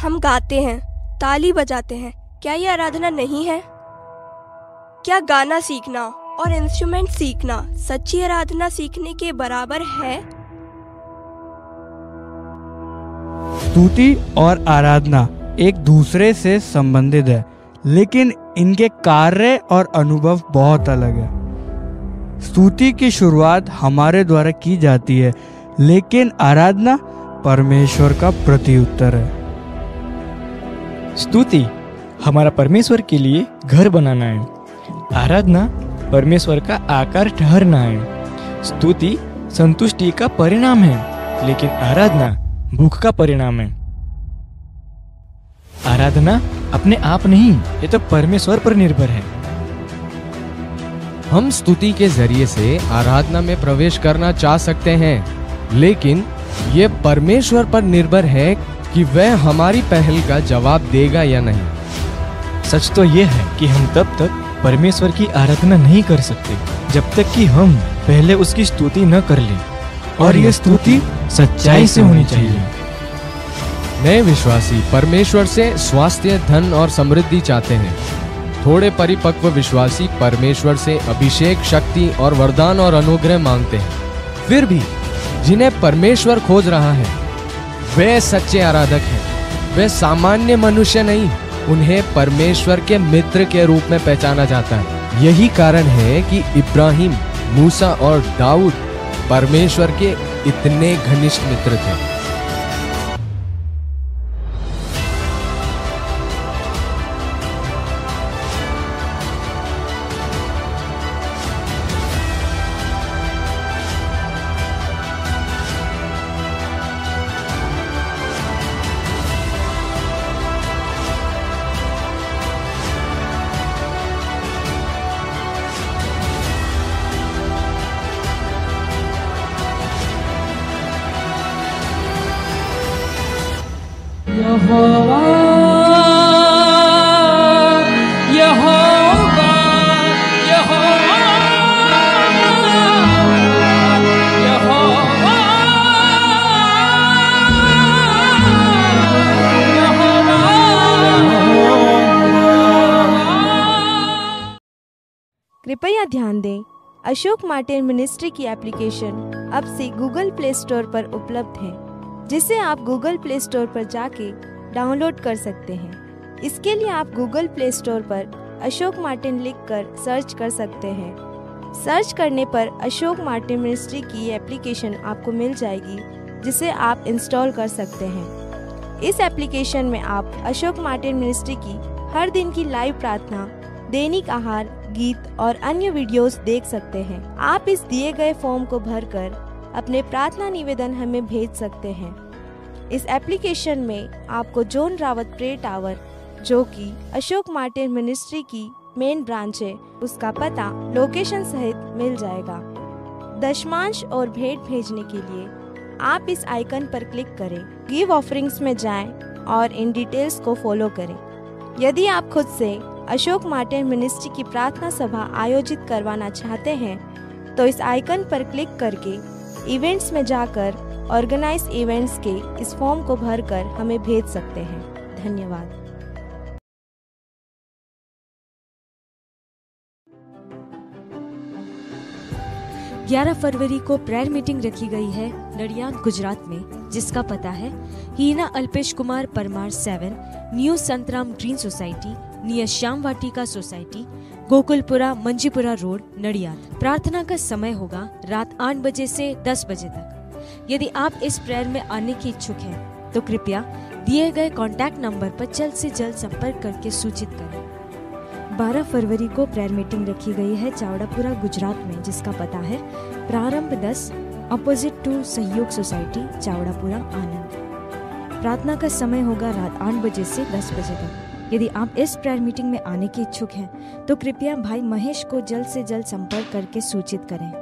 हम गाते हैं, ताली बजाते हैं। क्या ये आराधना नहीं है? क्या गाना सीखना और इंस्ट्रूमेंट सीखना सच्ची आराधना सीखने के बराबर है? स्तुति और आराधना एक दूसरे से संबंधित है, लेकिन इनके कार्य और अनुभव बहुत अलग है। स्तुति की शुरुआत हमारे द्वारा की जाती है, लेकिन आराधना परमेश्वर का प्रत्युत्तर है। स्तुति, हमारा परमेश्वर के लिए घर बनाना है आराधना, परमेश्वर का आकार ठहरना है स्तुति, संतुष्टि का परिणाम है, लेकिन आराधना, भूख का परिणाम है। आराधना अपने आप नहीं, ये तो परमेश्वर पर निर्भर है। हम स्तुति के ज़रिए से आराधना में प्रवेश करना चाह सकते हैं, लेकिन ये परमेश्वर पर निर्भर है कि वह हमारी पहल का जवाब देगा या नहीं। सच तो ये है कि हम तब तक परमेश्वर की आराधना नहीं कर सकते, जब तक कि हम पहले उसकी स्तुति न कर लें। और यह स्तुति सच्चाई से होनी चाहिए। नए विश्वासी, परमेश्वर से स्वास्थ्य, धन और समृद्धि चाहते हैं। थोड़े परिपक्व विश्वासी परमेश्वर से अभिषेक, शक्ति और वरदान और अनुग्रह मांगते हैं। फिर भी जिन्हें परमेश्वर खोज रहा है वे सच्चे आराधक हैं। वे सामान्य मनुष्य नहीं, उन्हें परमेश्वर के मित्र के रूप में पहचाना जाता है। यही कारण है कि इब्राहिम, मूसा और दाऊद परमेश्वर के इतने घनिष्ठ मित्र थे। अशोक मार्टिन मिनिस्ट्री की एप्लीकेशन अब से गूगल प्ले स्टोर पर उपलब्ध है, जिसे आप गूगल प्ले स्टोर पर जाके डाउनलोड कर सकते हैं। इसके लिए आप गूगल प्ले स्टोर पर अशोक मार्टिन लिखकर सर्च कर सकते हैं। सर्च करने पर अशोक मार्टिन मिनिस्ट्री की एप्लीकेशन आपको मिल जाएगी, जिसे आप इंस्टॉल कर सकते हैं। इस एप्लीकेशन में आप अशोक मार्टिन मिनिस्ट्री की हर दिन की लाइव प्रार्थना, दैनिक आहार गीत और अन्य वीडियोस देख सकते हैं। आप इस दिए गए फॉर्म को भरकर अपने प्रार्थना निवेदन हमें भेज सकते हैं। इस एप्लीकेशन में आपको जोन रावत प्रे टावर, जो कि अशोक मार्टिन मिनिस्ट्री की मेन ब्रांच है, उसका पता लोकेशन सहित मिल जाएगा। दशमांश और भेंट भेजने के लिए आप इस आइकन पर क्लिक करें, गिव ऑफरिंग्स में जाएँ और इन डिटेल्स को फॉलो करें। यदि आप खुद से अशोक मार्टिन मिनिस्ट्री की प्रार्थना सभा आयोजित करवाना चाहते हैं तो इस आइकन पर क्लिक करके इवेंट्स में जाकर ऑर्गेनाइज इवेंट्स के इस फॉर्म को भरकर हमें भेज सकते हैं। धन्यवाद। 11 फरवरी को प्रेयर मीटिंग रखी गई है नडियाद गुजरात में, जिसका पता है, Heena Alpesh Kumar Parmar seven, new Santram green society near Shyam Vatika society, Gokulpura Manjipura road, Nadiad. प्रार्थना का समय होगा रात आठ बजे से दस बजे तक। यदि आप इस प्रेयर में आने की इच्छुक हैं तो कृपया दिए गए कॉन्टैक्ट नंबर पर जल्द से जल्द संपर्क करके सूचित करें। 12 फरवरी को प्रेयर मीटिंग रखी गई है चावड़ापुरा, गुजरात में, जिसका पता है Prarambh 10 opposite to Sahyog society, Chavdapura, Anand. प्रार्थना का समय होगा रात आठ बजे से 10 बजे तक। यदि आप इस प्रेयर मीटिंग में आने के इच्छुक हैं तो कृपया भाई महेश को जल्द से जल्द संपर्क करके सूचित करें।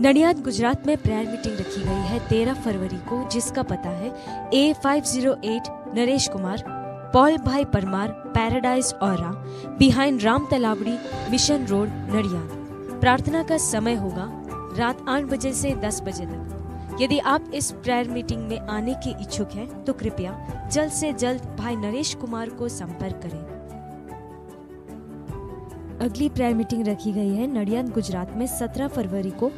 नडियाद गुजरात में प्रेयर मीटिंग रखी गई है 13 फरवरी को, जिसका पता है A five zero eight Naresh Kumar Paul bhai Parmar Paradise और behind Ram Talavdi mission road Nadiad प्रार्थना का समय होगा रात आठ बजे से दस बजे तक। यदि आप इस प्रेयर मीटिंग में आने के इच्छुक हैं तो कृपया जल्द से जल्द भाई नरेश कुमार को संपर्क करें। अगली प्रेयर मीटिंग रखी गई है नडियाद गुजरात में 17 फरवरी को।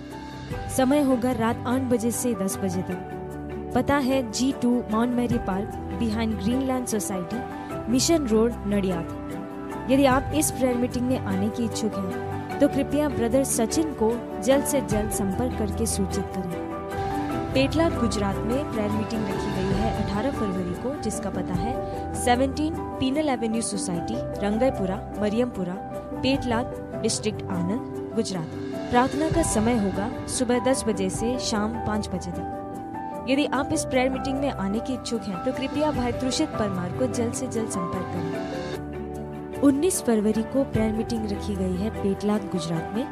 समय होगा रात 8 बजे से 10 बजे तक। पता है G two Mount Mary park behind Greenland society mission road Nadiad. यदि आप इस प्रेयर मीटिंग में आने की इच्छुक हैं तो कृपया ब्रदर सचिन को जल्द से जल्द संपर्क करके सूचित करें। पेटला, गुजरात में प्रेयर मीटिंग रखी गई है 18 फरवरी को, जिसका पता है 17 Pinal avenue society Rangaipura Mariampura Petlad district Anand, Gujarat. प्रार्थना का समय होगा सुबह 10 बजे से शाम 5 बजे तक। यदि आप इस प्रेयर मीटिंग में आने के इच्छुक हैं तो कृपया भाई त्रुषित परमार को जल्द से जल्द संपर्क करें। 19 फरवरी को प्रेयर मीटिंग रखी गई है पेटलाद गुजरात में।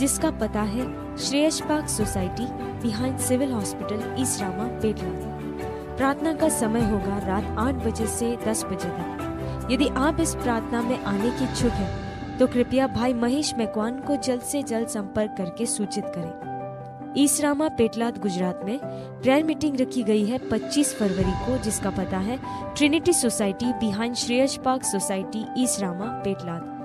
जिसका पता है Shreyas park society behind civil hospital Isarama Petlad प्रार्थना का समय होगा रात 8 बजे से 10 बजे तक। यदि आप इस प्रार्थना में आने की इच्छुक हैं तो कृपया भाई महेश मैकवान को जल्द से जल्द संपर्क करके सूचित करें। ईसरामा पेटलाद गुजरात में प्रेयर मीटिंग रखी गई है 25 फरवरी को, जिसका पता है Trinity society behind Shreyas park society Isarama Petlad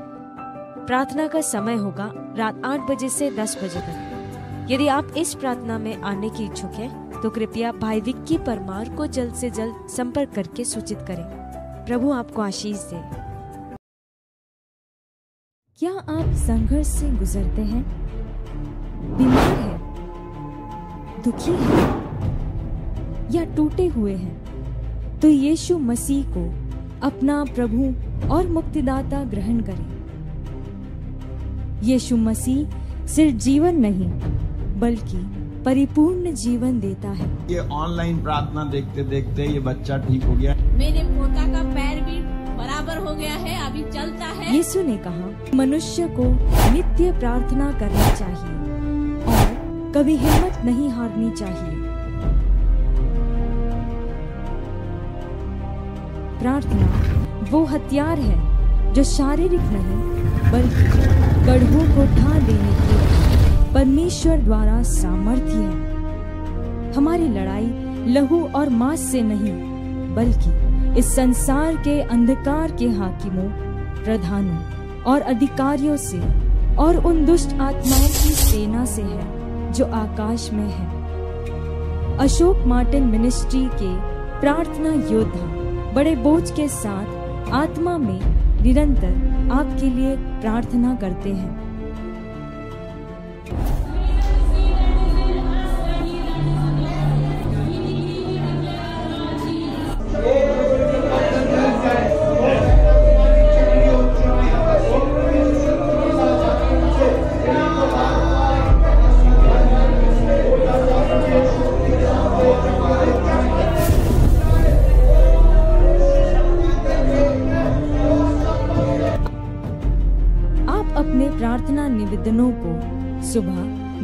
प्रार्थना का समय होगा रात आठ बजे से 10 बजे तक। यदि आप इस प्रार्थना में आने की इच्छुक हैं तो कृपया भाई विक्की परमार को जल्द से जल्द संपर्क करके सूचित करें। प्रभु आपको आशीष दे। क्या आप संघर्ष से गुजरते हैं? बीमार है? दुखी है? या टूटे हुए हैं? तो यीशु मसीह को अपना प्रभु और मुक्तिदाता ग्रहण करें। यीशु मसीह सिर्फ़ जीवन नहीं बल्कि परिपूर्ण जीवन देता है। ये ऑनलाइन प्रार्थना देखते देखते ये बच्चा ठीक हो गया। मेरे पोता का पैर भी बराबर हो गया है अभी चलता है। यीशु ने कहा मनुष्य को नित्य प्रार्थना करना चाहिए और कभी हिम्मत नहीं हारनी चाहिए। प्रार्थना वो हथियार है जो शारीरिक नहीं, बल्कि गढ़ों को ढा देने के परमेश्वर द्वारा सामर्थ्य है। हमारी लड़ाई लहू और मांस से नहीं, बल्कि इस संसार के अंधकार के हाकिमों, प्रधानों और अधिकारियों से और उन दुष्ट आत्माओं की सेना से है, जो आकाश में है। अशोक मार्टिन मिनिस्ट्री के प्रार्थना योद्धा, बड़े बोझ के साथ आत्मा में निरंतर आपके लिए प्रार्थना करते हैं।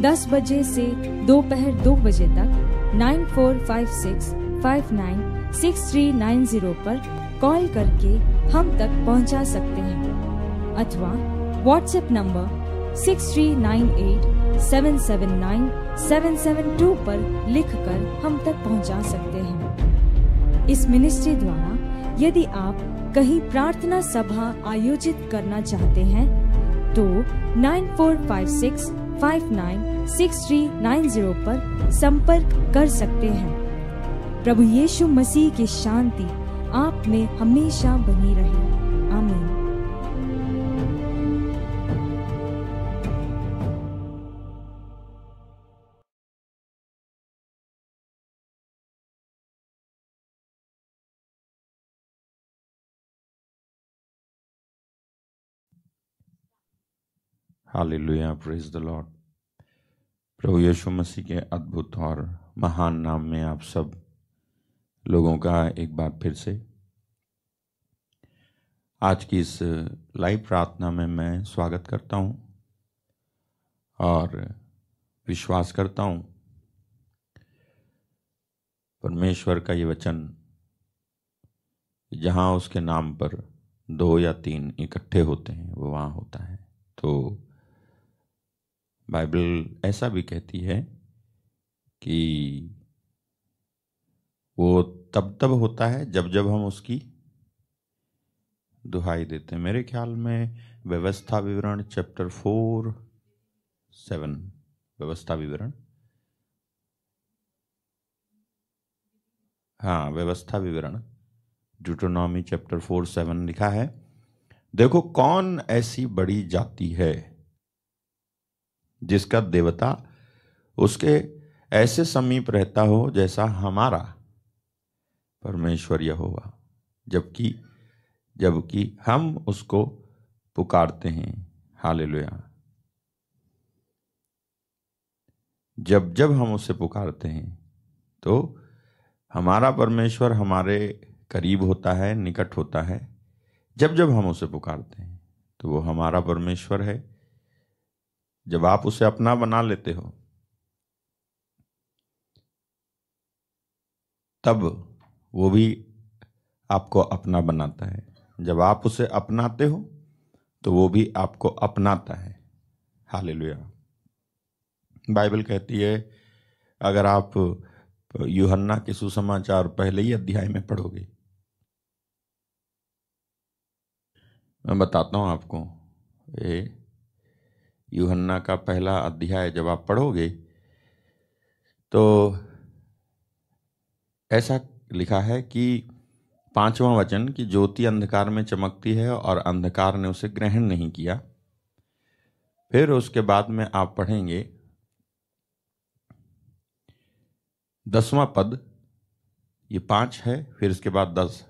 10 बजे से दोपहर 2 बजे तक 9456596390 पर कॉल करके हम तक पहुँचा सकते हैं। अथवा व्हाट्सएप नंबर 6398779772 पर लिखकर हम तक पहुँचा सकते हैं। इस मिनिस्ट्री द्वारा यदि आप कहीं प्रार्थना सभा आयोजित करना चाहते हैं तो 9456596390 पर संपर्क कर सकते हैं। प्रभु यीशु मसीह की शांति आप में हमेशा बनी रहे। हालेलुया प्रेज द लॉर्ड प्रभु यीशु मसीह के अद्भुत और महान नाम में आप सब लोगों का एक बार फिर से आज की इस लाइव प्रार्थना में मैं स्वागत करता हूँ और विश्वास करता हूँ। परमेश्वर का ये वचन जहाँ उसके नाम पर दो या तीन इकट्ठे होते हैं, वो वहाँ होता है। तो बाइबल ऐसा भी कहती है कि वो तब तब होता है जब जब हम उसकी दुहाई देते हैं। मेरे ख्याल में व्यवस्था विवरण चैप्टर फोर, सेवन, व्यवस्था विवरण। हाँ व्यवस्था विवरण ड्यूटोनॉमी चैप्टर फोर सेवन लिखा है। देखो, कौन ऐसी बड़ी जाति है? जिसका देवता उसके ऐसे समीप रहता हो जैसा हमारा परमेश्वर यहोवा, जबकि जबकि हम उसको पुकारते हैं। हालेलुया। जब जब हम उसे पुकारते हैं तो हमारा परमेश्वर हमारे करीब होता है, निकट होता है। जब जब हम उसे पुकारते हैं तो वो हमारा परमेश्वर है जब आप उसे अपना बना लेते हो, तब वो भी आपको अपना बनाता है। जब आप उसे अपनाते हो तो वो भी आपको अपनाता है। हालेलुया। बाइबल कहती है, अगर आप यूहन्ना के सुसमाचार पहले ही अध्याय में पढ़ोगे, मैं बताता हूँ आपको ये यूहन्ना का पहला अध्याय जब आप पढ़ोगे तो ऐसा लिखा है कि पांचवा वचन की ज्योति अंधकार में चमकती है और अंधकार ने उसे ग्रहण नहीं किया। फिर उसके बाद में आप पढ़ेंगे, दसवां पद, ये पाँच है, फिर इसके बाद दस,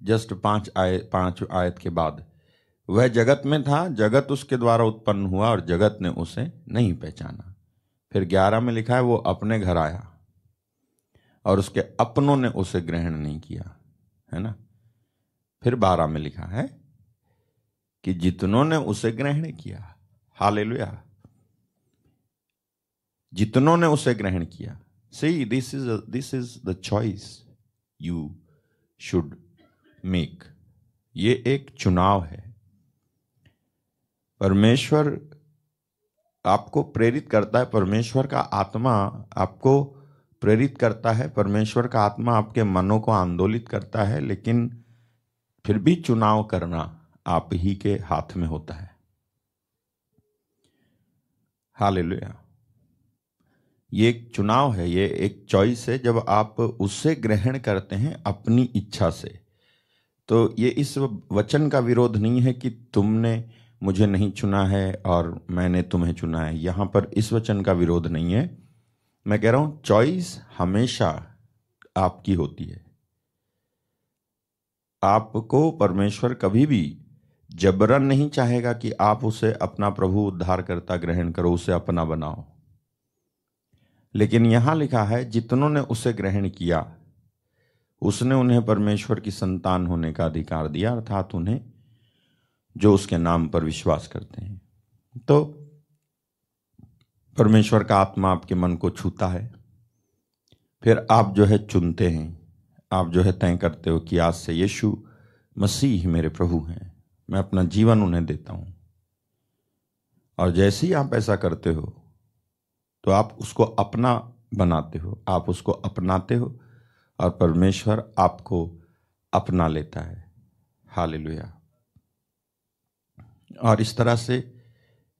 जस्ट पाँच आय, पाँच आयत के बाद। वह जगत में था, जगत उसके द्वारा उत्पन्न हुआ और जगत ने उसे नहीं पहचाना। फिर ग्यारह में लिखा है, वो अपने घर आया और उसके अपनों ने उसे ग्रहण नहीं किया, है ना? फिर बारह में लिखा है कि जितनों ने उसे ग्रहण किया हाल जितनों ने उसे ग्रहण किया see this is this is the choice you should make ये एक चुनाव है। परमेश्वर आपको प्रेरित करता है, परमेश्वर का आत्मा आपको प्रेरित करता है, परमेश्वर का आत्मा आपके मनों को आंदोलित करता है, लेकिन फिर भी चुनाव करना आप ही के हाथ में होता है। हाल ये एक चुनाव है, ये एक चॉइस है, जब आप उससे ग्रहण करते हैं अपनी इच्छा से। तो ये इस वचन का विरोध नहीं है कि तुमने मुझे नहीं चुना है और मैंने तुम्हें चुना है। यहाँ पर इस वचन का विरोध नहीं है। मैं कह रहा हूँ चॉइस हमेशा आपकी होती है। आपको परमेश्वर कभी भी जबरन नहीं चाहेगा कि आप उसे अपना प्रभु उद्धार करता ग्रहण करो, उसे अपना बनाओ। लेकिन यहाँ लिखा है, जितनों ने उसे ग्रहण किया, उसने उन्हें परमेश्वर की संतान होने का अधिकार दिया, अर्थात उन्हें जो उसके नाम पर विश्वास करते हैं। तो परमेश्वर का आत्मा आपके मन को छूता है। फिर आप जो है चुनते हैं। आप जो है तय करते हो कि आज से यीशु मसीह मेरे प्रभु हैं। मैं अपना जीवन उन्हें देता हूँ। और जैसे ही आप ऐसा करते हो तो आप उसको अपना बनाते हो। आप उसको अपनाते हो और परमेश्वर आपको अपना लेता है। हाल और इस तरह से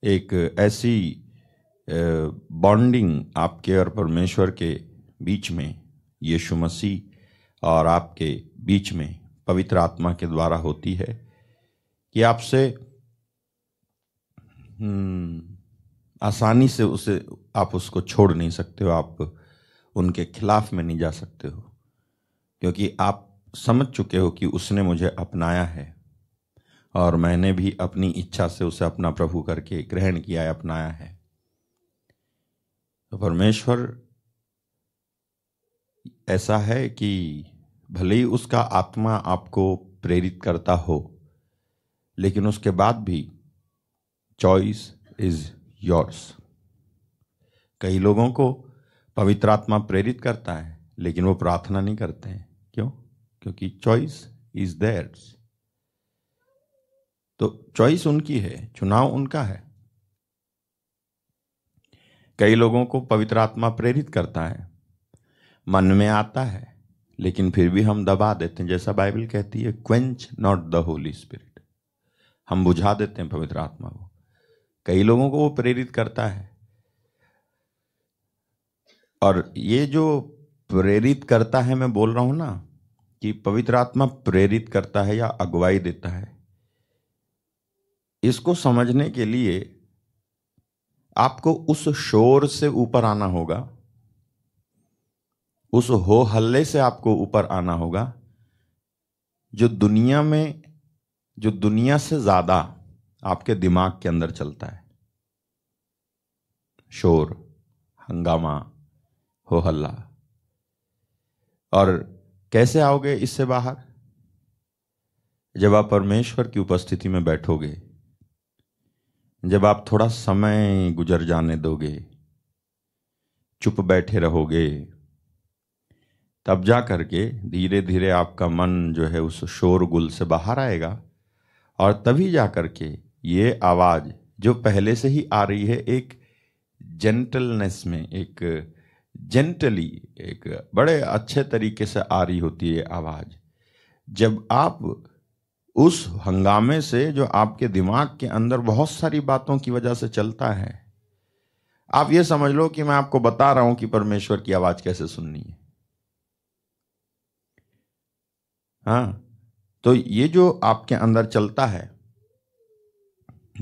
एक ऐसी बॉन्डिंग आपके और परमेश्वर के बीच में यीशु मसीह और आपके बीच में पवित्र आत्मा के द्वारा होती है कि आपसे हम्म, आसानी से उसे आप उसको छोड़ नहीं सकते हो आप उनके खिलाफ में नहीं जा सकते हो। क्योंकि आप समझ चुके हो कि उसने मुझे अपनाया है। और मैंने भी अपनी इच्छा से उसे अपना प्रभु करके ग्रहण किया है अपनाया है। तो परमेश्वर, ऐसा है कि भले ही उसका आत्मा आपको प्रेरित करता हो, लेकिन उसके बाद भी चॉइस इज़ योर्स कई लोगों को पवित्र आत्मा प्रेरित करता है, लेकिन वो प्रार्थना नहीं करते हैं। क्यों? क्योंकि चॉइस इज़ देयर्स तो चॉइस उनकी है, चुनाव उनका है। कई लोगों को पवित्र आत्मा प्रेरित करता है, मन में आता है, लेकिन फिर भी हम दबा देते हैं, जैसा बाइबल कहती है quench not the Holy Spirit हम बुझा देते हैं पवित्र आत्मा को। कई लोगों को वो प्रेरित करता है। और ये जो प्रेरित करता है, मैं बोल रहा हूँ ना, कि पवित्र आत्मा प्रेरित करता है या अगुवाई देता है। इसको समझने के लिए आपको उस शोर से ऊपर आना होगा, उस हो हल्ले से आपको ऊपर आना होगा, जो दुनिया में, जो दुनिया से ज़्यादा आपके दिमाग के अंदर चलता है। शोर, हंगामा, हो हल्ला। और कैसे आओगे इससे बाहर? जब आप परमेश्वर की उपस्थिति में बैठोगे जब आप थोड़ा समय गुजर जाने दोगे, चुप बैठे रहोगे, तब जा करके धीरे धीरे आपका मन जो है उस शोरगुल से बाहर आएगा और तभी जा करके ये आवाज़ जो पहले से ही आ रही है एक जेंटलनेस में, एक जेंटली एक बड़े अच्छे तरीके से आ रही होती है आवाज़। जब आप उस हंगामे से जो आपके दिमाग के अंदर बहुत सारी बातों की वजह से चलता है। आप ये समझ लो कि मैं आपको बता रहा हूँ कि परमेश्वर की आवाज़ कैसे सुननी है। हाँ तो ये जो आपके अंदर चलता है,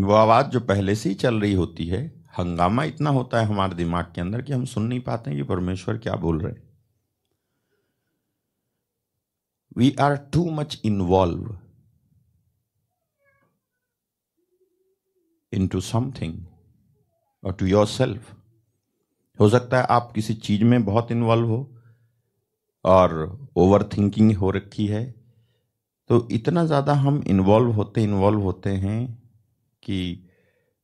वो आवाज़ जो पहले से ही चल रही होती है, हंगामा इतना होता है हमारे दिमाग के अंदर कि हम सुन नहीं पाते हैं कि परमेश्वर क्या बोल रहे we are too much involve something और टू योर सेल्फ हो सकता है आप किसी चीज़ में बहुत इन्वॉल्व हो और ओवर थिंकिंग हो रखी है। तो इतना ज़्यादा हम इन्वॉल्व होते इन्वॉल्व होते हैं कि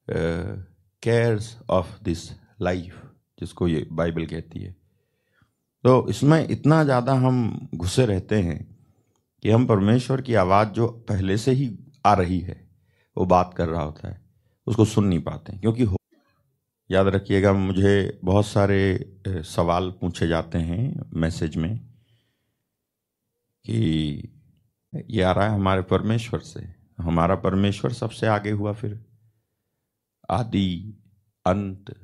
केयर्स ऑफ़ दिस लाइफ जिसको ये बाइबल कहती है। तो इसमें इतना ज़्यादा हम घुसे रहते हैं कि हम परमेश्वर की आवाज़ जो पहले से ही आ रही है, वो बात कर रहा होता है। उसको सुन नहीं पाते क्योंकि हो याद रखिएगा, मुझे बहुत सारे सवाल पूछे जाते हैं मैसेज में कि ये आ रहा है हमारे परमेश्वर से। हमारा परमेश्वर सबसे आगे हुआ फिर? आदि, अंत,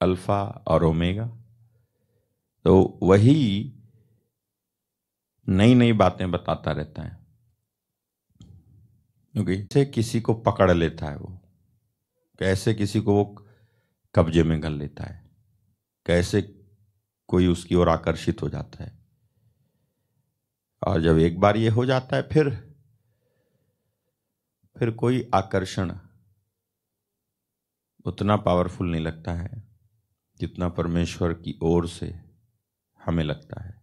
अल्फ़ा और ओमेगा। तो वही नई नई बातें बताता रहता है। क्योंकि किसी को पकड़ लेता है वो। कैसे किसी को वो कब्जे में कर लेता है? कैसे कोई उसकी ओर आकर्षित हो जाता है? और जब एक बार ये हो जाता है, फिर फिर कोई आकर्षण उतना पावरफुल नहीं लगता है जितना परमेश्वर की ओर से हमें लगता है।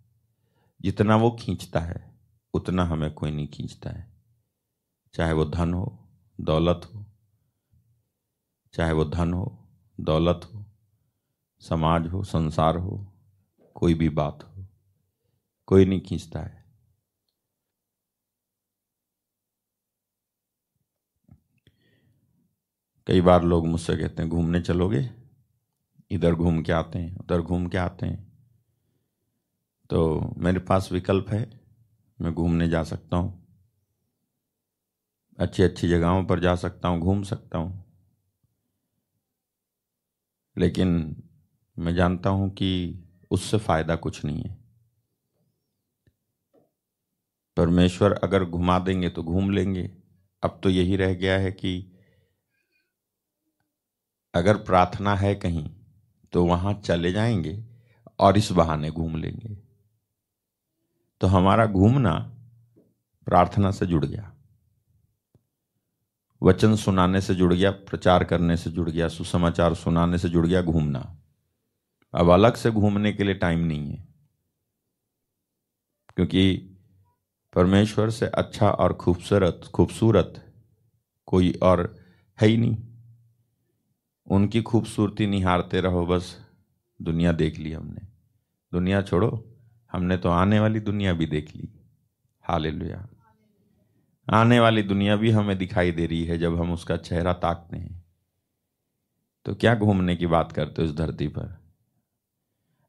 जितना वो खींचता है, उतना हमें कोई नहीं खींचता है। चाहे वो धन हो, दौलत हो चाहे वो धन हो, दौलत हो, समाज हो, संसार हो, कोई भी बात हो, कोई नहीं खींचता है। कई बार लोग मुझसे कहते हैं, घूमने चलोगे? इधर घूम के आते हैं, उधर घूम के आते हैं। तो मेरे पास विकल्प है, मैं घूमने जा सकता हूँ। अच्छी अच्छी जगहों पर जा सकता हूँ, घूम सकता हूँ। लेकिन मैं जानता हूँ कि उससे फ़ायदा कुछ नहीं है। परमेश्वर अगर घुमा देंगे तो घूम लेंगे। अब तो यही रह गया है कि अगर प्रार्थना है कहीं तो वहाँ चले जाएँगे और इस बहाने घूम लेंगे। तो हमारा घूमना प्रार्थना से जुड़ गया। वचन सुनाने से जुड़ गया, प्रचार करने से जुड़ गया, सुसमाचार सुनाने से जुड़ गया, घूमना। अब अलग से घूमने के लिए टाइम नहीं है। क्योंकि परमेश्वर से अच्छा और खूबसूरत खूबसूरत कोई और है ही नहीं। उनकी खूबसूरती निहारते रहो बस, दुनिया देख ली हमने। दुनिया छोड़ो, हमने तो आने वाली दुनिया भी देख ली। हाल आने वाली दुनिया भी हमें दिखाई दे रही है जब हम उसका चेहरा ताकते हैं। तो क्या घूमने की बात करते हो इस धरती पर?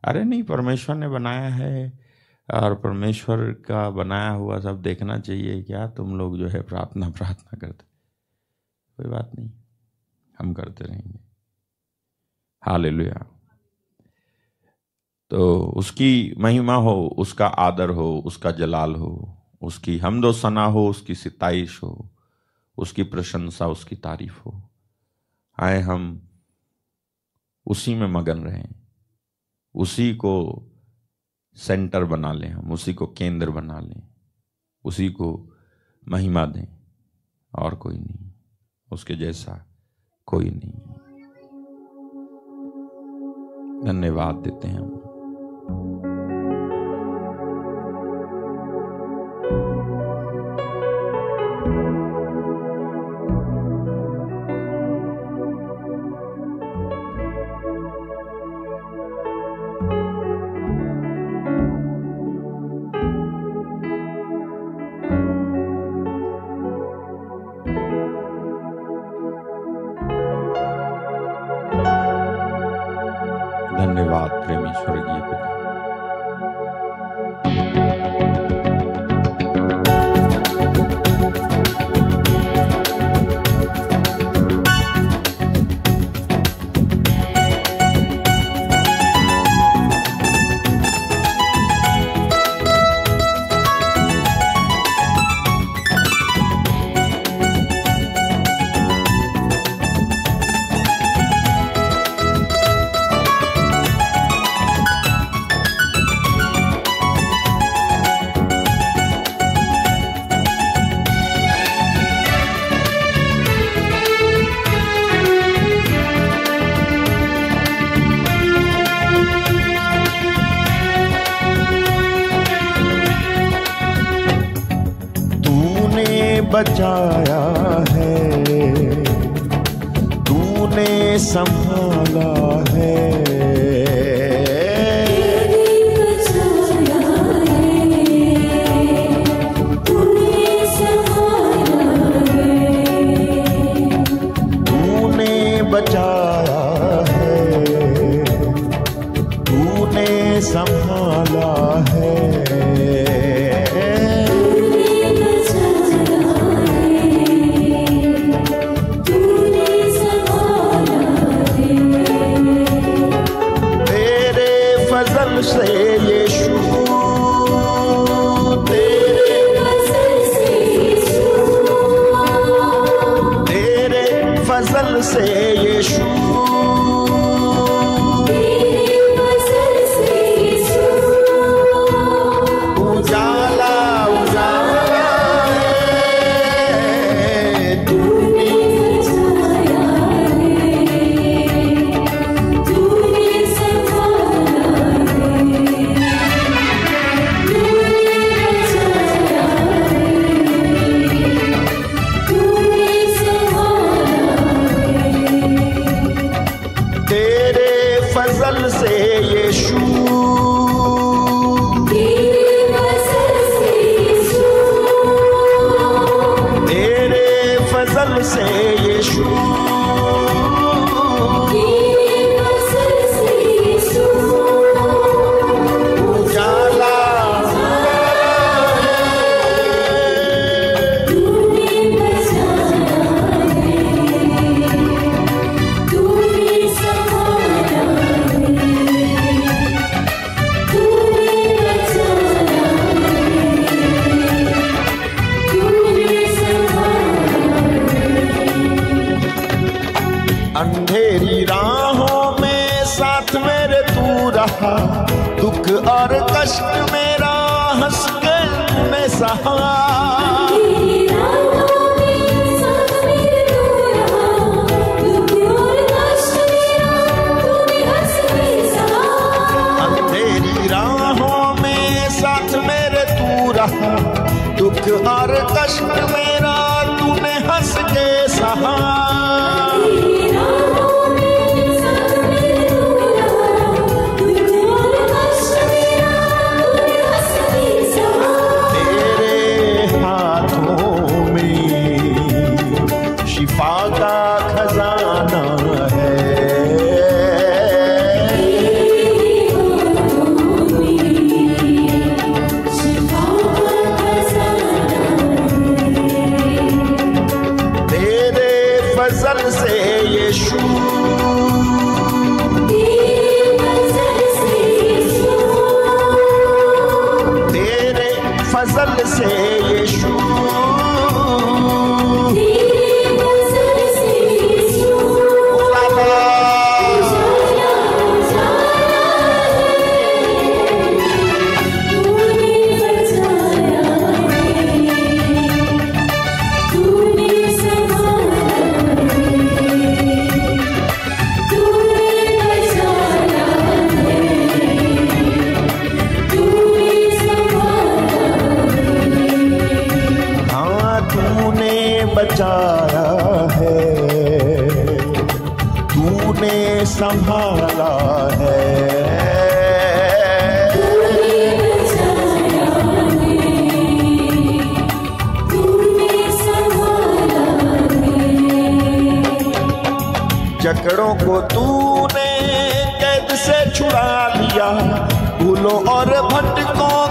अरे नहीं, परमेश्वर ने बनाया है और परमेश्वर का बनाया हुआ सब देखना चाहिए, क्या तुम लोग जो है प्रार्थना प्रार्थना करते? कोई बात नहीं, हम करते रहेंगे। हालेलुया। तो उसकी महिमा हो, उसका आदर हो, उसका जलाल हो। उसकी हमदो सना हो, उसकी सिताइश हो, उसकी प्रशंसा, उसकी तारीफ़ हो। आए हम उसी में मगन रहें, उसी को सेंटर बना लें हम, उसी को केंद्र बना लें, उसी को महिमा दें, और कोई नहीं, उसके जैसा कोई नहीं। धन्यवाद देते हैं हम। दुख और कष्ट मेरा हंस के तूने सहा अंधेरी में दुख और कष्ट जकड़ों को तूने कैद से छुड़ा लिया भूलो और भटकों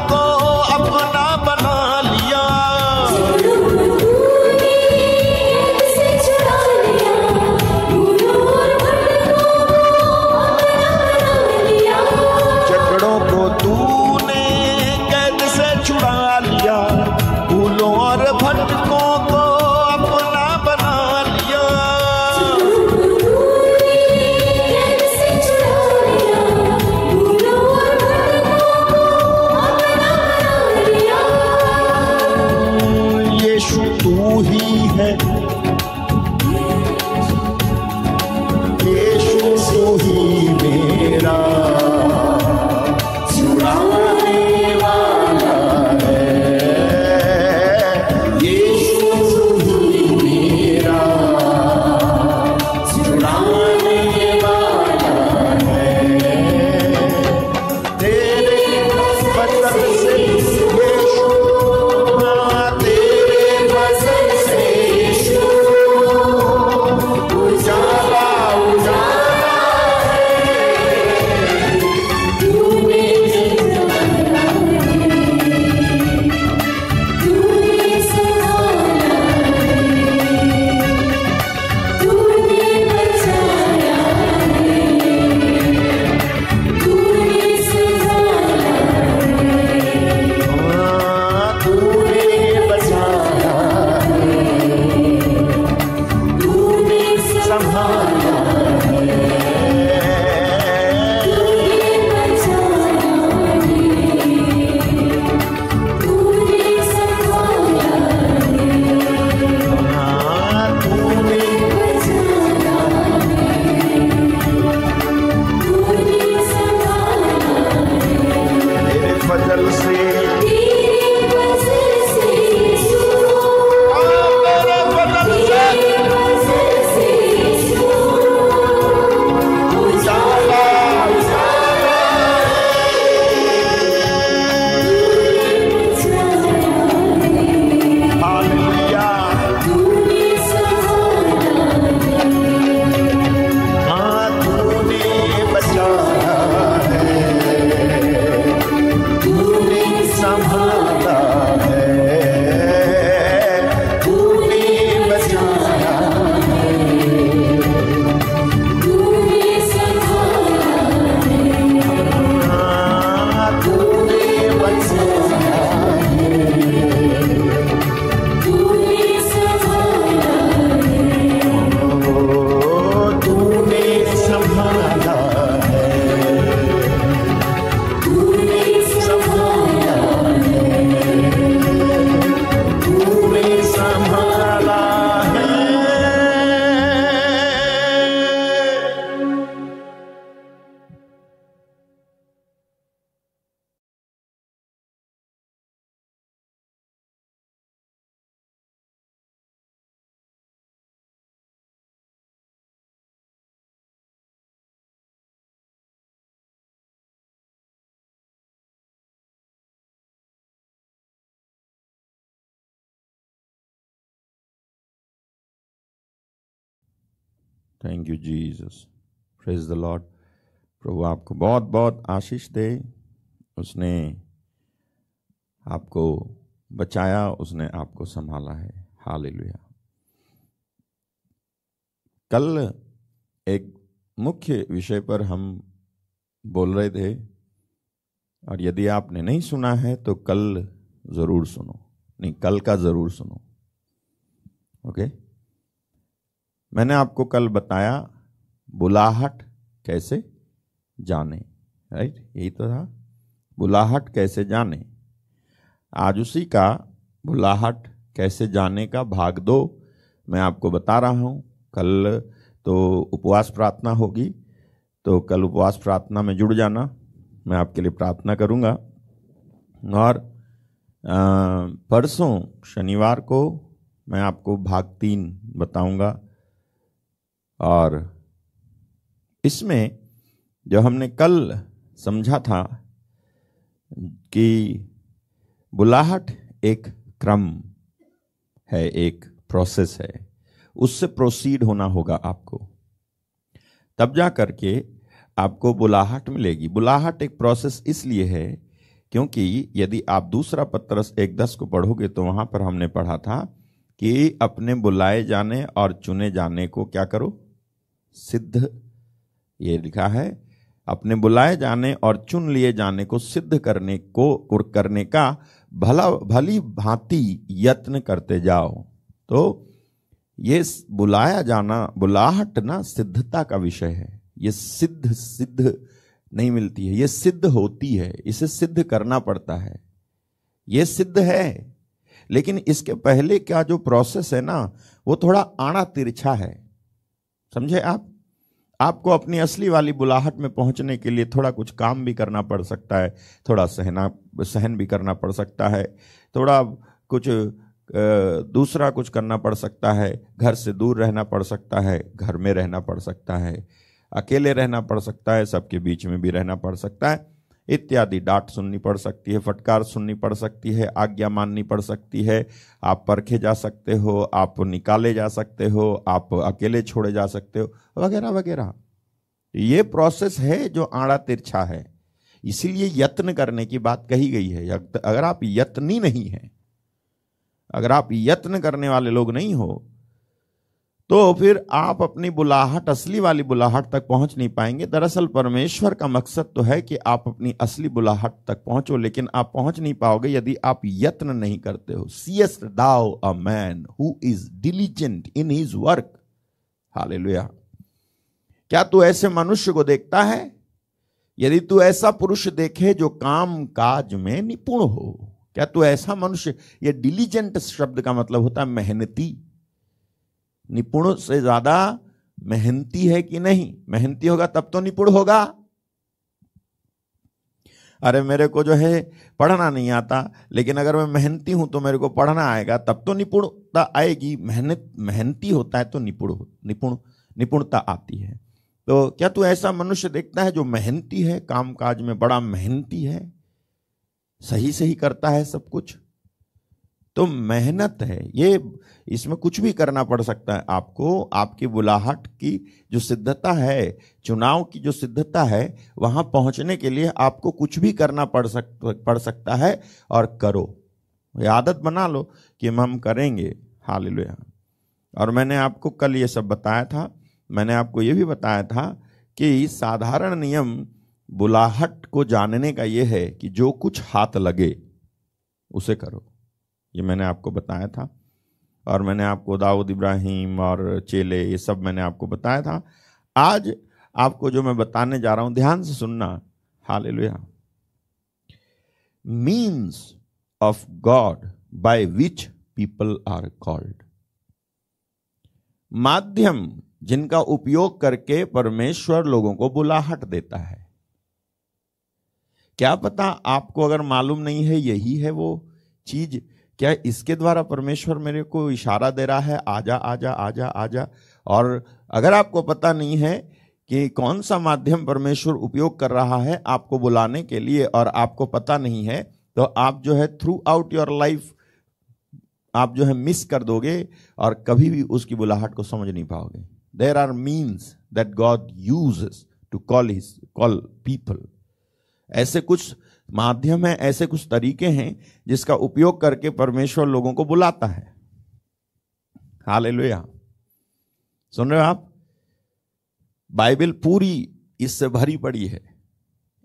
thank you Jesus praise the Lord प्रभु आपको बहुत बहुत आशीष दे। उसने आपको बचाया, उसने आपको संभाला है। हालेलुया। कल एक मुख्य विषय पर हम बोल रहे थे, और यदि आपने नहीं सुना है तो कल ज़रूर सुनो। नहीं, कल का ज़रूर सुनो। ओके? मैंने आपको कल बताया बुलाहट कैसे जाने राइट यही तो था। बुलाहट कैसे जाने? आज उसी का बुलाहट कैसे जाने का भाग दो मैं आपको बता रहा हूँ। कल तो उपवास प्रार्थना होगी तो कल उपवास प्रार्थना में जुड़ जाना, मैं आपके लिए प्रार्थना करूँगा। और परसों शनिवार को मैं आपको भाग तीन बताऊँगा। और इसमें जो हमने कल समझा था कि बुलाहट एक क्रम है, एक प्रोसेस है। उससे प्रोसीड होना होगा आपको। तब जा करके आपको बुलाहट मिलेगी। बुलाहट एक प्रोसेस इसलिए है क्योंकि यदि आप दूसरा पत्रस एक दस को पढ़ोगे तो वहाँ पर हमने पढ़ा था कि अपने बुलाए जाने और चुने जाने को क्या करो? सिद्ध, ये लिखा है, अपने बुलाए जाने और चुन लिए जाने को सिद्ध करने को करने का भला, भली भांति यत्न करते जाओ। तो ये बुलाया जाना बुलाहट ना सिद्धता का विषय है। ये सिद्ध सिद्ध नहीं मिलती है, ये सिद्ध होती है, इसे सिद्ध करना पड़ता है। ये सिद्ध है, लेकिन इसके पहले क्या जो प्रोसेस है ना, वो थोड़ा आड़ा तिरछा है। समझे आप? आपको अपनी असली वाली बुलाहट में पहुँचने के लिए थोड़ा कुछ काम भी करना पड़ सकता है, थोड़ा सहना, सहन भी करना पड़ सकता है, थोड़ा कुछ दूसरा कुछ करना पड़ सकता है, घर से दूर रहना पड़ सकता है, घर में रहना पड़ सकता है, अकेले रहना पड़ सकता है, सबके बीच में भी रहना पड़ सकता है। इत्यादि। डांट सुननी पड़ सकती है, फटकार सुननी पड़ सकती है, आज्ञा माननी पड़ सकती है। आप परखे जा सकते हो, आप निकाले जा सकते हो, आप अकेले छोड़े जा सकते हो, वगैरह वगैरह। ये प्रोसेस है जो आड़ा तिरछा है। इसीलिए यत्न करने की बात कही गई है। अगर आप यत्नी नहीं है, अगर आप यत्न करने वाले लोग नहीं हो तो फिर आप अपनी बुलाहट, असली वाली बुलाहट तक पहुँच नहीं पाएँगे। दरअसल परमेश्वर का मकसद तो है कि आप अपनी असली बुलाहट तक पहुंचो, लेकिन आप पहुँच नहीं पाओगे यदि आप यत्न नहीं करते हो। Seest thou a man who is diligent in his work hallelujah क्या तू ऐसे मनुष्य को देखता है? यदि तू ऐसा पुरुष देखे जो काम काज में निपुण हो, क्या तू ऐसा मनुष्य? ये डिलीजेंट शब्द का मतलब होता है मेहनती। निपुण से ज़्यादा मेहनती है कि नहीं? मेहनती होगा तब तो निपुण होगा। अरे मेरे को जो है पढ़ना नहीं आता, लेकिन अगर मैं मेहनती हूँ तो मेरे को पढ़ना आएगा, तब तो निपुणता आएगी। मेहनत, मेहनती होता है तो निपुण निपुण, निपुणता आती है। तो क्या तू ऐसा मनुष्य देखता है जो मेहनती है? काम काज में बड़ा मेहनती है? सही सही करता है सब कुछ? तो मेहनत है। ये इसमें कुछ भी करना पड़ सकता है। आपको आपकी बुलाहट की जो सिद्धता है, चुनाव की जो सिद्धता है, वहाँ पहुँचने के लिए आपको कुछ भी करना पड़ सक, पड़ सकता है और करो। ये आदत बना लो कि हम करेंगे। हाल और मैंने आपको कल ये सब बताया था। मैंने आपको ये भी बताया था कि साधारण नियम बुलाहट को जानने का ये है कि जो कुछ हाथ लगे, उसे करो। ये मैंने आपको बताया था। और मैंने आपको दाऊद इब्राहिम और चेले ये सब मैंने आपको बताया था। आज आपको जो मैं बताने जा रहा हूँ, ध्यान से सुनना। हाल means of God by which people are called माध्यम जिनका उपयोग करके परमेश्वर लोगों को बुलाहट देता है। क्या पता आपको अगर मालूम नहीं है, यही है वो चीज़। क्या इसके द्वारा परमेश्वर मेरे को इशारा दे रहा है? आजा आजा आजा आजा। और अगर आपको पता नहीं है कि कौन सा माध्यम परमेश्वर उपयोग कर रहा है आपको बुलाने के लिए और आपको पता नहीं है तो आप जो है थ्रू आउट योर लाइफ आप जो है मिस कर दोगे और कभी भी उसकी बुलाहट को समझ नहीं पाओगे। There are means that God use to call his call people ऐसे कुछ माध्यम है, ऐसे कुछ तरीके हैं जिसका उपयोग करके परमेश्वर लोगों को बुलाता है। हाल सुन रहे हो आप? बाइबल पूरी इससे भरी पड़ी है।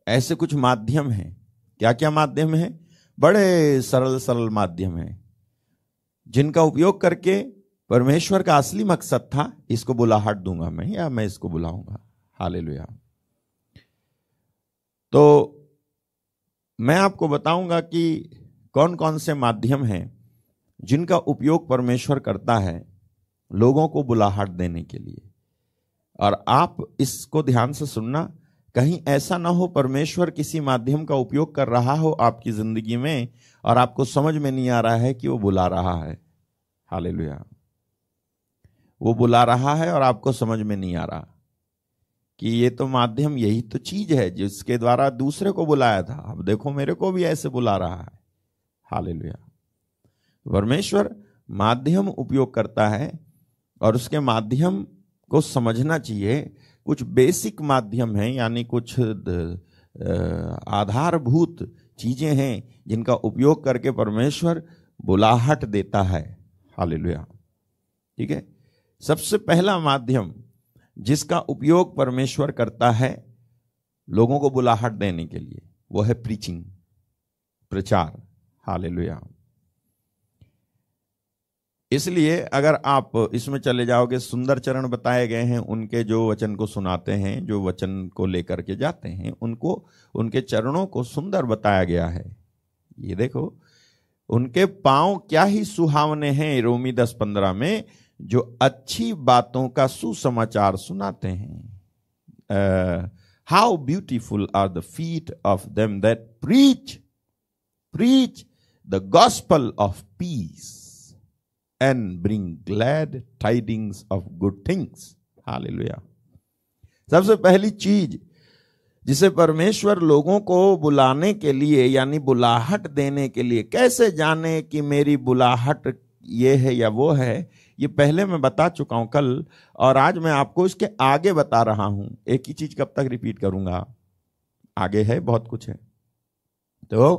ऐसे कुछ माध्यम हैं। क्या क्या माध्यम है? बड़े सरल सरल माध्यम है, जिनका उपयोग करके परमेश्वर का असली मकसद था, इसको बुलाहट दूँगा मैं या मैं इसको बुलाऊँगा। हाल तो मैं आपको बताऊँगा कि कौन कौन से माध्यम हैं जिनका उपयोग परमेश्वर करता है लोगों को बुलाहट देने के लिए। और आप इसको ध्यान से सुनना, कहीं ऐसा ना हो परमेश्वर किसी माध्यम का उपयोग कर रहा हो आपकी ज़िंदगी में और आपको समझ में नहीं आ रहा है कि वो बुला रहा है। हाल वो बुला रहा है और आपको समझ में नहीं आ रहा। कि ये तो माध्यम यही तो चीज़ है जिसके द्वारा दूसरे को बुलाया था। अब देखो मेरे को भी ऐसे बुला रहा है। हालेलुया। परमेश्वर माध्यम उपयोग करता है और उसके माध्यम को समझना चाहिए। कुछ बेसिक माध्यम है, यानी कुछ आधारभूत चीज़ें हैं जिनका उपयोग करके परमेश्वर बुलाहट देता है। हालेलुया। ठीक है? सबसे पहला माध्यम जिसका उपयोग परमेश्वर करता है लोगों को बुलाहट देने के लिए, वो है प्रीचिंग प्रचार। हालेलुया इसलिए अगर आप इसमें चले जाओगे, सुंदर चरण बताए गए हैं, उनके जो वचन को सुनाते हैं, जो वचन को लेकर के जाते हैं, उनको, उनके चरणों को सुंदर बताया गया है। ये देखो, उनके पाँव क्या ही सुहावने हैं, रोमी दस पंद्रह में। जो अच्छी बातों का सुसमाचार सुनाते हैं। How beautiful are the feet of them that preach preach the gospel of peace and bring glad tidings of good things hallelujah सबसे पहली चीज़ जिसे परमेश्वर लोगों को बुलाने के लिए, यानी बुलाहट देने के लिए, कैसे जाने कि मेरी बुलाहट ये है या वो है ये पहले मैं बता चुका हूँ कल, और आज मैं आपको इसके आगे बता रहा हूँ। एक ही चीज़ कब तक रिपीट करूँगा? आगे है, बहुत कुछ है। तो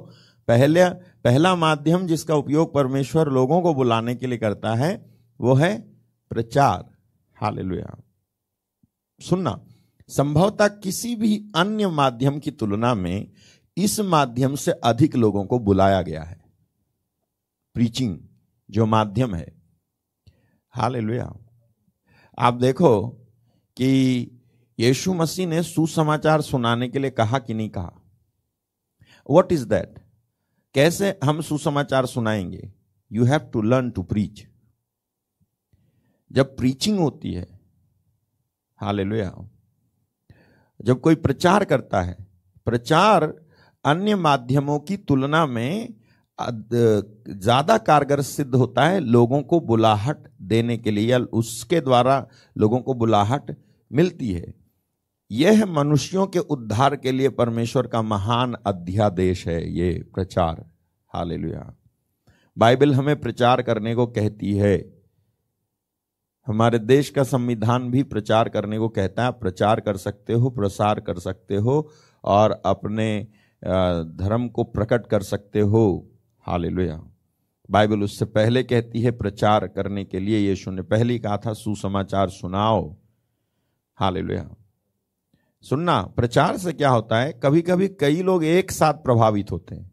पहले, पहला माध्यम जिसका उपयोग परमेश्वर लोगों को बुलाने के लिए करता है, वो है प्रचार। हालेलुया। सुनना, संभवतः किसी भी अन्य माध्यम की तुलना में इस माध्यम से अधिक लोगों को बुलाया गया है। प्रीचिंग जो माध्यम है हालेलुया। आप देखो कि यीशु मसीह ने सुसमाचार सुनाने के लिए कहा कि नहीं कहा? वट इज़ दैट कैसे हम सुसमाचार सुनाएँगे? You have to learn to preach जब प्रीचिंग होती है हाल जब कोई प्रचार करता है, प्रचार अन्य माध्यमों की तुलना में ज़्यादा कारगर सिद्ध होता है लोगों को बुलाहट देने के लिए या उसके द्वारा लोगों को बुलाहट मिलती है। यह मनुष्यों के उद्धार के लिए परमेश्वर का महान अध्यादेश है ये प्रचार। हालेलुया। बाइबल हमें प्रचार करने को कहती है। हमारे देश का संविधान भी प्रचार करने को कहता है। प्रचार कर सकते हो, प्रसार कर सकते हो और अपने धर्म को प्रकट कर सकते हो। हालेलुया। बाइबल उससे पहले कहती है प्रचार करने के लिए, यीशु ने पहले कहा था, सुसमाचार सुनाओ। हालेलुया। सुनना, प्रचार से क्या होता है कभी कभी कई लोग एक साथ प्रभावित होते हैं।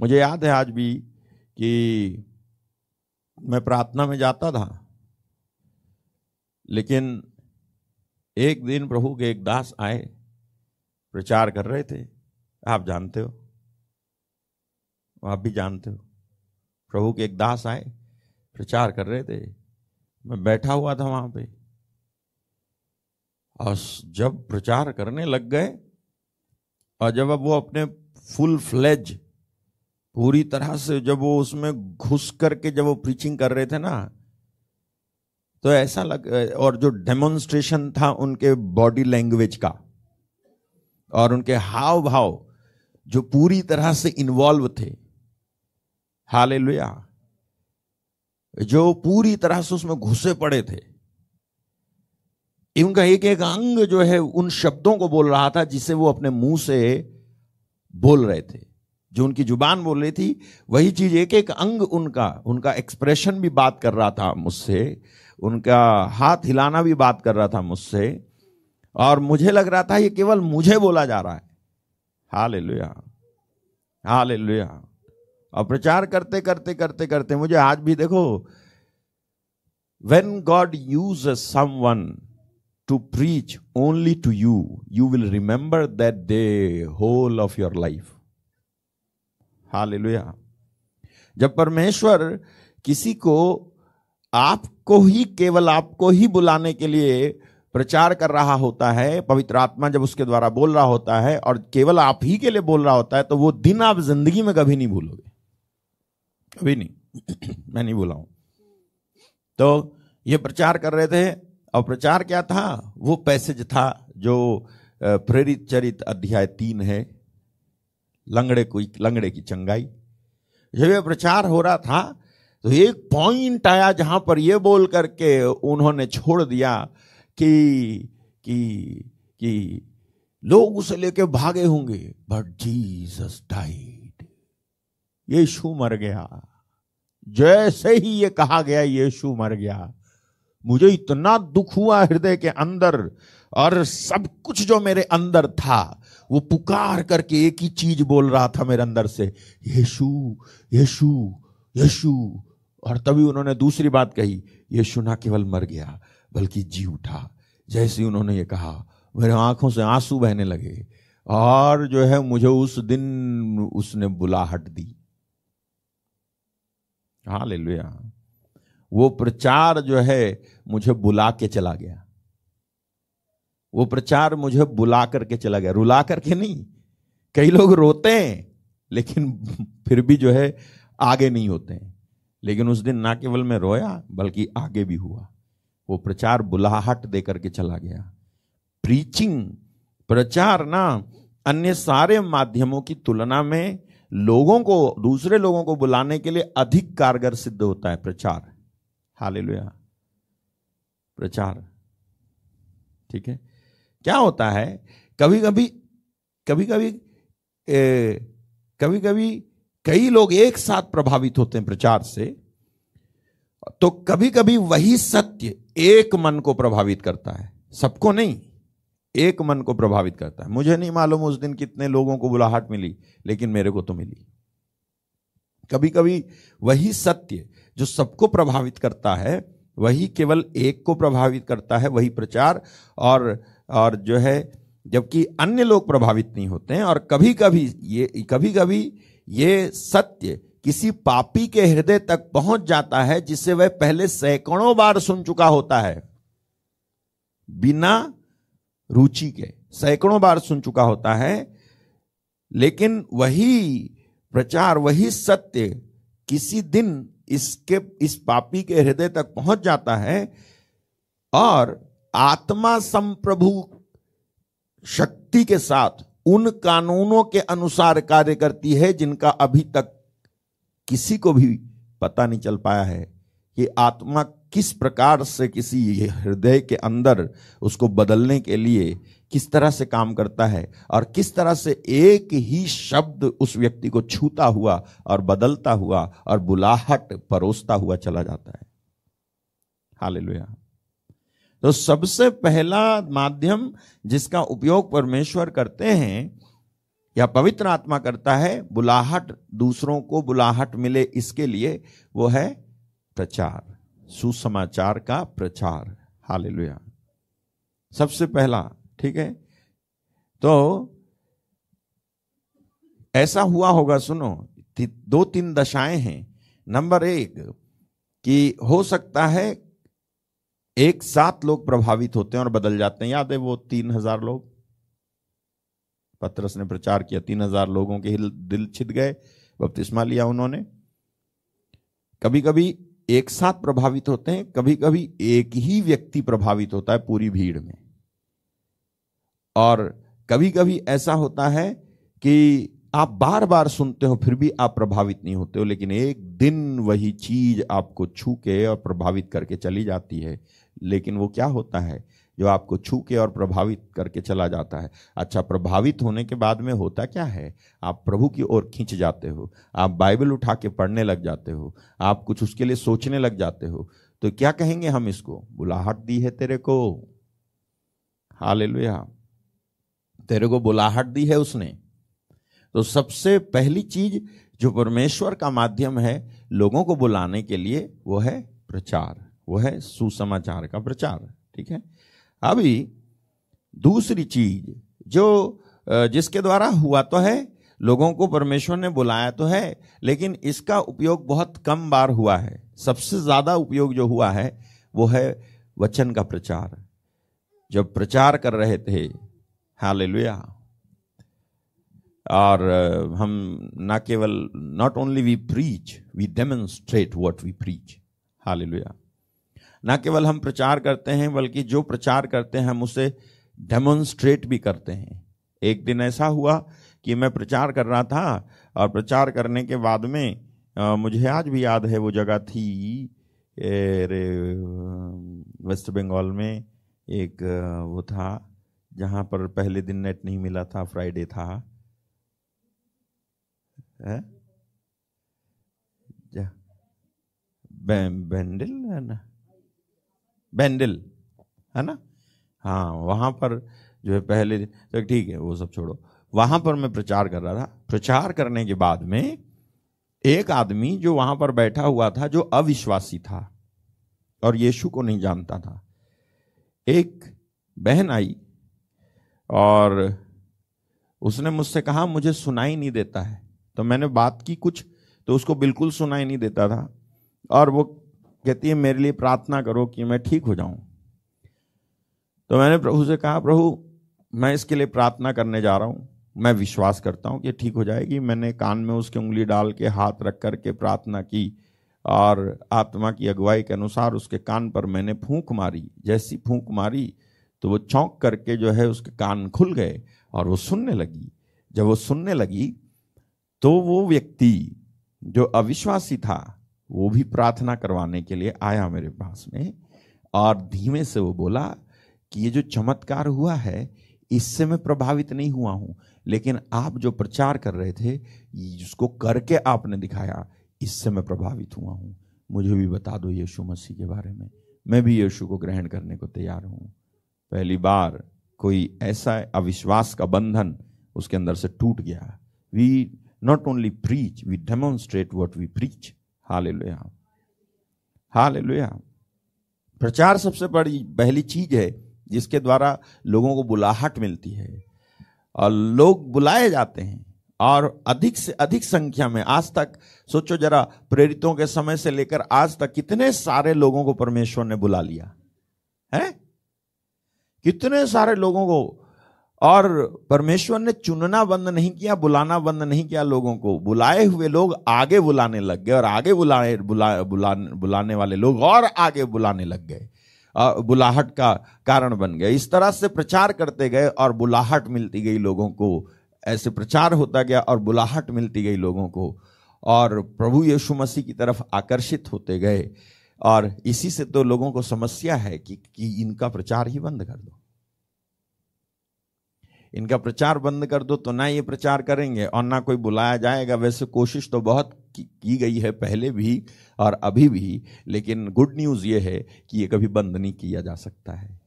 मुझे याद है आज भी कि मैं प्रार्थना में जाता था, लेकिन एक दिन प्रभु के एक दास आए, प्रचार कर रहे थे। आप जानते हो? आप भी जानते हो। प्रभु के एक दास आए, प्रचार कर रहे थे। मैं बैठा हुआ था वहाँ पे। और जब प्रचार करने लग गए, और जब अब वो अपने फुल फ्लेज पूरी तरह से जब वो उसमें घुस करके जब वो प्रीचिंग कर रहे थे ना तो ऐसा लग, और जो डेमोन्स्ट्रेशन था उनके बॉडी लैंग्वेज का, और उनके हाव भाव जो पूरी तरह से इन्वॉल्व थे हाले जो पूरी तरह से उसमें घुसे पड़े थे उनका एक एक अंग जो है उन शब्दों को बोल रहा था जिसे वो अपने मुँह से बोल रहे थे। जो उनकी ज़ुबान बोल रही थी, वही चीज़ एक एक अंग उनका उनका एक्सप्रेशन भी बात कर रहा था मुझसे, उनका हाथ हिलाना भी बात कर रहा था मुझसे, और मुझे लग रहा था ये केवल मुझे बोला जा रहा है। हाल लुया हाल लुया और प्रचार करते करते करते करते मुझे आज भी देखो when God use someone to preach only to you, you will remember that day whole of your life. Hallelujah. जब परमेश्वर किसी को आपको ही केवल आपको ही बुलाने के लिए प्रचार कर रहा होता है पवित्र आत्मा जब उसके द्वारा बोल रहा होता है और केवल आप ही के लिए बोल रहा होता है तो वो दिन आप ज़िंदगी में कभी नहीं भूलोगे कभी नहीं। मैं नहीं बोला हूँ। तो ये प्रचार कर रहे थे, और प्रचार क्या था? वो पैसेज था जो प्रेरित चरित अध्याय तीन है। लंगड़े कोई लंगड़े की चंगाई। जब ये प्रचार हो रहा था तो एक पॉइंट आया जहाँ पर ये बोल करके उन्होंने छोड़ दिया कि कि कि लोग उसे लेके भागे होंगे। बट जीसस डाइड यीशु मर गया। जैसे ही ये कहा गया, यीशु मर गया। मुझे इतना दुख हुआ हृदय के अंदर और सब कुछ जो मेरे अंदर था, वो पुकार करके एक ही चीज़ बोल रहा था मेरे अंदर से, यीशु यीशु यीशु। और तभी उन्होंने दूसरी बात कही, यीशु ना केवल मर गया, बल्कि जी उठा। जैसे ही उन्होंने ये कहा, मेरे आँखों से आँसू बहने लगे और जो है मुझे उस दिन उसने बुलाहट दी। हालेलुया वो प्रचार जो है, मुझे बुला के चला गया। वो प्रचार मुझे बुला करके चला गया। रुला करके नहीं, कई लोग रोते हैं, लेकिन फिर भी जो है, आगे नहीं होते हैं। लेकिन उस दिन ना केवल मैं रोया, बल्कि आगे भी हुआ। वो प्रचार बुलाहट दे करके चला गया। प्रीचिंग, प्रचार ना अन्य सारे माध्यमों की तुलना में लोगों को, दूसरे लोगों को बुलाने के लिए अधिक कारगर सिद्ध होता है प्रचार। हालेलुया। प्रचार। ठीक है? क्या होता है कभी कभी कभी कभी कभी कभी कई लोग एक साथ प्रभावित होते हैं प्रचार से तो कभी कभी वही सत्य एक मन को प्रभावित करता है। सबको नहीं। एक मन को प्रभावित करता है। मुझे नहीं मालूम उस दिन कितने लोगों को बुलाहट मिली, लेकिन मेरे को तो मिली। कभी कभी वही सत्य जो सबको प्रभावित करता है, वही केवल एक को प्रभावित करता है, वही प्रचार और और जो है, जबकि अन्य लोग प्रभावित नहीं होते हैं और कभी कभी ये कभी कभी ये सत्य किसी पापी के हृदय तक पहुँच जाता है जिसे वह पहले सैकड़ों बार सुन चुका होता है। बिना रुचि के। सैकड़ों बार सुन चुका होता है, लेकिन वही प्रचार, वही सत्य किसी दिन इसके, इस पापी के हृदय तक पहुँच जाता है और आत्मा संप्रभु शक्ति के साथ उन कानूनों के अनुसार कार्य करती है जिनका अभी तक किसी को भी पता नहीं चल पाया है। कि आत्मा किस प्रकार से किसी हृदय के अंदर उसको बदलने के लिए किस तरह से काम करता है और किस तरह से एक ही शब्द उस व्यक्ति को छूता हुआ और बदलता हुआ और बुलाहट परोसता हुआ चला जाता है? हालेलुया। तो सबसे पहला माध्यम जिसका उपयोग परमेश्वर करते हैं, या पवित्र आत्मा करता है, बुलाहट, दूसरों को बुलाहट मिले इसके लिए वो है प्रचार। सुसमाचार का प्रचार। हालेलुया। सबसे पहला, ठीक है? तो ऐसा हुआ होगा, सुनो दो तीन दशाएँ हैं। नंबर एक, कि हो सकता है एक साथ लोग प्रभावित होते हैं और बदल जाते हैं। याद है वो तीन हज़ार लोग? पत्रस ने प्रचार किया, तीन हज़ार लोगों के दिल छिद गए, बपतिस्मा लिया उन्होंने। कभी कभी एक साथ प्रभावित होते हैं कभी कभी एक ही व्यक्ति प्रभावित होता है पूरी भीड़ में। और कभी कभी ऐसा होता है कि आप बार बार सुनते हो, फिर भी आप प्रभावित नहीं होते हो, लेकिन एक दिन वही चीज़ आपको छू के और प्रभावित करके चली जाती है। लेकिन वो क्या होता है? जो आपको छू के और प्रभावित करके चला जाता है। अच्छा प्रभावित होने के बाद में होता क्या है? आप प्रभु की ओर खींच जाते हो, आप बाइबल उठा के पढ़ने लग जाते हो, आप कुछ उसके लिए सोचने लग जाते हो तो क्या कहेंगे हम इसको? बुलाहट दी है तेरे को। हाल तेरे को बुलाहट दी है उसने। तो सबसे पहली चीज़ जो परमेश्वर का माध्यम है लोगों को बुलाने के लिए, वो है प्रचार, वो है सुसमाचार का प्रचार, ठीक है? अभी दूसरी चीज़ जो जिसके द्वारा हुआ तो है, लोगों को परमेश्वर ने बुलाया तो है, लेकिन इसका उपयोग बहुत कम बार हुआ है। सबसे ज़्यादा उपयोग जो हुआ है, वो है वचन का प्रचार। जब प्रचार कर रहे थे, हालेलुया। और हम ना केवल, not only we preach, we demonstrate what we preach. Hallelujah. ना केवल हम प्रचार करते हैं बल्कि जो प्रचार करते हैं हम उसे डेमोन्स्ट्रेट भी करते हैं। एक दिन ऐसा हुआ कि मैं प्रचार कर रहा था और प्रचार करने के बाद में आ, मुझे आज भी याद है वो जगह थी वेस्ट बंगाल में एक वो था जहाँ पर पहले दिन नेट नहीं मिला था फ्राइडे था? बैंडल है ना? बैंडल है ना? हाँ वहाँ पर जो है पहले तो ठीक है, वो सब छोड़ो। वहाँ पर मैं प्रचार कर रहा था। प्रचार करने के बाद में एक आदमी जो वहाँ पर बैठा हुआ था, जो अविश्वासी था और यीशु को नहीं जानता था। एक बहन आई और उसने मुझसे कहा, मुझे सुनाई नहीं देता है। तो मैंने बात की कुछ तो उसको बिल्कुल सुनाई नहीं देता था। और वो कहती है, मेरे लिए प्रार्थना करो कि मैं ठीक हो जाऊँ। तो मैंने प्रभु से कहा, प्रभु, मैं इसके लिए प्रार्थना करने जा रहा हूँ। मैं विश्वास करता हूँ कि ठीक हो जाएगी। मैंने कान में उसकी उंगली डाल के हाथ रख करके प्रार्थना की और आत्मा की अगुवाई के अनुसार उसके कान पर मैंने फूंक मारी। जैसी फूंक मारी तो वो चौंक करके जो है उसके कान खुल गए और वो सुनने लगी। जब वो सुनने लगी तो वो व्यक्ति जो अविश्वासी था वो भी प्रार्थना करवाने के लिए आया मेरे पास में, और धीमे से वो बोला कि ये जो चमत्कार हुआ है, इससे मैं प्रभावित नहीं हुआ हूँ, लेकिन आप जो प्रचार कर रहे थे, जिसको करके आपने दिखाया, इससे मैं प्रभावित हुआ हूँ। मुझे भी बता दो यीशु मसीह के बारे में। मैं भी यीशु को ग्रहण करने को तैयार हूँ। पहली बार कोई ऐसा अविश्वास का बंधन उसके अंदर से टूट गया। We not only preach we demonstrate what we preach हाल हाल प्रचार सबसे बड़ी, पहली चीज़ है, जिसके द्वारा लोगों को बुलाहट मिलती है। और लोग बुलाए जाते हैं, और अधिक से अधिक संख्या में, आज तक, सोचो जरा, प्रेरितों के समय से लेकर आज तक, कितने सारे लोगों को परमेश्वर ने बुला लिया? है? कितने सारे लोगों को और परमेश्वर ने चुनना बंद नहीं किया बुलाना बंद नहीं किया लोगों को। बुलाए हुए लोग आगे बुलाने लग गए और आगे बुलाए बुला, बुला, बुलाने वाले लोग और आगे बुलाने लग गए। बुलाहट का कारण बन गए। इस तरह से प्रचार करते गए और बुलाहट मिलती गई लोगों को। ऐसे प्रचार होता गया और बुलाहट मिलती गई लोगों को और प्रभु यीशु मसीह की तरफ़ आकर्षित होते गए। और इसी से तो लोगों को समस्या है कि, कि इनका प्रचार ही बंद कर दो। इनका प्रचार बंद कर दो तो ना ये प्रचार करेंगे और ना कोई बुलाया जाएगा। वैसे कोशिश तो बहुत की, गई है पहले भी और अभी भी लेकिन गुड न्यूज़ ये है कि ये कभी बंद नहीं किया जा सकता है।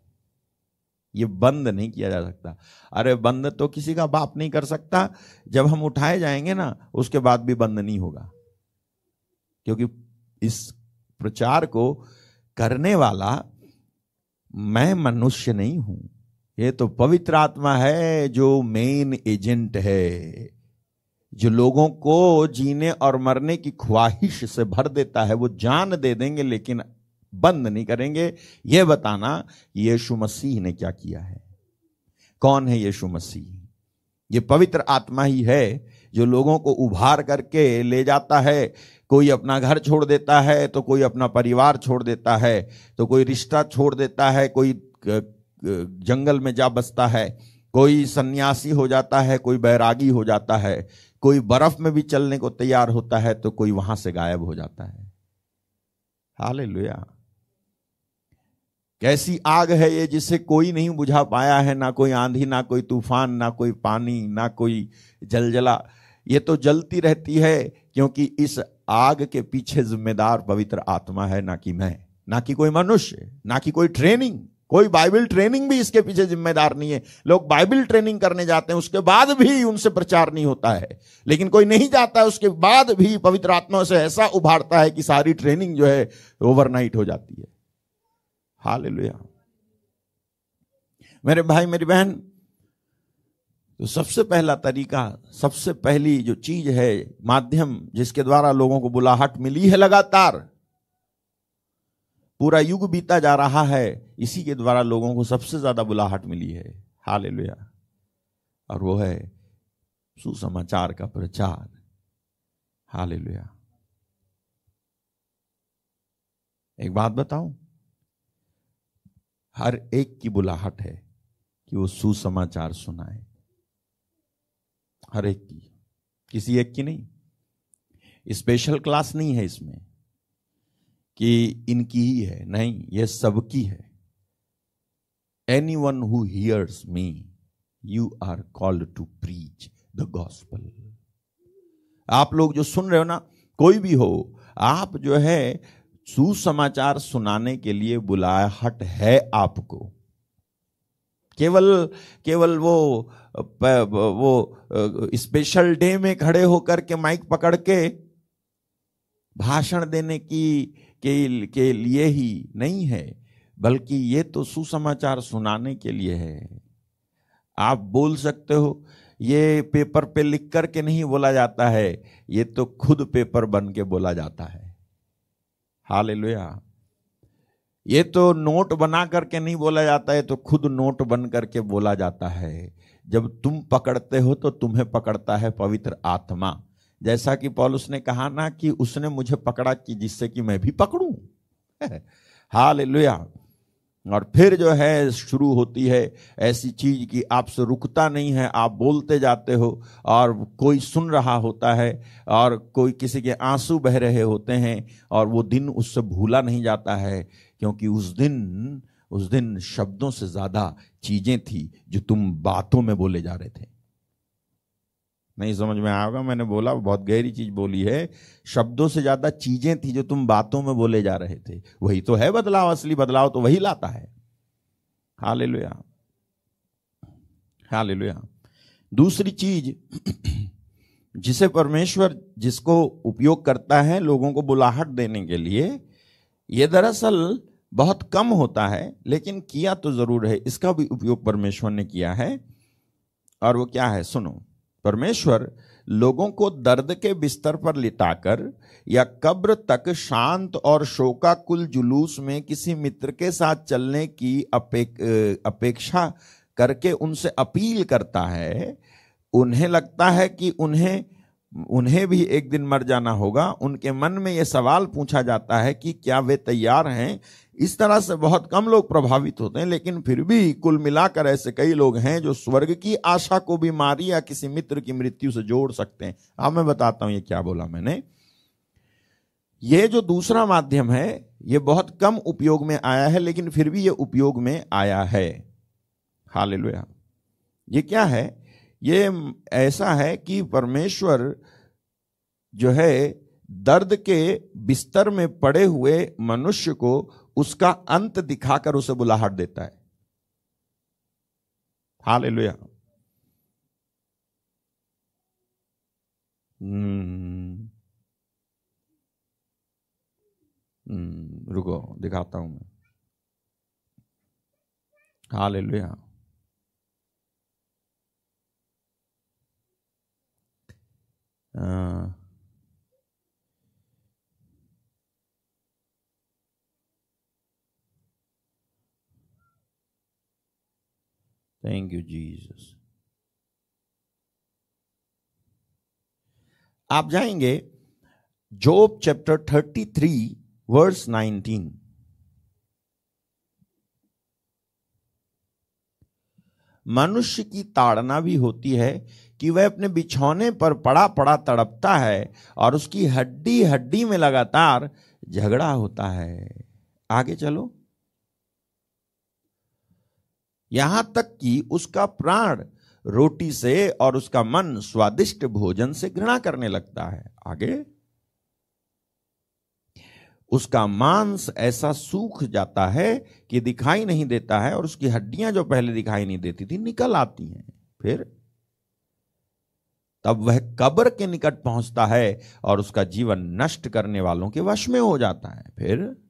ये बंद नहीं किया जा सकता। अरे बंद तो किसी का बाप नहीं कर सकता। जब हम उठाए जाएँगे ना उसके बाद भी बंद नहीं होगा। क्योंकि इस प्रचार को करने वाला मैं मनुष्य नहीं हूँ। ये तो पवित्र आत्मा है जो मेन एजेंट है, जो लोगों को जीने और मरने की ख्वाहिश से भर देता है। वो जान दे देंगे, लेकिन बंद नहीं करेंगे। ये बताना, यीशु मसीह ने क्या किया है? कौन है यीशु मसीह? ये पवित्र आत्मा ही है जो लोगों को उभार करके ले जाता है। कोई अपना घर छोड़ देता है तो कोई अपना परिवार छोड़ देता है तो कोई रिश्ता छोड़ देता है, कोई जंगल में जा बसता है, कोई सन्यासी हो जाता है, कोई बैरागी हो जाता है, कोई बर्फ़ में भी चलने को तैयार होता है तो कोई वहाँ से गायब हो जाता है। हाले कैसी आग है ये जिसे कोई नहीं बुझा पाया है, ना कोई आंधी, ना कोई तूफ़ान, ना कोई पानी, ना कोई जलजला। ये तो जलती रहती है, क्योंकि इस आग के पीछे जिम्मेदार पवित्र आत्मा है, ना कि मैं, ना कि कोई मनुष्य, ना कि कोई ट्रेनिंग। कोई बाइबल ट्रेनिंग भी इसके पीछे जिम्मेदार नहीं है। लोग बाइबल ट्रेनिंग करने जाते हैं, उसके बाद भी उनसे प्रचार नहीं होता है। लेकिन कोई नहीं जाता है उसके बाद भी पवित्र आत्मा से ऐसा उभारता है कि सारी ट्रेनिंग जो है, ओवरनाइट हो जाती है। हाल मेरे भाई, मेरी बहन तो सबसे पहला तरीका, सबसे पहली जो चीज़ है, माध्यम जिसके द्वारा लोगों को बुलाहट मिली है लगातार, पूरा युग बीता जा रहा है इसी के द्वारा लोगों को सबसे ज़्यादा बुलाहट मिली है। हाल और वो है सुसमाचार का प्रचार। हाल एक बात बताऊँ, हर एक की बुलाहट है कि वो सुसमाचार सुनाए। हर एक की। किसी एक की नहीं। स्पेशल क्लास नहीं है इसमें कि इनकी ही है। नहीं, ये सबकी है। One who hears me you are called to preach the gospel आप लोग जो सुन रहे हो ना कोई भी हो आप जो है सुसमाचार सुनाने के लिए बुलाहट है आपको। केवल केवल वो वो स्पेशल डे में खड़े होकर के माइक पकड़ के भाषण देने की के, के लिए ही नहीं है। बल्कि ये तो सुसमाचार सुनाने के लिए है। आप बोल सकते हो, ये पेपर पे लिख करके नहीं बोला जाता है, ये तो खुद पेपर बन के बोला जाता है। हाल ये तो नोट बना करके नहीं बोला जाता है तो खुद नोट बन करके बोला जाता है। जब तुम पकड़ते हो तो तुम्हें पकड़ता है पवित्र आत्मा। जैसा कि पॉलुस ने कहा ना कि उसने मुझे पकड़ा कि जिससे कि मैं भी पकड़ूं। हाल और फिर जो है, शुरू होती है ऐसी चीज़ कि आपसे रुकता नहीं है, आप बोलते जाते हो और कोई सुन रहा होता है और कोई किसी के आँसू बह रहे होते हैं और वो दिन उससे भूला नहीं जाता है क्योंकि उस दिन उस दिन शब्दों से ज़्यादा चीज़ें थी जो तुम बातों में बोले जा रहे थे। नहीं, समझ में आएगा मैंने बोला, बहुत गहरी चीज़ बोली है। शब्दों से ज़्यादा चीज़ें थी जो तुम बातों में बोले जा रहे थे। वही तो है बदलाव, असली बदलाव तो वही लाता है। हाल लोया हाल लोया दूसरी चीज़, जिसे परमेश्वर जिसको उपयोग करता है लोगों को बुलाहट देने के लिए यह दरअसल बहुत कम होता है, लेकिन किया तो ज़रूर है। इसका भी उपयोग परमेश्वर ने किया है। और वो क्या है? सुनो। परमेश्वर लोगों को दर्द के बिस्तर पर लिटाकर या कब्र तक शांत और शोकाकुल जुलूस में किसी मित्र के साथ चलने की अपेक, अपेक्षा करके उनसे अपील करता है उन्हें लगता है कि उन्हें उन्हें भी एक दिन मर जाना होगा। उनके मन में यह सवाल पूछा जाता है कि क्या वे तैयार हैं इस तरह से बहुत कम लोग प्रभावित होते हैं, लेकिन फिर भी कुल मिलाकर ऐसे कई लोग हैं जो स्वर्ग की आशा को भी मारी या किसी मित्र की मृत्यु से जोड़ सकते हैं। अब मैं बताता हूँ ये क्या बोला मैंने। ये जो दूसरा माध्यम है, ये बहुत कम उपयोग में आया है, लेकिन फिर भी ये उपयोग में आया है। हाल ये क्या है? ये ऐसा है कि परमेश्वर जो है, दर्द के बिस्तर में पड़े हुए मनुष्य को उसका अंत दिखाकर उसे बुलाहट देता है। हाल लोया हम्म। हम्म, रुको दिखाता हूँ मैं। Hallelujah thank you Jesus आप जाएँगे Job chapter thirty three verse nineteen मनुष्य की ताड़ना भी होती है कि वह अपने बिछौने पर पड़ा पड़ा तड़पता है और उसकी हड्डी हड्डी में लगातार झगड़ा होता है। आगे चलो। यहाँ तक कि उसका प्राण रोटी से और उसका मन स्वादिष्ट भोजन से घृणा करने लगता है। आगे, उसका मांस ऐसा सूख जाता है कि दिखाई नहीं देता है और उसकी हड्डियाँ जो पहले दिखाई नहीं देती थी, निकल आती हैं। फिर, तब वह कब्र के निकट पहुँचता है और उसका जीवन नष्ट करने वालों के वश में हो जाता है। फिर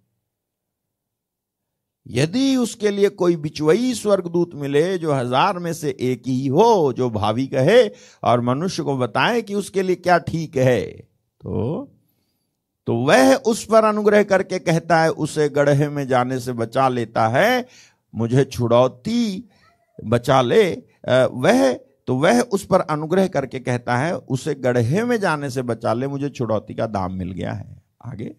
यदि उसके लिए कोई बिचवई स्वर्गदूत मिले जो हज़ार में से एक ही हो, जो भावी कहे और मनुष्य को बताए कि उसके लिए क्या ठीक है तो तो वह उस पर अनुग्रह करके कहता है, उसे गढ़े में जाने से बचा लेता है, मुझे छुड़ौती बचा ले। वह तो वह उस पर अनुग्रह करके कहता है, उसे गढ़े में जाने से बचा ले, मुझे छुड़ौती का दाम मिल गया है। आगे?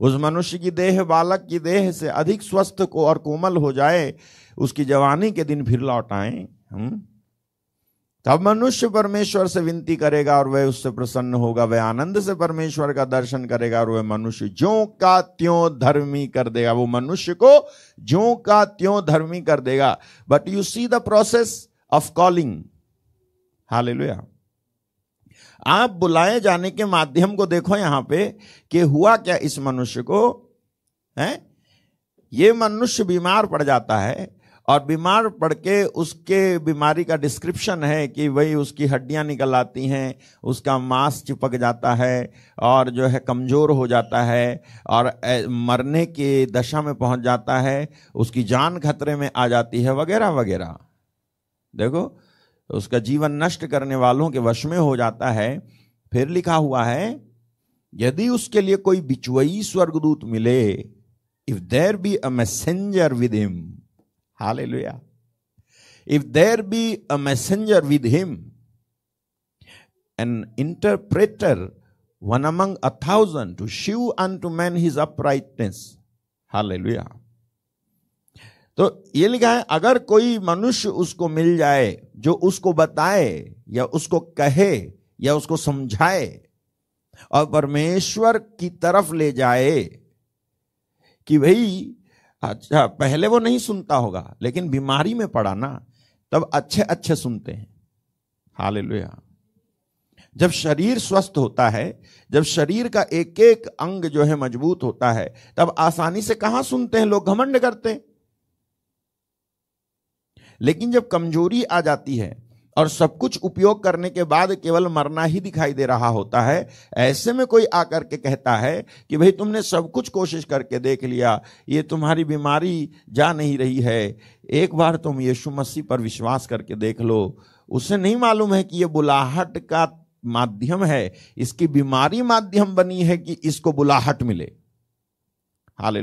उस मनुष्य की देह, बालक की देह से अधिक स्वस्थ को और कोमल हो जाए, उसकी जवानी के दिन फिर लौट आए तब मनुष्य परमेश्वर से विनती करेगा और वह उससे प्रसन्न होगा, वह आनंद से परमेश्वर का दर्शन करेगा और वह मनुष्य जो का त्यों धर्मी कर देगा। वो मनुष्य को जो का त्यों धर्मी कर देगा। But you see the process of calling hallelujah आप बुलाए जाने के माध्यम को देखो यहाँ पे कि हुआ क्या इस मनुष्य को, है? ये मनुष्य बीमार पड़ जाता है और बीमार पड़ के उसके बीमारी का डिस्क्रिप्शन है कि वही उसकी हड्डियाँ निकल आती हैं, उसका मांस चिपक जाता है और जो है कमज़ोर हो जाता है और मरने की दशा में पहुँच जाता है, उसकी जान खतरे में आ जाती है, वगैरह वगैरह। देखो उसका जीवन नष्ट करने वालों के वश में हो जाता है। फिर लिखा हुआ है, यदि उसके लिए कोई बिचुई स्वर्गदूत मिले if there be a messenger with him hallelujah if there be a messenger with him an interpreter one among a thousand to shew unto man his uprightness hallelujah तो ये लिखा है, अगर कोई मनुष्य उसको मिल जाए, जो उसको बताए, या उसको कहे, या उसको समझाए, और परमेश्वर की तरफ़ ले जाए, कि भाई अच्छा पहले वो नहीं सुनता होगा, लेकिन बीमारी में पड़ा ना, तब अच्छे अच्छे सुनते हैं। हाल जब शरीर स्वस्थ होता है, जब शरीर का एक एक अंग जो है मज़बूत होता है, तब आसानी से कहाँ सुनते हैं लोग? घमंड करते हैं। लेकिन जब कमज़ोरी आ जाती है और सब कुछ उपयोग करने के बाद केवल मरना ही दिखाई दे रहा होता है, ऐसे में कोई आकर के कहता है कि भाई तुमने सब कुछ कोशिश करके देख लिया, ये तुम्हारी बीमारी जा नहीं रही है। एक बार तुम यीशु मसीह पर विश्वास करके देख लो, उसे नहीं मालूम है कि ये बुलाहट का माध्यम है, इसकी बीमारी माध्यम बनी है कि इसको बुलाहट मिले। हाल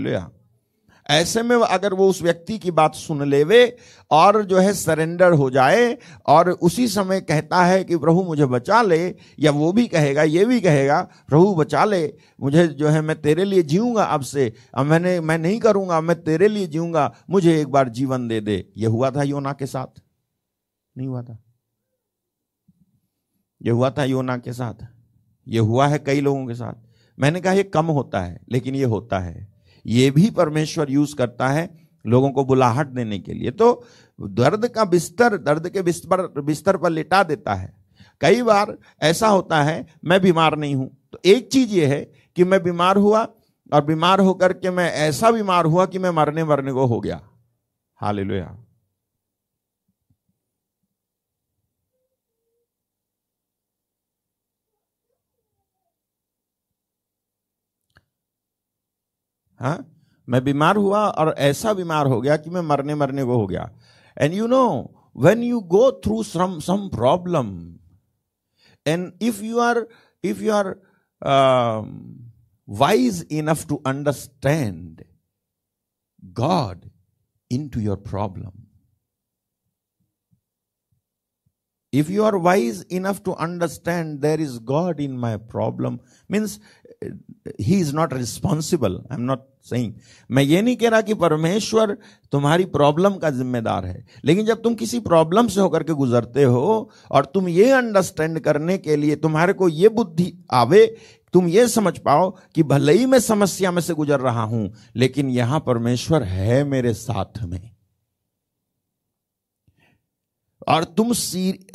ऐसे में अगर वो उस व्यक्ति की बात सुन लेवे और जो है सरेंडर हो जाए और उसी समय कहता है कि प्रभु मुझे बचा ले, या वो भी कहेगा, ये भी कहेगा, प्रभु बचा ले, मुझे जो है मैं तेरे लिए जीऊँगा अब से, अब मैंने, मैं नहीं करूँगा, मैं तेरे लिए जीऊँगा, मुझे एक बार जीवन दे दे। ये हुआ था योना के साथ? नहीं हुआ था। ये हुआ था योना के साथ? ये हुआ है कई लोगों के साथ। मैंने कहा, ये कम होता है, लेकिन ये होता है। ये भी परमेश्वर यूज़ करता है लोगों को बुलाहट देने के लिए। तो दर्द का बिस्तर, दर्द के बिस्तर बिस्तर पर लिटा देता है। कई बार ऐसा होता है, मैं बीमार नहीं हूँ। तो एक चीज़ ये है कि मैं बीमार हुआ और बीमार होकर के मैं ऐसा बीमार हुआ कि मैं मरने मरने को हो गया। हाल हाँ? मैं बीमार हुआ और ऐसा बीमार हो गया कि मैं मरने मरने को हो गया। And you know when you go through some some problem and if you are if you are wise enough to understand God in to your problem if you are wise enough to understand there is god in my problem, means he is not responsible I am not सही मैं ये नहीं कह रहा कि परमेश्वर तुम्हारी problem का जिम्मेदार है। लेकिन जब तुम किसी प्रॉब्लम से होकर के गुजरते हो और तुम ये अंडरस्टैंड करने के लिए तुम्हारे को ये बुद्धि आवे, तुम ये समझ पाओ कि भले ही मैं समस्या में से गुजर रहा हूँ, लेकिन यहाँ परमेश्वर है मेरे साथ में। और तुम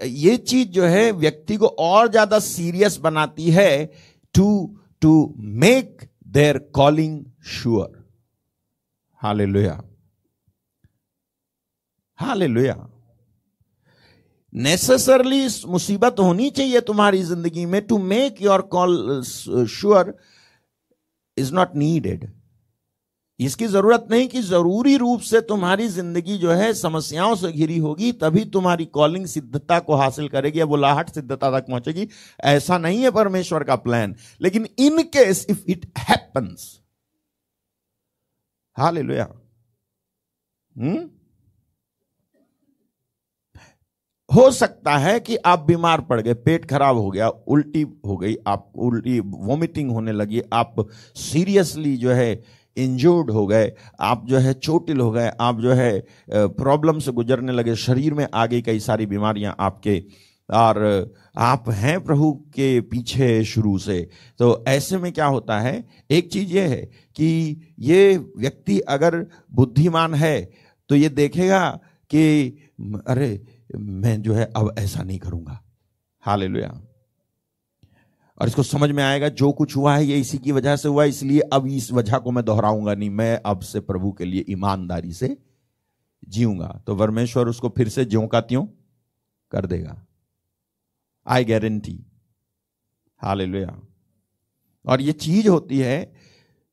ये चीज़ जो है, व्यक्ति को और ज़्यादा सीरियस बनाती है to to make their calling sure. Hallelujah. Hallelujah. Necessarily मुसीबत होनी चाहिए तुम्हारी ज़िंदगी में to make your call sure is not needed इसकी ज़रूरत नहीं कि ज़रूरी रूप से तुम्हारी ज़िंदगी जो है समस्याओं से घिरी होगी, तभी तुम्हारी कॉलिंग सिद्धता को हासिल करेगी या बुलाहट सिद्धता तक पहुंचेगी। ऐसा नहीं है परमेश्वर का प्लान लेकिन in case if it happens hall hmm? हो सकता है कि आप बीमार पड़ गए, पेट खराब हो गया, उल्टी हो गई, आप उल्टी वॉमिटिंग होने लगी, आप सीरियसली जो है इंजोर्ड हो गए, आप जो है चोटिल हो गए, आप जो है प्रॉब्लम से गुजरने लगे, शरीर में आ गई कई सारी बीमारियाँ आपके, और आप हैं प्रभु के पीछे शुरू से। तो ऐसे में क्या होता है, एक चीज़ ये है कि ये व्यक्ति अगर बुद्धिमान है तो ये देखेगा कि, अरे, मैं जो है अब ऐसा नहीं करूँगा। हाल और इसको समझ में आएगा, जो कुछ हुआ है, ये इसी की वजह से हुआ इसलिए अब इस वजह को मैं दोहराऊँगा नहीं, मैं अब से प्रभु के लिए ईमानदारी से जीऊँगा। तो परमेश्वर उसको फिर से ज्यो का त्यों कर देगा। I guarantee. हाल और ये चीज़ होती है,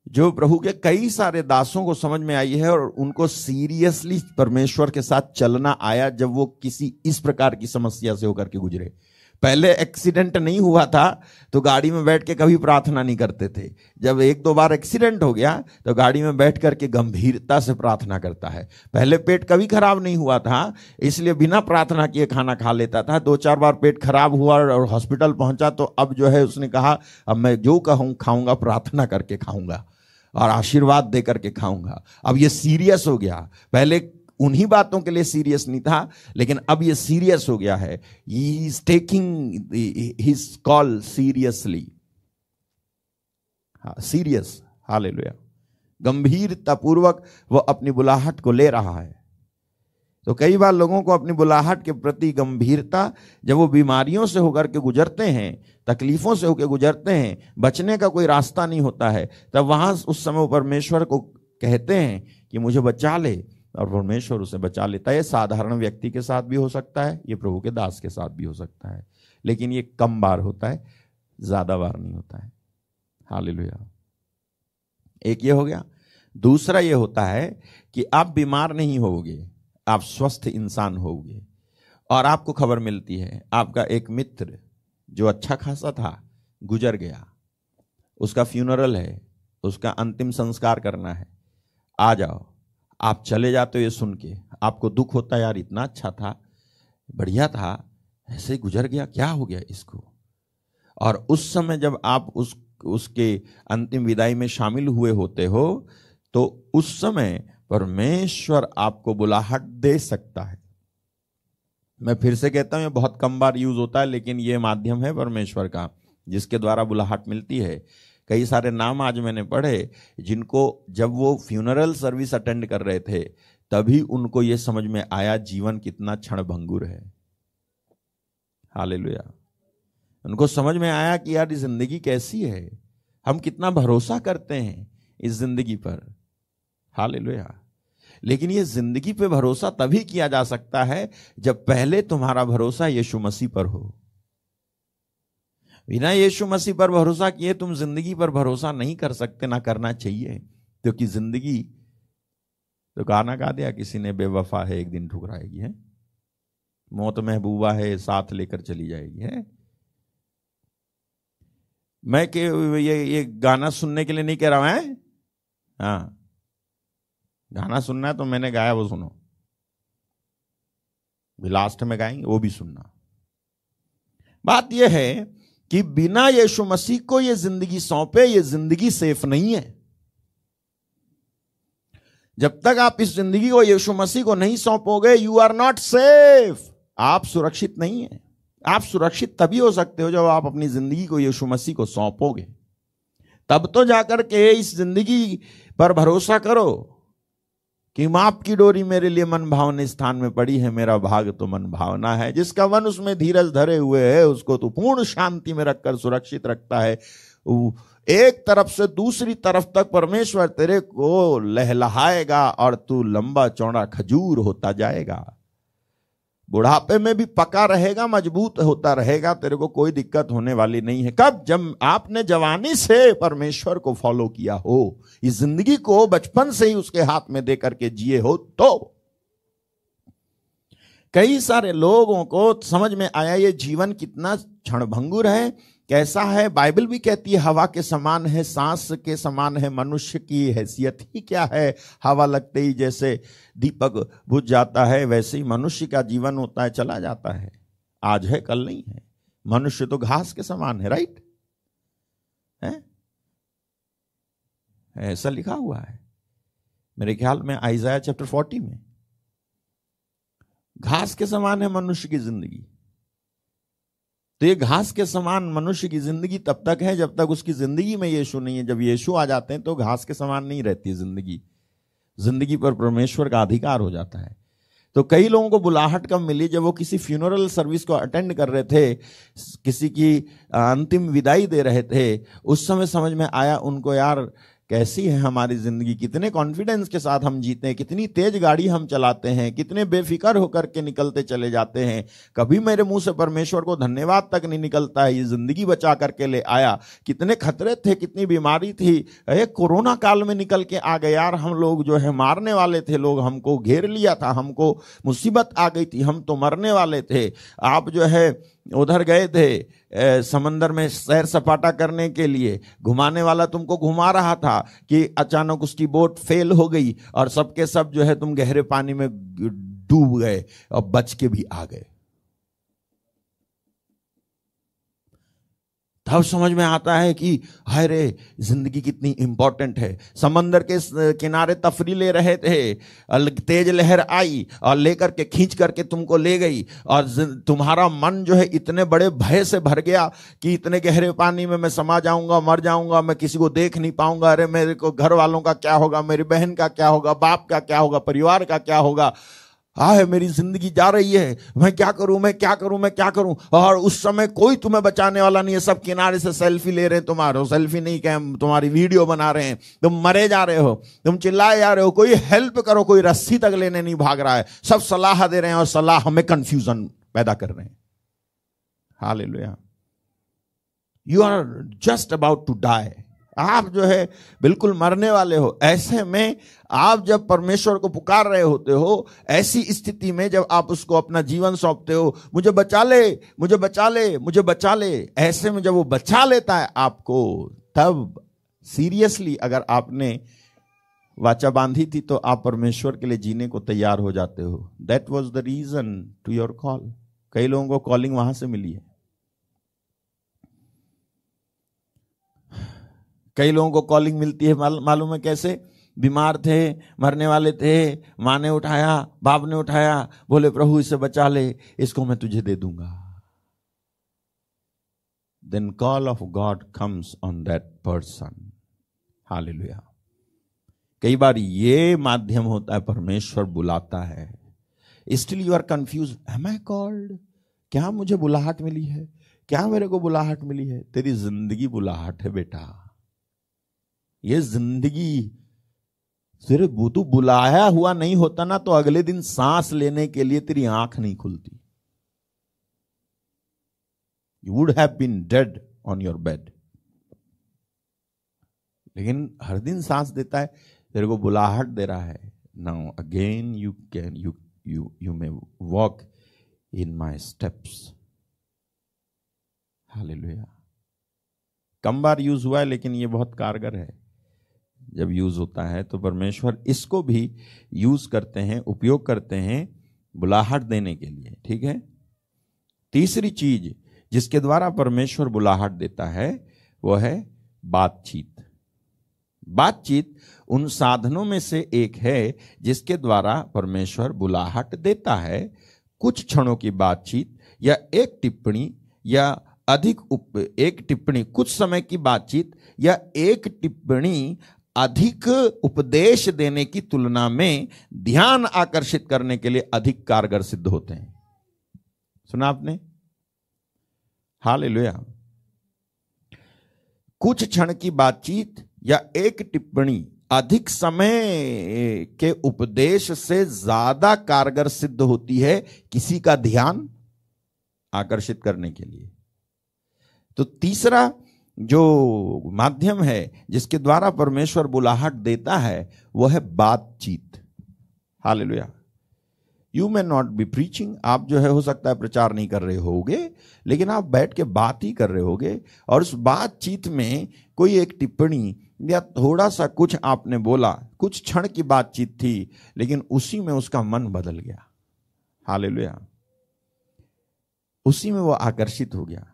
जो प्रभु के कई सारे दासों को समझ में आई है और उनको सीरियसली परमेश्वर के साथ चलना आया जब वो किसी इस प्रकार की समस्या से होकर के गुजरे। पहले एक्सीडेंट नहीं हुआ था तो गाड़ी में बैठ के कभी प्रार्थना नहीं करते थे। जब एक दो बार एक्सीडेंट हो गया तो गाड़ी में बैठ करके गंभीरता से प्रार्थना करता है। पहले पेट कभी खराब नहीं हुआ था, इसलिए बिना प्रार्थना किए खाना खा लेता था। दो चार बार पेट खराब हुआ और हॉस्पिटल पहुँचा तो अब जो है उसने कहा, अब मैं जो कहूँ, खाऊँगा, प्रार्थना करके खाऊँगा और आशीर्वाद दे करके खाऊँगा। अब ये सीरियस हो गया। पहले उन्हीं बातों के लिए सीरियस नहीं था, लेकिन अब ये सीरियस हो गया है। Is taking his call seriously serious हाल गंभीरता पूर्वक वो अपनी बुलाहट को ले रहा है। तो कई बार लोगों को अपनी बुलाहट के प्रति गंभीरता, जब वो बीमारियों से होकर के गुजरते हैं, तकलीफों से होकर गुजरते हैं, बचने का कोई रास्ता नहीं होता है, तब वहाँ उस समय परमेश्वर को कहते हैं कि मुझे बचा ले। और परमेश्वर उसे बचा लेता है। साधारण व्यक्ति के साथ भी हो सकता है, ये प्रभु के दास के साथ भी हो सकता है। लेकिन ये कम बार होता है, ज़्यादा बार नहीं होता है। हाल एक ये हो गया। दूसरा ये होता है कि आप बीमार नहीं होगे आप स्वस्थ इंसान होगे और आपको खबर मिलती है। आपका एक मित्र जो अच्छा खासा था, गुजर गया। उसका फ्यूनरल है, उसका अंतिम संस्कार करना है। आ जाओ। आप चले जाते हो ये सुन के। आपको दुख होता यार इतना अच्छा था, बढ़िया था, ऐसे गुजर गया, क्या हो गया इसको? और उस समय जब आप उस, उसके अंतिम विदाई में शामिल हुए होते हो तो उस समय परमेश्वर आपको बुलाहट दे सकता है। मैं फिर से कहता हूँ, ये बहुत कम बार यूज़ होता है, लेकिन ये माध्यम है परमेश्वर का, जिसके द्वारा बुलाहट मिलती है। कई सारे नाम आज मैंने पढ़े, जिनको जब वो फ्यूनरल सर्विस अटेंड कर रहे थे, तभी उनको ये समझ में आया जीवन कितना क्षण भंगुर है। हाल उनको समझ में आया कि यार ज़िंदगी कैसी है? हम कितना भरोसा करते हैं इस ज़िंदगी पर। हाल लेकिन ये ज़िंदगी पे भरोसा तभी किया जा सकता है जब पहले तुम्हारा भरोसा यीशु मसीह पर हो। बिना यीशु मसीह पर भरोसा किए तुम ज़िंदगी पर भरोसा नहीं कर सकते, ना करना चाहिए। क्योंकि तो ज़िंदगी तो गाना गा दिया, किसी ने बेवफा है, एक दिन ठुकराएगी, है? मौत महबूबा है, साथ लेकर चली जाएगी, है? मैं के, ये ये गाना सुनने के लिए नहीं कह रहा हूँ, है? हाँ। गाना सुनना है तो मैंने गाया, वो सुनो। लास्ट में गाएँगे, वो भी सुनना। बात यह है कि बिना यीशु मसीह को यह ज़िंदगी सौंपे, ये ज़िंदगी सेफ़ नहीं है। जब तक आप इस ज़िंदगी को यीशु मसीह को नहीं सौंपोगे यू आर नॉट सेफ़ आप सुरक्षित नहीं है। आप सुरक्षित तभी हो सकते हो जब आप अपनी ज़िंदगी को यीशु मसीह को सौंपोगे। तब तो जाकर के इस ज़िंदगी पर भरोसा करो। कि माप की डोरी मेरे लिए मन भावने स्थान में पड़ी है, मेरा भाग तो मन भावना है। जिसका मन उसमें धीरज धरे हुए है, उसको तो पूर्ण शांति में रखकर सुरक्षित रखता है। एक तरफ़ से दूसरी तरफ़ तक परमेश्वर तेरे को लहलहाएगा और तू लंबा चौड़ा खजूर होता जाएगा। बुढ़ापे में भी पका रहेगा, मज़बूत होता रहेगा, तेरे को कोई दिक्कत होने वाली नहीं है। कब? जब आपने जवानी से परमेश्वर को फॉलो किया हो, इस ज़िंदगी को बचपन से ही उसके हाथ में दे करके जिए हो तो कई सारे लोगों को समझ में आया, ये जीवन कितना क्षणभंगुर है। कैसा है? बाइबल भी कहती है, हवा के समान है, सांस के समान है, मनुष्य की हैसियत ही क्या है? हवा लगते ही जैसे दीपक बुझ जाता है, वैसे ही मनुष्य का जीवन होता है, चला जाता है। आज है, कल नहीं है। मनुष्य तो घास के समान है, राइट? है? ऐसा लिखा हुआ है। मेरे ख्याल में आइजाया चैप्टर फोर्टी में। घास के समान है मनुष्य की ज़िंदगी। तो ये घास के समान मनुष्य की ज़िंदगी तब तक है जब तक उसकी ज़िंदगी में यीशु नहीं है। जब यीशु आ जाते हैं तो घास के समान नहीं रहती ज़िंदगी। ज़िंदगी पर परमेश्वर का अधिकार हो जाता है। तो कई लोगों को बुलाहट कब मिली जब वो किसी फ्यूनरल सर्विस को अटेंड कर रहे थे, किसी की अंतिम विदाई दे रहे थे, उस समय समझ में आया, उनको यार कैसी है हमारी ज़िंदगी? कितने कॉन्फिडेंस के साथ हम जीते हैं? कितनी तेज गाड़ी हम चलाते हैं? कितने बेफिक्र होकर के निकलते चले जाते हैं? कभी मेरे मुँह से परमेश्वर को धन्यवाद तक नहीं निकलता है। ये ज़िंदगी बचा करके ले आया। कितने खतरे थे, कितनी बीमारी थी। अरे, कोरोना काल में निकल के आ गए यार। हम लोग जो है मारने वाले थे। लोग हमको घेर लिया था। हमको मुसीबत आ गई थी। हम तो मरने वाले थे। आप जो है उधर गए थे समंदर में सैर सपाटा करने के लिए। घुमाने वाला तुमको घुमा रहा था कि अचानक उसकी बोट फेल हो गई और सबके सब जो है तुम गहरे पानी में डूब गए और बच के भी आ गए। तब समझ में आता है कि, हाय रे, ज़िंदगी कितनी इंपॉर्टेंट है। समंदर के किनारे तफरी ले रहे थे तेज लहर आई, और लेकर के, खींच करके तुमको ले गई, और तुम्हारा मन जो है इतने बड़े भय से भर गया कि इतने गहरे पानी में मैं समा जाऊँगा, मर जाऊँगा, मैं किसी को देख नहीं पाऊँगा, अरे मेरे को घर वालों का क्या होगा, मेरी बहन का क्या होगा, बाप का क्या होगा, परिवार का क्या होगा? है मेरी ज़िंदगी जा रही है। मैं क्या करूँ, मैं क्या करूँ, मैं क्या करूँ? और उस समय कोई तुम्हें बचाने वाला नहीं है। सब किनारे से सेल्फी ले रहे हैं तुम्हारे। सेल्फी नहीं कह तुम्हारी वीडियो बना रहे हैं। तुम मरे जा रहे हो। तुम चिल्लाए जा रहे हो। कोई हेल्प करो, कोई रस्सी तक लेने नहीं भाग रहा है। सब सलाह दे रहे हैं और सलाह हमें कंफ्यूजन पैदा कर रहे हैं। हाल you are just about to die आप जो है बिल्कुल मरने वाले हो। ऐसे में आप जब परमेश्वर को पुकार रहे होते हो, ऐसी स्थिति में जब आप उसको अपना जीवन सौंपते हो, मुझे बचा ले, मुझे बचा ले, मुझे बचा ले, ऐसे में जब वो बचा लेता है आपको, तब सीरियसली अगर आपने वाचा बांधी थी तो आप परमेश्वर के लिए जीने को तैयार हो जाते हो। That was the reason to your call कई लोगों को कॉलिंग वहाँ से मिली है। कई लोगों को कॉलिंग मिलती है मालूम है कैसे? बीमार थे, मरने वाले थे, माँ ने उठाया, बाप ने उठाया, बोले, प्रभु, इसे बचा ले, इसको मैं तुझे दे दूँगा. Then call of God comes on that person hallelujah कई बार ये माध्यम होता है, परमेश्वर बुलाता है। Still you are confuse am I called क्या मुझे बुलाहट मिली है? क्या मेरे को बुलाहट मिली है? तेरी ज़िंदगी बुलाहट है, बेटा। ये ज़िंदगी सिर्फ़ तू बुलाया हुआ नहीं होता ना तो अगले दिन सांस लेने के लिए तेरी आँख नहीं खुलती। You would have been dead on your bed लेकिन हर दिन सांस देता है, तेरे को बुलाहट दे रहा है। Now again you can you you you may walk in my steps hallelujah कम बार यूज़ हुआ है, लेकिन ये बहुत कारगर है। जब यूज़ होता है तो परमेश्वर इसको भी यूज़ करते हैं उपयोग करते हैं बुलाहट देने के लिए ठीक है? तीसरी चीज़ जिसके द्वारा परमेश्वर बुलाहट देता है वह है बातचीत। बातचीत उन साधनों में से एक है जिसके द्वारा परमेश्वर बुलाहट देता है। कुछ क्षणों की बातचीत या एक टिप्पणी या अधिक उप, एक टिप्पणी कुछ समय की बातचीत या एक टिप्पणी अधिक उपदेश देने की तुलना में ध्यान आकर्षित करने के लिए अधिक कारगर सिद्ध होते हैं। सुना आपने? हाल लोया कुछ क्षण की बातचीत या एक टिप्पणी अधिक समय के उपदेश से ज़्यादा कारगर सिद्ध होती है किसी का ध्यान आकर्षित करने के लिए। तो तीसरा जो माध्यम है, जिसके द्वारा परमेश्वर बुलाहट देता है, वह है बातचीत। हाल you may not be preaching आप जो है, हो सकता है प्रचार नहीं कर रहे होगे, लेकिन आप बैठ के बात ही कर रहे होगे, और उस बातचीत में कोई एक टिप्पणी या थोड़ा सा कुछ आपने बोला, कुछ क्षण की बातचीत थी, लेकिन उसी में उसका मन बदल गया। हालेलुया। उसी में वो आकर्षित हो गया।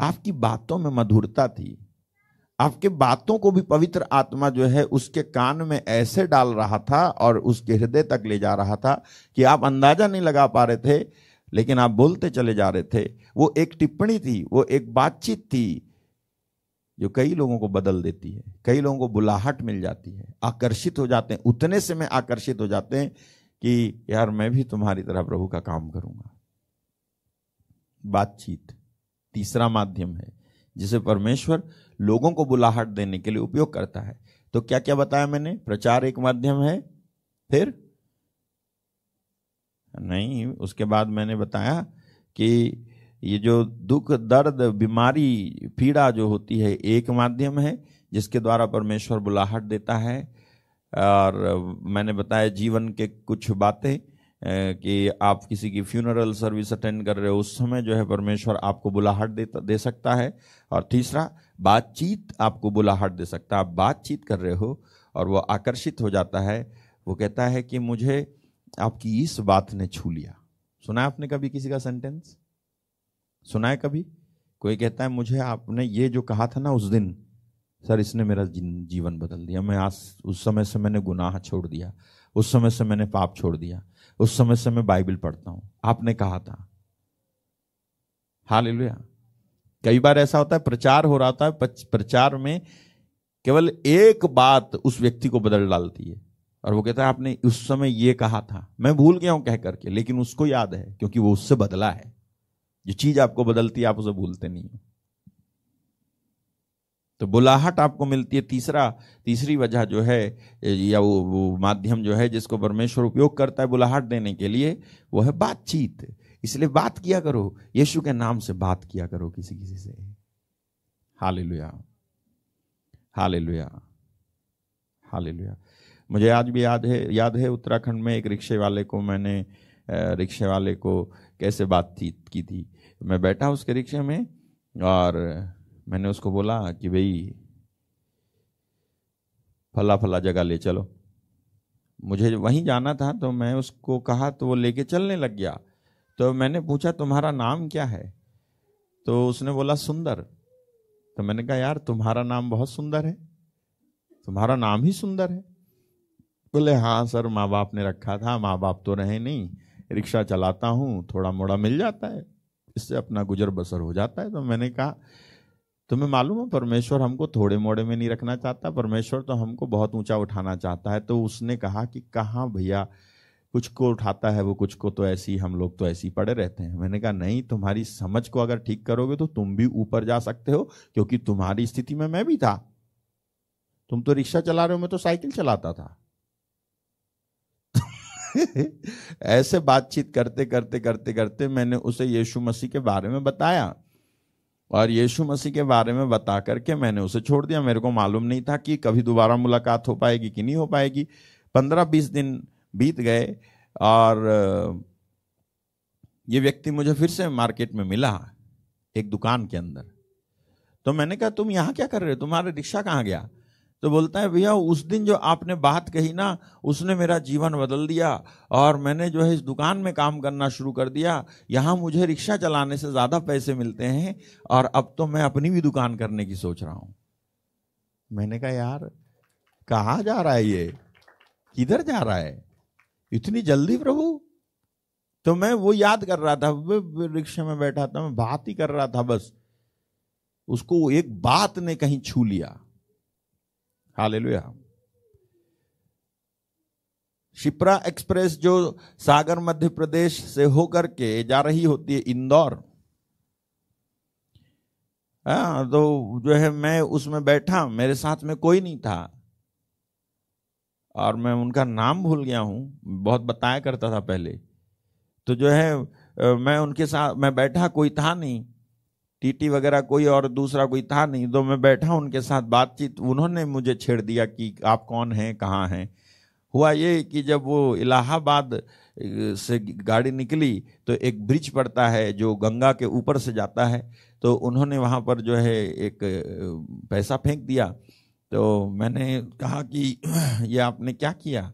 आपकी बातों में मधुरता थी। आपके बातों को भी पवित्र आत्मा जो है, उसके कान में ऐसे डाल रहा था और उसके हृदय तक ले जा रहा था कि आप अंदाज़ा नहीं लगा पा रहे थे, लेकिन आप बोलते चले जा रहे थे। वो एक टिप्पणी थी, वो एक बातचीत थी जो कई लोगों को बदल देती है। कई लोगों को बुलाहट मिल जाती है। आकर्षित हो जाते हैं। उतने से में आकर्षित हो जाते हैं कि यार मैं भी तुम्हारी तरह प्रभु का काम करूँगा। बातचीत। तीसरा माध्यम है, जिसे परमेश्वर लोगों को बुलाहट देने के लिए उपयोग करता है। तो क्या क्या बताया मैंने? प्रचार एक माध्यम है, फिर? नहीं, उसके बाद मैंने बताया कि ये जो दुख, दर्द, बीमारी, पीड़ा जो होती है, एक माध्यम है, जिसके द्वारा परमेश्वर बुलाहट देता है। और मैंने बताया जीवन के कुछ बातें कि आप किसी की फ्यूनरल सर्विस अटेंड कर रहे हो उस समय जो है परमेश्वर आपको बुलाहट दे, दे सकता है। और तीसरा बातचीत आपको बुलाहट दे सकता है। आप बातचीत कर रहे हो और वो आकर्षित हो जाता है। वो कहता है कि मुझे आपकी इस बात ने छू लिया। सुना है आपने कभी किसी का सेंटेंस सुना है कभी? कोई कहता है मुझे आपने ये जो कहा था ना उस दिन सर इसने मेरा जीवन बदल दिया। मैं आज उस समय से मैंने गुनाह छोड़ दिया। उस समय से मैंने पाप छोड़ दिया। उस समय से मैं बाइबल पढ़ता हूँ। आपने कहा था। हाल कई बार ऐसा होता है, प्रचार हो रहा था प्रचार में केवल एक बात उस व्यक्ति को बदल डालती है। और वो कहता है, आपने उस समय ये कहा था। मैं भूल गया हूँ कह करके, लेकिन उसको याद है, क्योंकि वो उससे बदला है। जो चीज़ आपको बदलती है, आप उसे भूलते नहीं हो। तो बुलाहट आपको मिलती है। तीसरा तीसरी वजह जो है या वो, वो माध्यम जो है जिसको परमेश्वर उपयोग करता है बुलाहट देने के लिए वो है बातचीत। इसलिए बात किया करो यीशु के नाम से बात किया करो किसी किसी से। हाले लुया हाले लुया हाले लुया मुझे आज भी याद है याद है उत्तराखंड में एक रिक्शे वाले को मैंने रिक्शे वाले को कैसे बातचीत की थी। मैं बैठा उसके रिक्शे में और मैंने उसको बोला कि भाई फला फला जगह ले चलो। मुझे वहीं जाना था तो मैं उसको कहा तो वो लेके चलने लग गया। तो मैंने पूछा, तुम्हारा नाम क्या है? तो उसने बोला, सुंदर। तो मैंने कहा, यार, तुम्हारा नाम बहुत सुंदर है। तुम्हारा नाम ही सुंदर है। बोले हाँ सर माँ बाप ने रखा था। माँ बाप तो रहे नहीं। रिक्शा चलाता हूँ थोड़ा मोड़ा मिल जाता है। इससे अपना गुजर बसर हो जाता है। तो मैंने कहा तुम्हें मालूम है, परमेश्वर हमको थोड़े मोड़े में नहीं रखना चाहता, परमेश्वर तो हमको बहुत ऊँचा उठाना चाहता है। तो उसने कहा कि, कहाँ भैया, कुछ को उठाता है वो, कुछ को तो ऐसी, हम लोग तो ऐसी पड़े रहते हैं। मैंने कहा, नहीं, तुम्हारी समझ को अगर ठीक करोगे तो तुम भी ऊपर जा सकते हो, क्योंकि तुम्हारी स्थिति में मैं भी था। तुम तो रिक्शा चला रहे हो, मैं तो साइकिल चलाता था। ऐसे बातचीत करते करते करते करते मैंने उसे यीशु मसीह के बारे में बताया। और यीशु मसीह के बारे में बता करके मैंने उसे छोड़ दिया। मेरे को मालूम नहीं था कि कभी दोबारा मुलाकात हो पाएगी कि नहीं हो पाएगी। पंद्रह बीस दिन बीत गए और, ये व्यक्ति मुझे फिर से मार्केट में मिला एक दुकान के अंदर। तो मैंने कहा, तुम यहाँ क्या कर रहे हो? तुम्हारा रिक्शा कहाँ गया? तो बोलता है, भैया, उस दिन जो आपने बात कही ना, उसने मेरा जीवन बदल दिया और मैंने जो है इस दुकान में काम करना शुरू कर दिया। यहाँ मुझे रिक्शा चलाने से ज़्यादा पैसे मिलते हैं और अब तो मैं अपनी भी दुकान करने की सोच रहा हूँ। मैंने कहा, यार, कहा जा रहा है ये? किधर जा रहा है? इतनी जल्दी प्रभु? तो मैं वो याद कर रहा था रिक्शे में बैठा था, मैं बात ही कर रहा था बस। उसको एक बात ने कहीं छू लिया। हालेलुया शिप्रा एक्सप्रेस जो सागर मध्य प्रदेश से होकर के जा रही होती है इंदौर। हाँ तो जो है मैं उसमें बैठा, मेरे साथ में कोई नहीं था। और मैं उनका नाम भूल गया हूँ, बहुत बताया करता था पहले। तो जो है मैं उनके साथ, मैं बैठा, कोई था नहीं। टीटी वगैरह कोई और दूसरा कोई था नहीं तो मैं बैठा उनके साथ बातचीत, उन्होंने मुझे छेड़ दिया कि आप कौन हैं, कहाँ हैं। हुआ ये कि जब वो इलाहाबाद से गाड़ी निकली तो एक ब्रिज पड़ता है जो गंगा के ऊपर से जाता है तो उन्होंने वहाँ पर जो है एक पैसा फेंक दिया। तो मैंने कहा कि ये आपने क्या किया?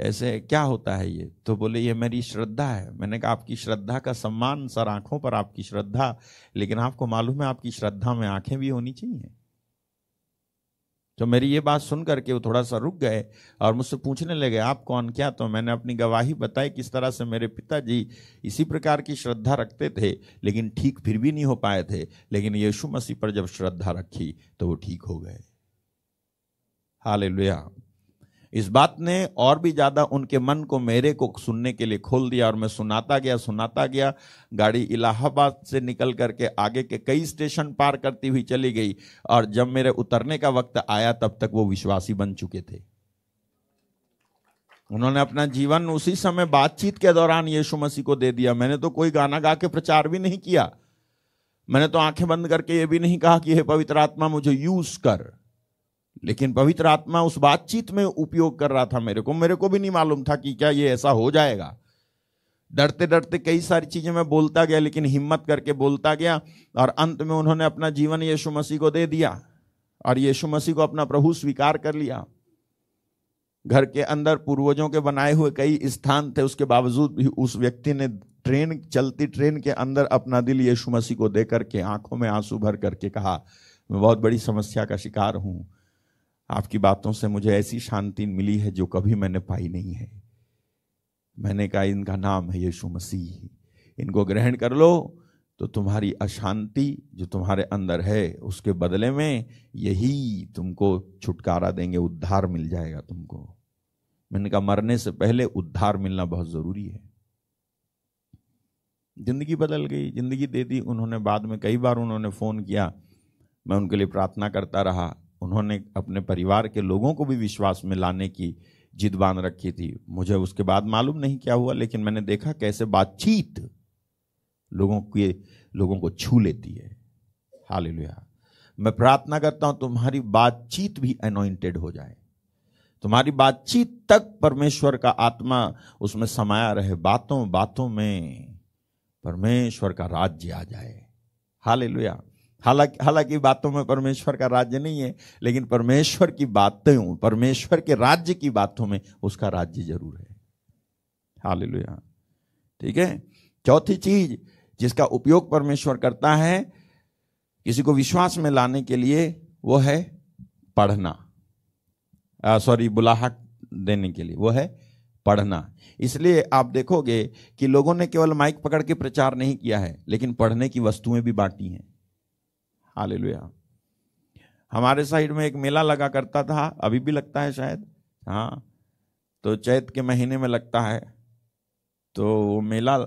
ऐसे क्या होता है ये? तो बोले, ये मेरी श्रद्धा है। मैंने कहा, आपकी श्रद्धा का सम्मान सर आँखों पर, आपकी श्रद्धा। लेकिन आपको मालूम है, आपकी श्रद्धा में आँखें भी होनी चाहिए? तो मेरी ये बात सुन करके वो थोड़ा सा रुक गए और मुझसे पूछने लगे, आप कौन? क्या तो? मैंने अपनी गवाही बताई किस तरह से मेरे पिताजी इसी प्रकार की श्रद्धा रखते थे, लेकिन ठीक फिर भी नहीं हो पाए थे। लेकिन यीशु मसीह पर जब श्रद्धा रखी तो वो ठीक हो गए। हालेलुया। इस बात ने और भी ज़्यादा उनके मन को मेरे को सुनने के लिए खोल दिया और मैं सुनाता गया सुनाता गया। गाड़ी इलाहाबाद से निकल करके आगे के कई स्टेशन पार करती हुई चली गई और जब मेरे उतरने का वक्त आया तब तक वो विश्वासी बन चुके थे। उन्होंने अपना जीवन उसी समय बातचीत के दौरान यीशु मसीह को दे दिया। मैंने तो कोई गाना गा के प्रचार भी नहीं किया। मैंने तो आँखें बंद करके ये भी नहीं कहा कि हे पवित्र आत्मा मुझे यूज़ कर। लेकिन पवित्र आत्मा उस बातचीत में उपयोग कर रहा था मेरे को। मेरे को भी नहीं मालूम था कि क्या ये ऐसा हो जाएगा। डरते डरते कई सारी चीज़ें मैं बोलता गया, लेकिन हिम्मत करके बोलता गया और अंत में उन्होंने अपना जीवन यीशु मसीह को दे दिया और यीशु मसीह को अपना प्रभु स्वीकार कर लिया। घर के अंदर पूर्वजों के बनाए हुए कई स्थान थे, उसके बावजूद भी उस व्यक्ति ने ट्रेन, चलती ट्रेन के अंदर अपना दिल यीशु मसीह को दे करके आँखों में आँसू भर करके कहा, मैं बहुत बड़ी समस्या का शिकार हूँ। आपकी बातों से मुझे ऐसी शांति मिली है जो कभी मैंने पाई नहीं है। मैंने कहा, इनका नाम है यीशु मसीह। इनको ग्रहण कर लो तो तुम्हारी अशांति जो तुम्हारे अंदर है, उसके बदले में यही तुमको छुटकारा देंगे, उद्धार मिल जाएगा तुमको। मैंने कहा, मरने से पहले उद्धार मिलना बहुत ज़रूरी है। ज़िंदगी बदल गई, ज़िंदगी दे दी, उन्होंने बाद में कई बार उन्होंने फ़ोन किया। मैं उनके लिए प्रार्थना करता रहा उन्होंने अपने परिवार के लोगों को भी विश्वास में लाने की जिद बाँध रखी थी। मुझे उसके बाद मालूम नहीं क्या हुआ, लेकिन मैंने देखा कैसे बातचीत लोगों के, लोगों को छू लेती है। हालेलुया। मैं प्रार्थना करता हूँ तुम्हारी बातचीत भी अनोइंटेड हो जाए। तुम्हारी बातचीत तक परमेश्वर का आत्मा, उसमें समाया रहे बातों बातों में परमेश्वर का राज्य आ जाए। हालेलुया। हालाँकि हालाँकि बातों में परमेश्वर का राज्य नहीं है, लेकिन परमेश्वर की बातें परमेश्वर के राज्य की बातों में उसका राज्य ज़रूर है। हालेलुया। ठीक है? चौथी चीज़ जिसका उपयोग परमेश्वर करता है, किसी को विश्वास में लाने के लिए, वो है पढ़ना। सॉरी, बुलाहट देने के लिए, वो है पढ़ना। इसलिए आप देखोगे कि लोगों ने केवल माइक पकड़ के प्रचार नहीं किया है, लेकिन पढ़ने की वस्तुएँ भी बांटी हैं। हालेलुया। हमारे साइड में एक मेला लगा करता था, अभी भी लगता है शायद? हाँ। तो चैत के महीने में लगता है। तो वो मेला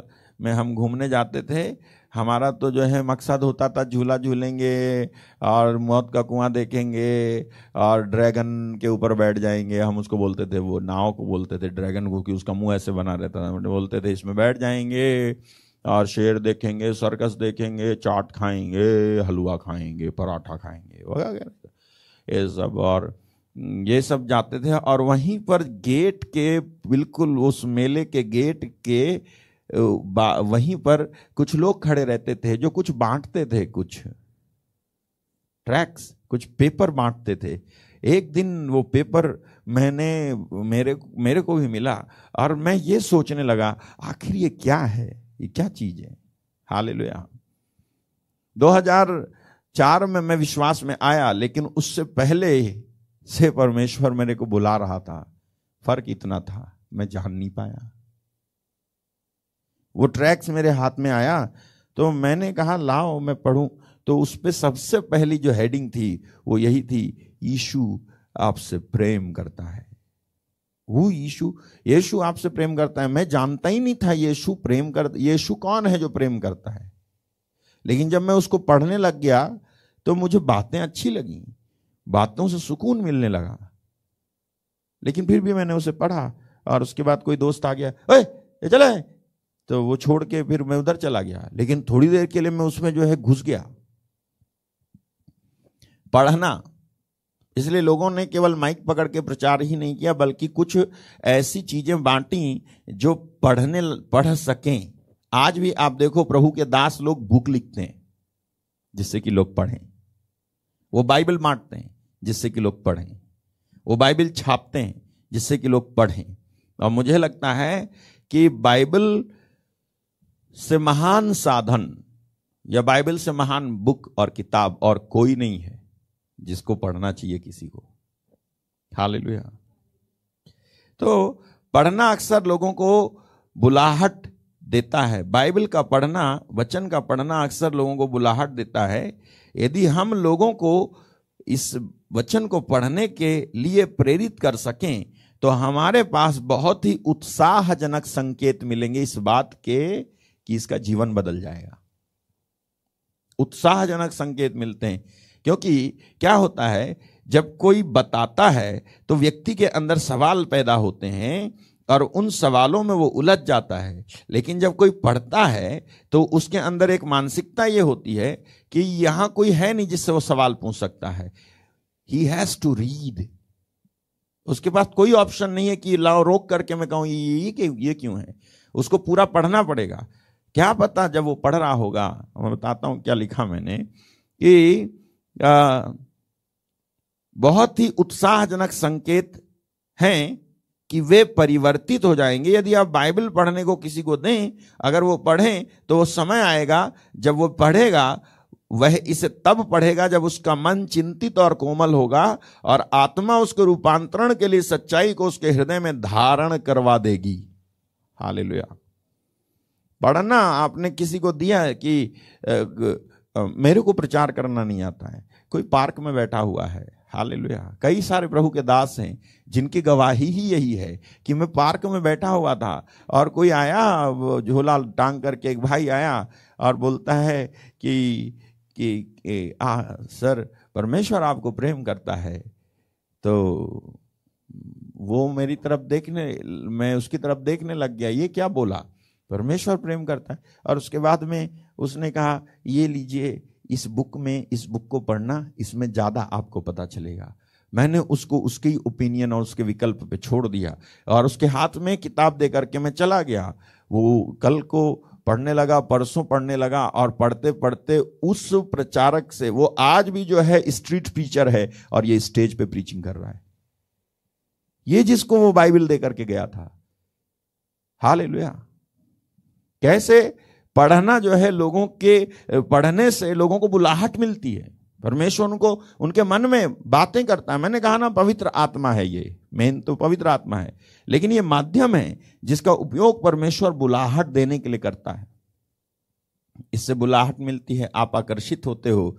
में हम घूमने जाते थे। हमारा तो जो है मकसद होता था झूला झूलेंगे और मौत का कुआँ देखेंगे और ड्रैगन के ऊपर बैठ जाएँगे। हम उसको बोलते थे, वो नाव को बोलते थे, ड्रैगन को, कि उसका मुँह ऐसे बना रहता था। बोलते थे, इसमें बैठ जाएँगे। और शेर देखेंगे, सर्कस देखेंगे, चाट खाएँगे, हलवा खाएँगे, पराठा खाएँगे, वगैरह। ये सब और, ये सब जाते थे और वहीं पर गेट के, बिल्कुल उस मेले के गेट के वहीं पर कुछ लोग खड़े रहते थे जो कुछ बांटते थे, कुछ ट्रैक्स कुछ पेपर बांटते थे। एक दिन वो पेपर मैंने, मेरे मेरे को भी मिला और मैं ये सोचने लगा, आखिर ये क्या है? ये क्या चीज़ है? हाल 2004 में मैं विश्वास में आया, लेकिन उससे पहले से परमेश्वर मेरे को बुला रहा था। फ़र्क इतना था, मैं जान नहीं पाया। वो ट्रैक्स मेरे हाथ में आया तो मैंने कहा, लाओ, मैं पढ़ूं। तो उस पर सबसे पहली जो हेडिंग थी, वो यही थी, यीशु आपसे प्रेम करता है। वो यीशु यीशु आपसे प्रेम करता है। मैं जानता ही नहीं था यीशु प्रेम कर यीशु कौन है जो प्रेम करता है? लेकिन जब मैं उसको पढ़ने लग गया तो मुझे बातें अच्छी लगी। बातों से सुकून मिलने लगा। लेकिन फिर भी मैंने उसे पढ़ा और उसके बाद कोई दोस्त आ गया ए, चले तो वो छोड़ के फिर मैं उधर चला गया। लेकिन थोड़ी देर के लिए मैं उसमें जो है घुस गया। पढ़ना इसलिए लोगों ने केवल माइक पकड़ के प्रचार ही नहीं किया, बल्कि कुछ ऐसी चीज़ें बांटी जो पढ़ने, पढ़ सकें। आज भी आप देखो प्रभु के दास लोग बुक लिखते हैं, जिससे कि लोग पढ़ें। वो बाइबल बांटते हैं, जिससे कि लोग पढ़ें। वो बाइबल छापते हैं, जिससे कि लोग पढ़ें। और मुझे लगता है कि बाइबल से महान साधन या बाइबल से महान बुक और किताब और कोई नहीं है। जिसको पढ़ना चाहिए किसी को। हालेलुया। तो पढ़ना अक्सर लोगों को बुलाहट देता है। बाइबल का पढ़ना, वचन का पढ़ना अक्सर लोगों को बुलाहट देता है। यदि हम लोगों को इस वचन को पढ़ने के लिए प्रेरित कर सकें तो हमारे पास बहुत ही उत्साहजनक संकेत मिलेंगे इस बात के कि इसका जीवन बदल जाएगा। उत्साहजनक संकेत मिलते हैं। क्योंकि क्या होता है जब कोई बताता है तो व्यक्ति के अंदर सवाल पैदा होते हैं और उन सवालों में वो उलझ जाता है। लेकिन जब कोई पढ़ता है तो उसके अंदर एक मानसिकता ये होती है कि यहाँ कोई है नहीं जिससे वो सवाल पूछ सकता है। ही हैज़ टू रीड उसके पास कोई ऑप्शन नहीं है कि लाओ रोक करके मैं कहूँ ये ये, ये क्यों है? उसको पूरा पढ़ना पड़ेगा। क्या पता जब वो पढ़ रहा होगा मैं बताता हूँ क्या लिखा मैंने कि बहुत ही उत्साहजनक संकेत हैं कि वे परिवर्तित हो जाएँगे। यदि आप बाइबल पढ़ने को किसी को दें, अगर वो पढ़ें तो वो समय आएगा, जब वो पढ़ेगा, वह इसे तब पढ़ेगा जब उसका मन चिंतित और कोमल होगा और आत्मा उसके रूपांतरण के लिए सच्चाई को उसके हृदय में धारण करवा देगी। हाल पढ़ना आपने किसी को दिया है कि मेरे को प्रचार करना नहीं आता है। कोई पार्क में बैठा हुआ है। हाल कई सारे प्रभु के दास हैं जिनकी गवाही ही यही है कि मैं पार्क में बैठा हुआ था और कोई आया वो झोला टांग करके एक भाई आया और बोलता है कि कि, कि आ, सर परमेश्वर आपको प्रेम करता है। तो वो मेरी तरफ़ देखने मैं उसकी तरफ़ देखने लग गया। ये क्या बोला? परमेश्वर प्रेम करता है। और उसके बाद में उसने कहा ये लीजिए इस बुक में, इस बुक को पढ़ना, इसमें ज़्यादा आपको पता चलेगा। मैंने उसको, उसकी ओपिनियन और उसके विकल्प पे छोड़ दिया और उसके हाथ में किताब दे करके मैं चला गया। वो कल को पढ़ने लगा, परसों पढ़ने लगा और पढ़ते पढ़ते उस प्रचारक से, वो आज भी जो है स्ट्रीट प्रीचर है और ये स्टेज पे प्रीचिंग कर रहा है। ये जिसको वो बाइबल दे करके गया था। हाल कैसे? पढ़ना जो है लोगों के, पढ़ने से लोगों को बुलाहट मिलती है। परमेश्वर उनको, उनके मन में बातें करता है। मैंने कहा ना, पवित्र आत्मा है ये। मेन तो पवित्र आत्मा है। लेकिन ये माध्यम है जिसका उपयोग परमेश्वर बुलाहट देने के लिए करता है। इससे बुलाहट मिलती है। आप आकर्षित होते हो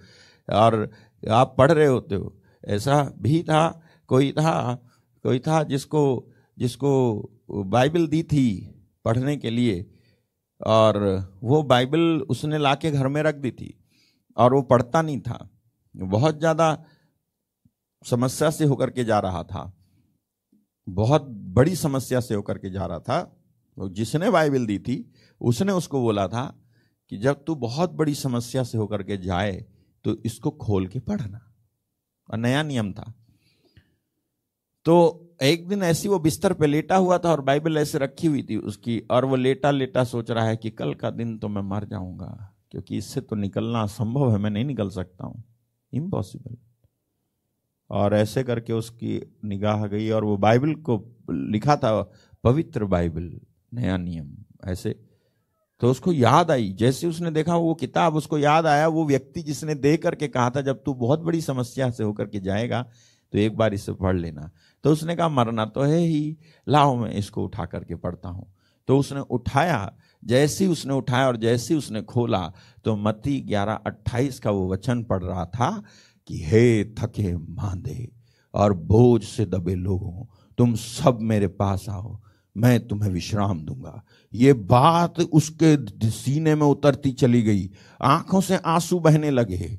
और आप पढ़ रहे होते हो। ऐसा भी था, कोई था कोई था जिसको जिसको बाइबल दी थी पढ़ने के लिए। और वो बाइबल उसने ला के घर में रख दी थी और वो पढ़ता नहीं था। बहुत ज़्यादा समस्या से होकर के जा रहा था। बहुत बड़ी समस्या से होकर के जा रहा था। तो जिसने बाइबल दी थी, उसने उसको बोला था कि जब तू बहुत बड़ी समस्या से होकर के जाए तो इसको खोल के पढ़ना। और नया नियम था। तो एक दिन ऐसी वो बिस्तर पे लेटा हुआ था और बाइबल ऐसे रखी हुई थी उसकी, और वो लेटा लेटा सोच रहा है कि कल का दिन तो मैं मर जाऊँगा, क्योंकि इससे तो निकलना संभव है, मैं नहीं निकल सकता हूँ। इम्पॉसिबल और ऐसे करके उसकी निगाह गई और वो बाइबल को लिखा था, पवित्र बाइबल, नया नियम, ऐसे। तो उसको याद आई, जैसे उसने देखा वो किताब, उसको याद आया, वो व्यक्ति जिसने दे करके कहा था, जब तू बहुत बड़ी समस्या से होकर के जाएगा तो एक बार इसे पढ़ लेना। तो उसने कहा, मरना तो है ही, लाओ मैं इसको उठा करके पढ़ता हूँ। तो उसने उठाया, जैसी उसने उठाया और जैसी उसने खोला तो मती ग्यारह अट्ठाईस का वो वचन पढ़ रहा था कि, हे थके मांदे और बोझ से दबे लोगों, तुम सब मेरे पास आओ, मैं तुम्हें विश्राम दूँगा। ये बात उसके सीने में उतरती चली गई। आँखों से आँसू बहने लगे।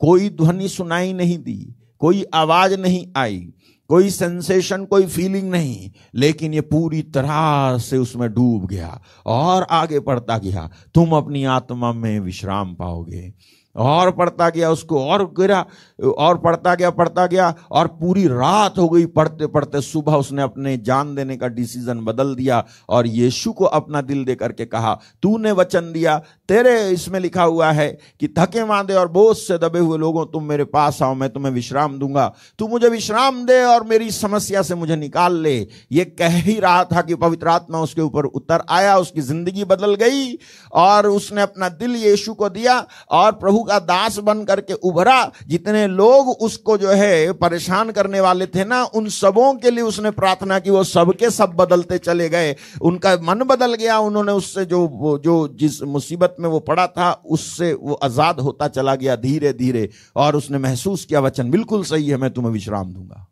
कोई ध्वनि सुनाई नहीं दी, कोई आवाज़ नहीं आई। कोई सेंसेशन कोई फीलिंग नहीं, लेकिन ये पूरी तरह से उसमें डूब गया और आगे बढ़ता गया, तुम अपनी आत्मा में विश्राम पाओगे। और पढ़ता गया उसको, और गिरा, और पढ़ता गया पढ़ता गया, और पूरी रात हो गई पढ़ते पढ़ते सुबह उसने अपने जान देने का डिसीज़न बदल दिया और यीशु को अपना दिल दे करके कहा, तूने वचन दिया, तेरे इसमें लिखा हुआ है कि थके मांदे और बोझ से दबे हुए लोगों, तुम मेरे पास आओ, मैं तुम्हें विश्राम दूँगा। तू मुझे विश्राम दे और मेरी समस्या से मुझे निकाल ले। ये कह ही रहा था कि पवित्र आत्मा उसके ऊपर उतर आया, उसकी ज़िंदगी बदल गई और उसने अपना दिल यीशु को दिया और प्रभु का दास बन करके उभरा, जितने लोग उसको जो है परेशान करने वाले थे ना, उन सबों के लिए उसने प्रार्थना की, वो सबके सब बदलते चले गए। उनका मन बदल गया, उन्होंने उससे जो जो जिस मुसीबत में वो पड़ा था, उससे वो आज़ाद होता चला गया धीरे धीरे और उसने महसूस किया, वचन बिल्कुल सही है, मैं तुम्हें विश्राम दूँगा।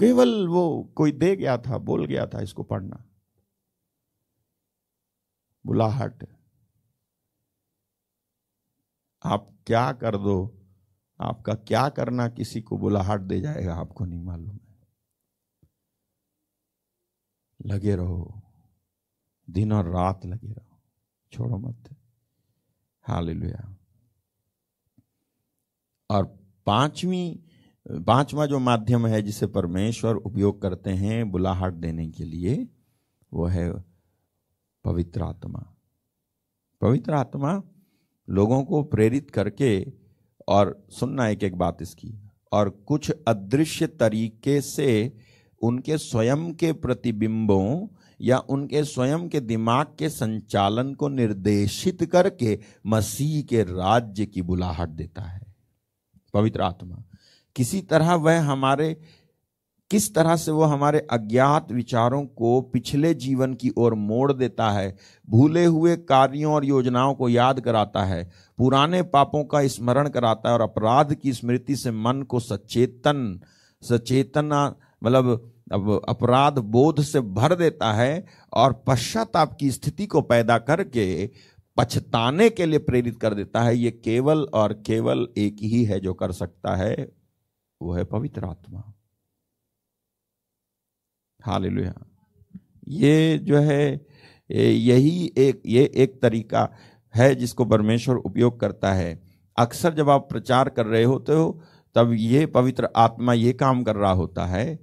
केवल वो कोई दे गया था, बोल गया था इसको पढ़ना। बुलाहट। आप क्या कर दो, आपका क्या करना किसी को बुलाहट दे जाएगा, आपको नहीं मालूम है। लगे रहो, दिन और रात लगे रहो, छोड़ो मत। हाल और पांचवी, पांचवा जो माध्यम है जिसे परमेश्वर उपयोग करते हैं बुलाहट देने के लिए, वो है पवित्र आत्मा। पवित्र आत्मा लोगों को प्रेरित करके और सुनना एक एक बात इसकी। और कुछ अदृश्य तरीके से उनके स्वयं के प्रतिबिंबों या उनके स्वयं के दिमाग के संचालन को निर्देशित करके मसीह के राज्य की बुलाहट देता है। पवित्र आत्मा। किसी तरह वह हमारे किस तरह से वो हमारे अज्ञात विचारों को पिछले जीवन की ओर मोड़ देता है, भूले हुए कार्यों और योजनाओं को याद कराता है, पुराने पापों का स्मरण कराता है और अपराध की स्मृति से मन को सचेतन, सचेतना मतलब अब अपराध बोध से भर देता है और पश्चाताप की स्थिति को पैदा करके पछताने के लिए प्रेरित कर देता है। ये केवल और केवल एक ही है जो कर सकता है, वो है पवित्र आत्मा। हालेलुया। ये जो है यही एक, ये एक तरीका है जिसको परमेश्वर उपयोग करता है। अक्सर जब आप प्रचार कर रहे होते हो, तब ये पवित्र आत्मा ये काम कर रहा होता है,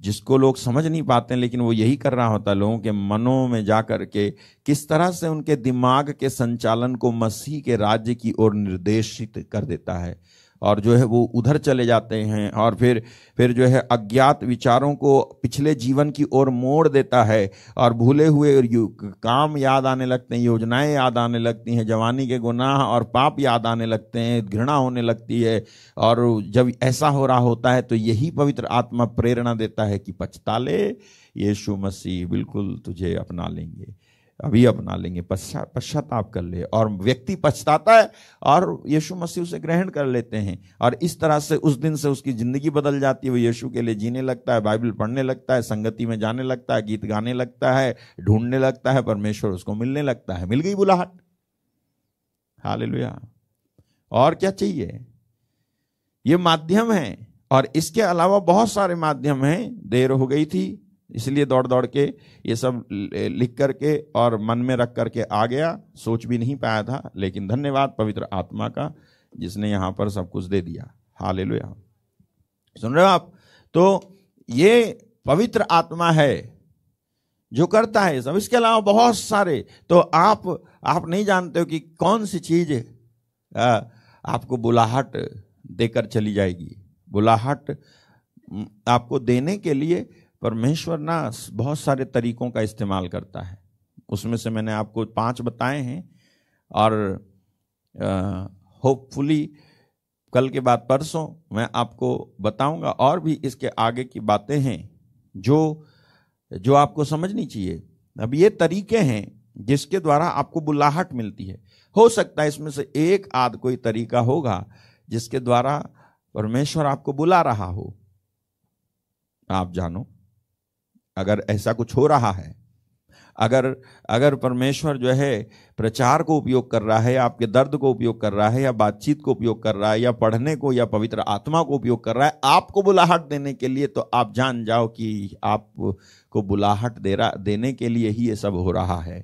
जिसको लोग समझ नहीं पाते लेकिन वो यही कर रहा होता है लोगों के मनों में जा कर के, किस तरह से उनके दिमाग के संचालन को मसीह के राज्य की ओर निर्देशित कर देता है। और जो है वो उधर चले जाते हैं और फिर फिर जो है अज्ञात विचारों को पिछले जीवन की ओर मोड़ देता है और भूले हुए काम याद आने लगते हैं, योजनाएँ याद आने लगती हैं, जवानी के गुनाह और पाप याद आने लगते हैं, घृणा होने लगती है और जब ऐसा हो रहा होता है तो यही पवित्र आत्मा प्रेरणा देता है कि पछता ले यीशु मसीह, बिल्कुल तुझे अपना लेंगे। अभी अपना लेंगे पश्चाताप पश्चाताप कर ले। और व्यक्ति पछताता है और यीशु मसीह उसे ग्रहण कर लेते हैं। और इस तरह से उस दिन से उसकी ज़िंदगी बदल जाती है। वो यीशु के लिए जीने लगता है, बाइबल पढ़ने लगता है, संगति में जाने लगता है, गीत गाने लगता है, ढूँढने लगता है, परमेश्वर उसको मिलने लगता है। मिल गई बुलाहट। हाल और क्या चाहिए? ये माध्यम है। और इसके अलावा बहुत सारे माध्यम हैं। देर हो गई थी। इसलिए दौड़ दौड़ के ये सब लिख करके और मन में रख करके आ गया। सोच भी नहीं पाया था, लेकिन धन्यवाद, पवित्र आत्मा का, जिसने यहाँ पर सब कुछ दे दिया। हा ले लो हाल सुन रहे हो आप? तो ये पवित्र आत्मा है, जो करता है सब। इसके अलावा बहुत सारे तो आप आप नहीं जानते हो कि कौन सी चीज़ आपको बुलाहट देकर चली जाएगी। बुलाहट आपको देने के लिए परमेश्वर ना बहुत सारे तरीकों का इस्तेमाल करता है। उसमें से मैंने आपको पाँच बताए हैं और होपफुली कल के बाद परसों मैं आपको बताऊँगा और भी इसके आगे की बातें हैं जो जो आपको समझनी चाहिए। अब ये तरीके हैं जिसके द्वारा आपको बुलाहट मिलती है। हो सकता है इसमें से एक आध कोई तरीका होगा जिसके द्वारा परमेश्वर आपको बुला रहा हो। आप जानो। अगर ऐसा कुछ हो रहा है, अगर अगर परमेश्वर जो है प्रचार को उपयोग कर रहा है आपके दर्द को उपयोग कर रहा है, या बातचीत को उपयोग कर रहा है, या पढ़ने को, या पवित्र आत्मा को उपयोग कर रहा है, आपको बुलाहट देने के लिए तो आप जान जाओ कि आपको बुलाहट दे रहा, देने के लिए ही ये सब हो रहा है।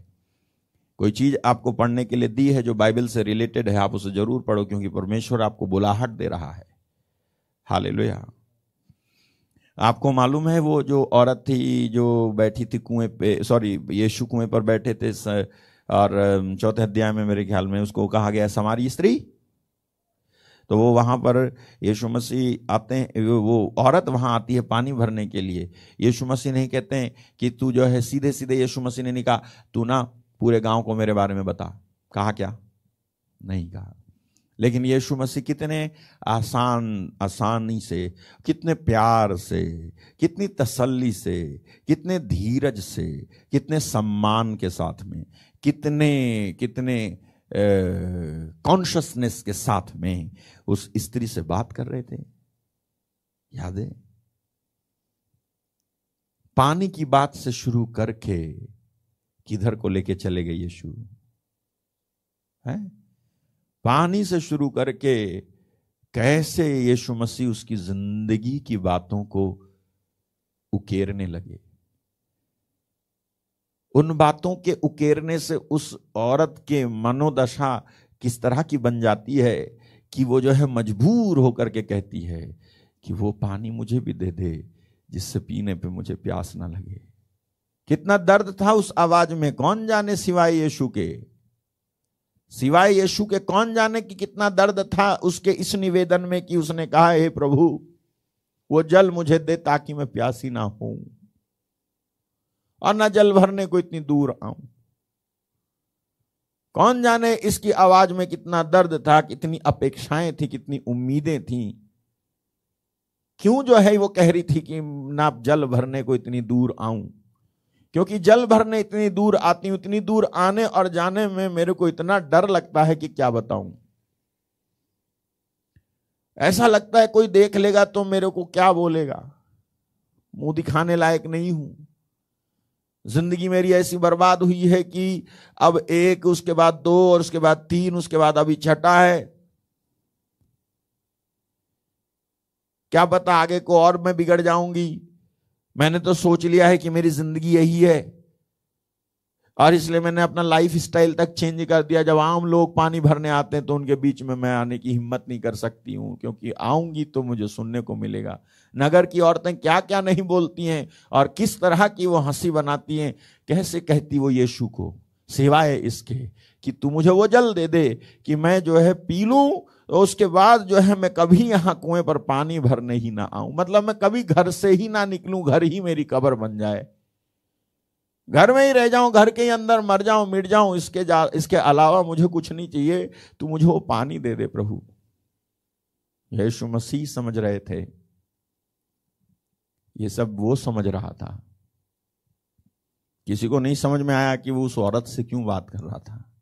कोई चीज़ आपको पढ़ने के लिए दी है जो बाइबल से रिलेटेड है, आप उसे ज़रूर पढ़ो क्योंकि परमेश्वर आपको बुलाहट दे रहा है। हालेलुया। आपको मालूम है वो जो औरत थी, जो बैठी थी कुएँ पे सॉरी यीशु कुएँ पर बैठे थे और चौथे अध्याय में मेरे ख्याल में उसको कहा गया, समारी स्त्री। तो वो वहाँ पर यीशु मसीह आते हैं, वो- औरत वहाँ आती है पानी भरने के लिए। यीशु मसीह नहीं कहते हैं कि तू जो है सीधे सीधे यीशु मसीह ने नहीं कहा, तू ना पूरे गाँव को मेरे बारे में बता। कहा क्या? नहीं कहा। लेकिन यीशु मसीह कितने आसान, आसानी से, कितने प्यार से, कितनी तसल्ली से, कितने धीरज से, कितने सम्मान के साथ में, कितने कितने कॉन्शसनेस के साथ में उस स्त्री से बात कर रहे थे। याद है? पानी की बात से शुरू करके किधर को लेके चले गए यीशु? है? पानी से शुरू करके कैसे यीशु मसीह उसकी ज़िंदगी की बातों को उकेरने लगे। उन बातों के उकेरने से उस औरत के मनोदशा किस तरह की बन जाती है कि वो जो है मजबूर होकर के कहती है कि वो पानी मुझे भी दे दे, जिससे पीने पे मुझे प्यास ना लगे। कितना दर्द था उस आवाज़ में, कौन जाने सिवाय यीशु के? सिवाय यीशु के कौन जाने कि कितना दर्द था, उसके इस निवेदन में कि उसने कहा, हे प्रभु, वो जल मुझे दे ताकि मैं प्यासी ना हूँ और ना जल भरने को इतनी दूर आऊँ। कौन जाने इसकी आवाज़ में कितना दर्द था, कितनी अपेक्षाएँ थी, कितनी उम्मीदें थी? क्यों जो है वो कह रही थी कि ना जल भरने को इतनी दूर आऊँ? क्योंकि जल भरने इतनी दूर आती हूँ इतनी दूर आने और जाने में मेरे को इतना डर लगता है कि क्या बताऊँ। ऐसा लगता है कोई देख लेगा तो मेरे को क्या बोलेगा। मुँह दिखाने लायक नहीं हूँ। ज़िंदगी मेरी ऐसी बर्बाद हुई है कि अब एक, उसके बाद दो, और उसके बाद तीन, उसके बाद अभी छठा है। क्या पता आगे को और मैं बिगड़ जाऊँगी। मैंने तो सोच लिया है कि मेरी ज़िंदगी यही है। और इसलिए मैंने अपना लाइफ स्टाइल तक चेंज कर दिया। जब आम लोग पानी भरने आते हैं तो उनके बीच में मैं आने की हिम्मत नहीं कर सकती हूँ, क्योंकि आऊँगी तो मुझे सुनने को मिलेगा। नगर की औरतें क्या क्या नहीं बोलती हैं और किस तरह की वो हँसी बनाती हैं। कैसे कहती वो यीशु को, सिवाय इसके कि तू मुझे वो जल दे दे कि मैं जो है पी लूँ तो उसके बाद जो है मैं कभी यहाँ कुएँ पर पानी भरने ही ना आऊँ। मतलब मैं कभी घर से ही ना निकलूं, घर ही मेरी कब्र बन जाए। घर में ही रह जाऊँ, घर के ही अंदर मर जाऊँ, मिट जाऊँ, इसके जा, इसके अलावा मुझे कुछ नहीं चाहिए। तू मुझे वो पानी दे दे प्रभु। यीशु मसीह समझ रहे थे। ये सब वो समझ रहा था। किसी को नहीं समझ में आया कि वो उस औरत से क्यों बात कर रहा था।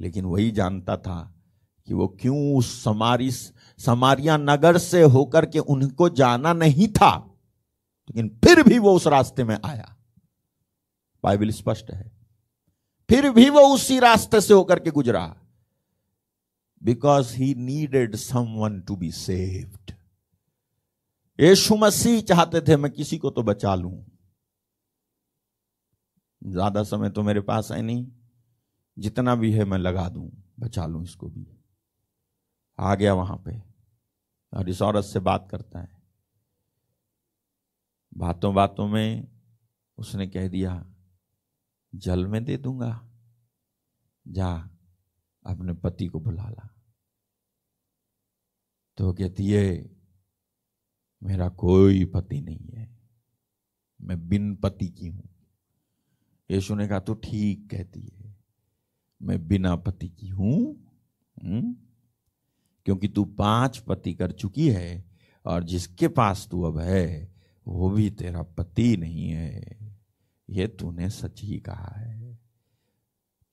लेकिन वही जानता था कि वो क्यों उस समारी, समारिया नगर से होकर के उनको जाना नहीं था, लेकिन फिर भी वो उस रास्ते में आया। बाइबल स्पष्ट है। फिर भी वो उसी रास्ते से होकर के गुजरा। Because he needed someone to be saved यीशु मसीह चाहते थे, मैं किसी को तो बचा लूँ। ज़्यादा समय तो मेरे पास है नहीं। जितना भी है मैं लगा दूँ, बचा लूँ इसको भी। आ गया वहाँ पे। और इस औरत से बात करता है। बातों बातों में उसने कह दिया, जल में दे दूँगा। जा, अपने पति को बुला ला। तो कहती है, मेरा कोई पति नहीं है। मैं बिन पति की हूँ। यीशु ने कहा, तू ठीक कहती है। मैं बिना पति की हूँ हुँ? क्योंकि तू पाँच पति कर चुकी है और जिसके पास तू अब है, वो भी तेरा पति नहीं है। ये तूने सच ही कहा है।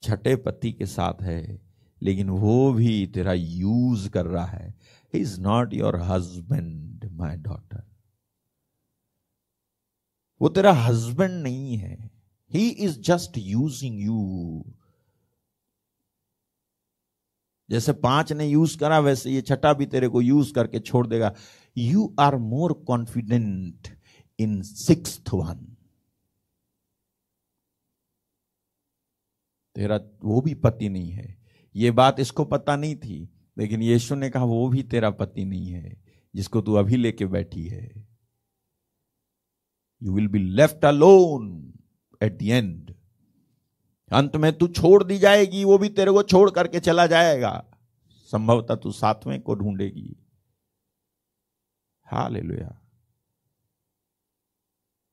छठे पति के साथ है, लेकिन वो भी तेरा यूज़ कर रहा है। He is not your husband my daughter वो तेरा हस्बैंड नहीं है। He is just using you जैसे पाँच ने यूज़ करा, वैसे ये छठा भी तेरे को यूज़ करके छोड़ देगा। You are more confident in six one तेरा वो भी पति नहीं है। ये बात इसको पता नहीं थी, लेकिन यीशु ने कहा, वो भी तेरा पति नहीं है, जिसको तू अभी लेके बैठी है। You will be left alone at the end अंत में तू छोड़ दी जाएगी, वो भी तेरे को छोड़ करके चला जाएगा। संभवतः तू सातवें को ढूंढेगी। हा ले लोया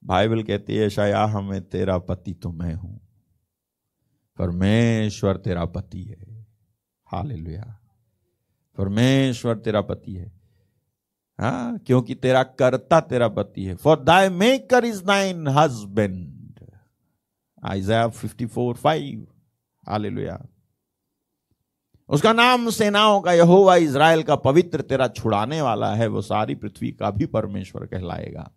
बाइबल कहती है शाया हमें तेरा पति तो मैं हूँ। परमेश्वर तेरा पति है। हा ले लोया परमेश्वर तेरा पति है। हाँ क्योंकि तेरा कर्ता तेरा पति है। For thy maker is thine husband Isaiah fifty four five हाल उसका नाम सेनाओं का यहोवा इज़राइल का पवित्र तेरा छुड़ाने वाला है, वो सारी पृथ्वी का भी परमेश्वर कहलाएगा।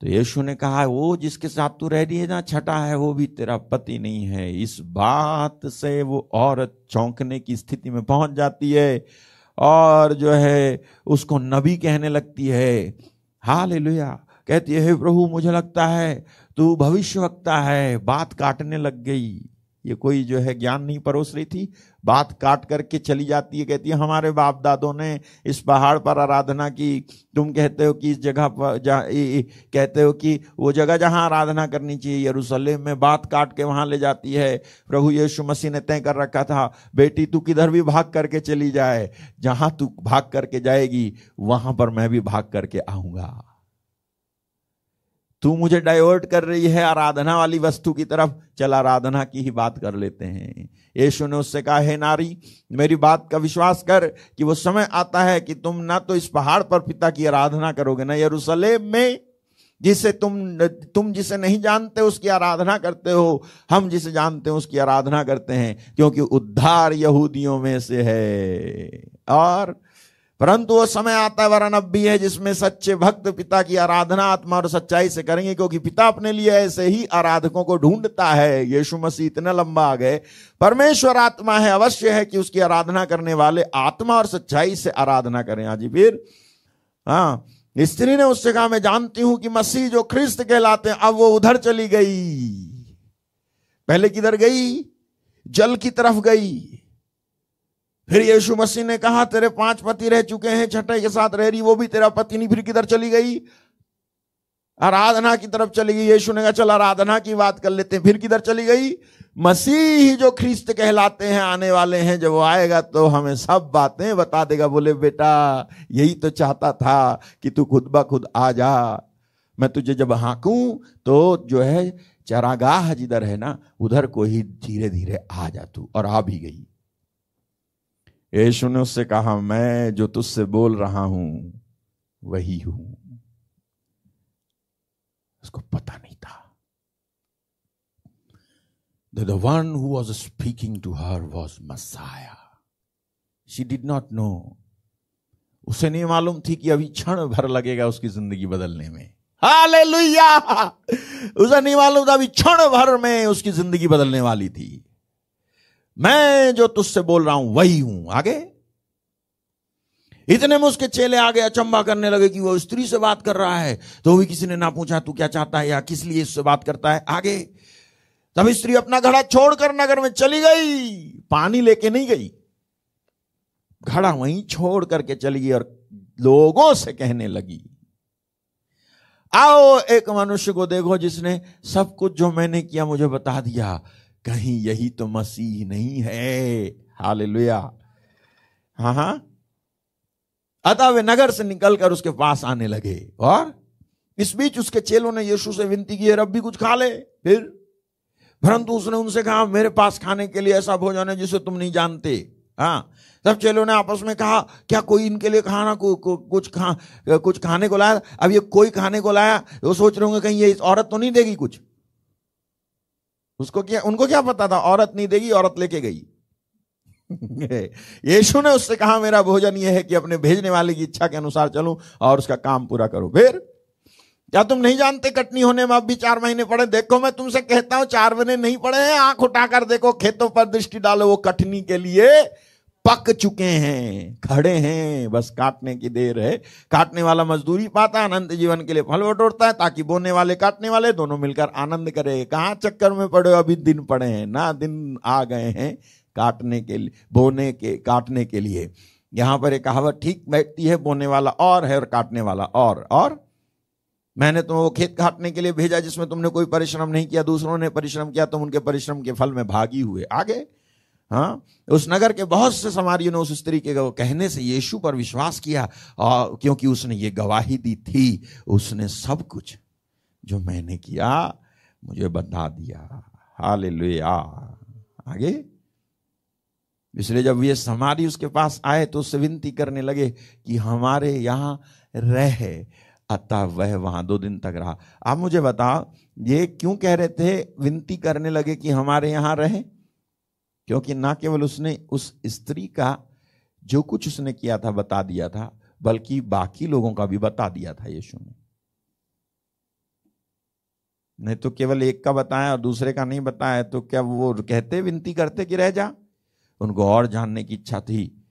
तो यीशु ने कहा, वो जिसके साथ तू रह रही है ना छठा है, वो भी तेरा पति नहीं है। इस बात से वो औरत चौंकने की स्थिति में पहुँच जाती है और जो है, उसको नबी कहने लगती है। हाल कहती है प्रभु, मुझे लगता है तू भविष्य वक्ता है। बात काटने लग गई। ये कोई जो है ज्ञान नहीं परोस रही थी। बात काट करके चली जाती है, कहती है, हमारे बाप दादों ने इस पहाड़ पर आराधना की। तुम कहते हो कि इस जगह पर कहते हो कि वो जगह जहाँ आराधना करनी चाहिए, यरूशलेम में बात काट के वहाँ ले जाती है। प्रभु यीशु मसीह ने तय कर रखा था, बेटी, तू किधर भी भाग करके चली जाए। जहाँ तू भाग करके जाएगी, वहाँ पर मैं भी भाग करके आऊँगा। तू मुझे डाइवर्ट कर रही है आराधना वाली वस्तु की तरफ़। चल आराधना की ही बात कर लेते हैं। यीशु ने उससे कहा, है नारी, मेरी बात का विश्वास कर कि वो समय आता है कि तुम ना तो इस पहाड़ पर पिता की आराधना करोगे, ना यरूशलेम में। जिसे तुम तुम जिसे नहीं जानते उसकी आराधना करते हो, हम जिसे जानते हैं उसकी आराधना करते हैं, क्योंकि उद्धार यहूदियों में से है। और परंतु वो समय आता है वरन अब भी है जिसमें सच्चे भक्त पिता की आराधना आत्मा और सच्चाई से करेंगे, क्योंकि पिता अपने लिए ऐसे ही आराधकों को ढूंढता है। यीशु मसीह इतने लंबा आ गए। परमेश्वर आत्मा है, अवश्य है कि उसकी आराधना करने वाले आत्मा और सच्चाई से आराधना करें। आज फिर? हाँ स्त्री ने उससे कहा, मैं जानती हूँ कि मसीह जो ख्रिस्त कहलाते हैं, अब वो उधर चली गई। पहले किधर गई? जल की तरफ़ गई। फिर यीशु मसीह ने कहा, तेरे पाँच पति रह चुके हैं, छठे के साथ रह रही, वो भी तेरा पति नहीं। फिर किधर चली गई? आराधना की तरफ़ चली गई। यीशु ने कहा, चल आराधना की बात कर लेते हैं। फिर किधर चली गई? मसीह जो ख्रिस्त कहलाते हैं, आने वाले हैं। जब वो आएगा तो हमें सब बातें बता देगा। बोले, बेटा, यही तो चाहता था कि तू खुद ब खुद आ जा। मैं तुझे जब हाँकू तो जो है, चरागाह जिधर है ना, उधर को ही धीरे धीरे आ जा तू और आ भी गई। यीशु ने उससे कहा, मैं जो तुझसे बोल रहा हूँ, वही हूँ। उसको पता नहीं था। The one who was speaking to her was Messiah she did not know उसे नहीं मालूम थी कि अभी क्षण भर लगेगा उसकी ज़िंदगी बदलने में। हालेलुया उसे नहीं मालूम था अभी क्षण भर में उसकी ज़िंदगी बदलने वाली थी। मैं जो तुझसे बोल रहा हूँ, वही हूँ। आगे? इतने में उसके चेले आगे अचंबा करने लगे कि वो स्त्री से बात कर रहा है। तो भी किसी ने ना पूछा, तू क्या चाहता है या किस लिए इससे बात करता है? आगे। तब स्त्री अपना घड़ा छोड़कर नगर में चली गई। पानी लेके नहीं गई। घड़ा वहीं छोड़ करके चली गई और लोगों से कहने लगी, आओ एक मनुष्य को देखो जिसने सब कुछ जो मैंने किया मुझे बता दिया। कहीं यही तो मसीह नहीं है। हाल हाँ हाँ। अतः वे नगर से निकलकर उसके पास आने लगे और इस बीच उसके चेलों ने यीशु से विनती की रब भी कुछ खा ले। फिर परंतु उसने उनसे कहा मेरे पास खाने के लिए ऐसा भोजन है जिसे तुम नहीं जानते। हाँ सब चेलों ने आपस में कहा क्या कोई इनके लिए खाना को, को, कुछ खा कुछ खाने को लाया? अब ये कोई खाने को लाया? वो सोच रहे होंगे कहीं ये औरत तो नहीं देगी कुछ। उसको क्या, उनको क्या पता था? औरत नहीं देगी, औरत लेके गई। यीशु ने उससे कहा, मेरा भोजन यह है कि अपने भेजने वाले की इच्छा के अनुसार चलूँ और उसका काम पूरा करो। फिर, क्या तुम नहीं जानते कटनी होने में अब भी चार महीने पड़े? देखो, मैं तुमसे कहता हूँ, चार महीने नहीं पड़े हैं, आँख उठाकर देखो, खेतों पर दृष्टि डालो वो कटनी के लिए। पक चुके हैं, खड़े हैं, बस काटने की देर है। काटने वाला मजदूरी पाता अनंत जीवन के लिए फल बटोरता है, ताकि बोने वाले, काटने वाले दोनों मिलकर आनंद करे। कहाँ चक्कर में पड़े अभी दिन पड़े हैं, ना दिन आ गए हैं काटने के लिए, बोने के, काटने के लिए। यहाँ पर एक कहावत ठीक बैठती है, बोने वाला और है और काटने वाला और और? मैंने तुम वो खेत काटने के लिए भेजा जिसमें तुमने कोई परिश्रम नहीं किया, दूसरों ने परिश्रम किया, तुम उनके परिश्रम के फल में भागी हुए। आगे? हाँ? उस नगर के बहुत से समारियों ने उस स्त्री के कहने से यीशु पर विश्वास किया। और क्योंकि उसने ये गवाही दी थी, उसने सब कुछ जो मैंने किया, मुझे बता दिया। हाल आगे। इसलिए जब ये समारी उसके पास आए तो उससे विनती करने लगे कि हमारे यहाँ रह, अतः वह वहाँ दो दिन तक रहा। आप मुझे बताओ, ये क्यों कह रहे थे? विनती करने लगे कि हमारे यहाँ रहे? क्योंकि ना केवल उसने उस स्त्री का जो कुछ उसने किया था बता दिया था, बल्कि बाकी लोगों का भी बता दिया था यीशु ने। नहीं तो केवल एक का बताया और दूसरे का नहीं बताया तो क्या वो कहते, विनती करते कि रह जा? उनको और जानने की इच्छा थी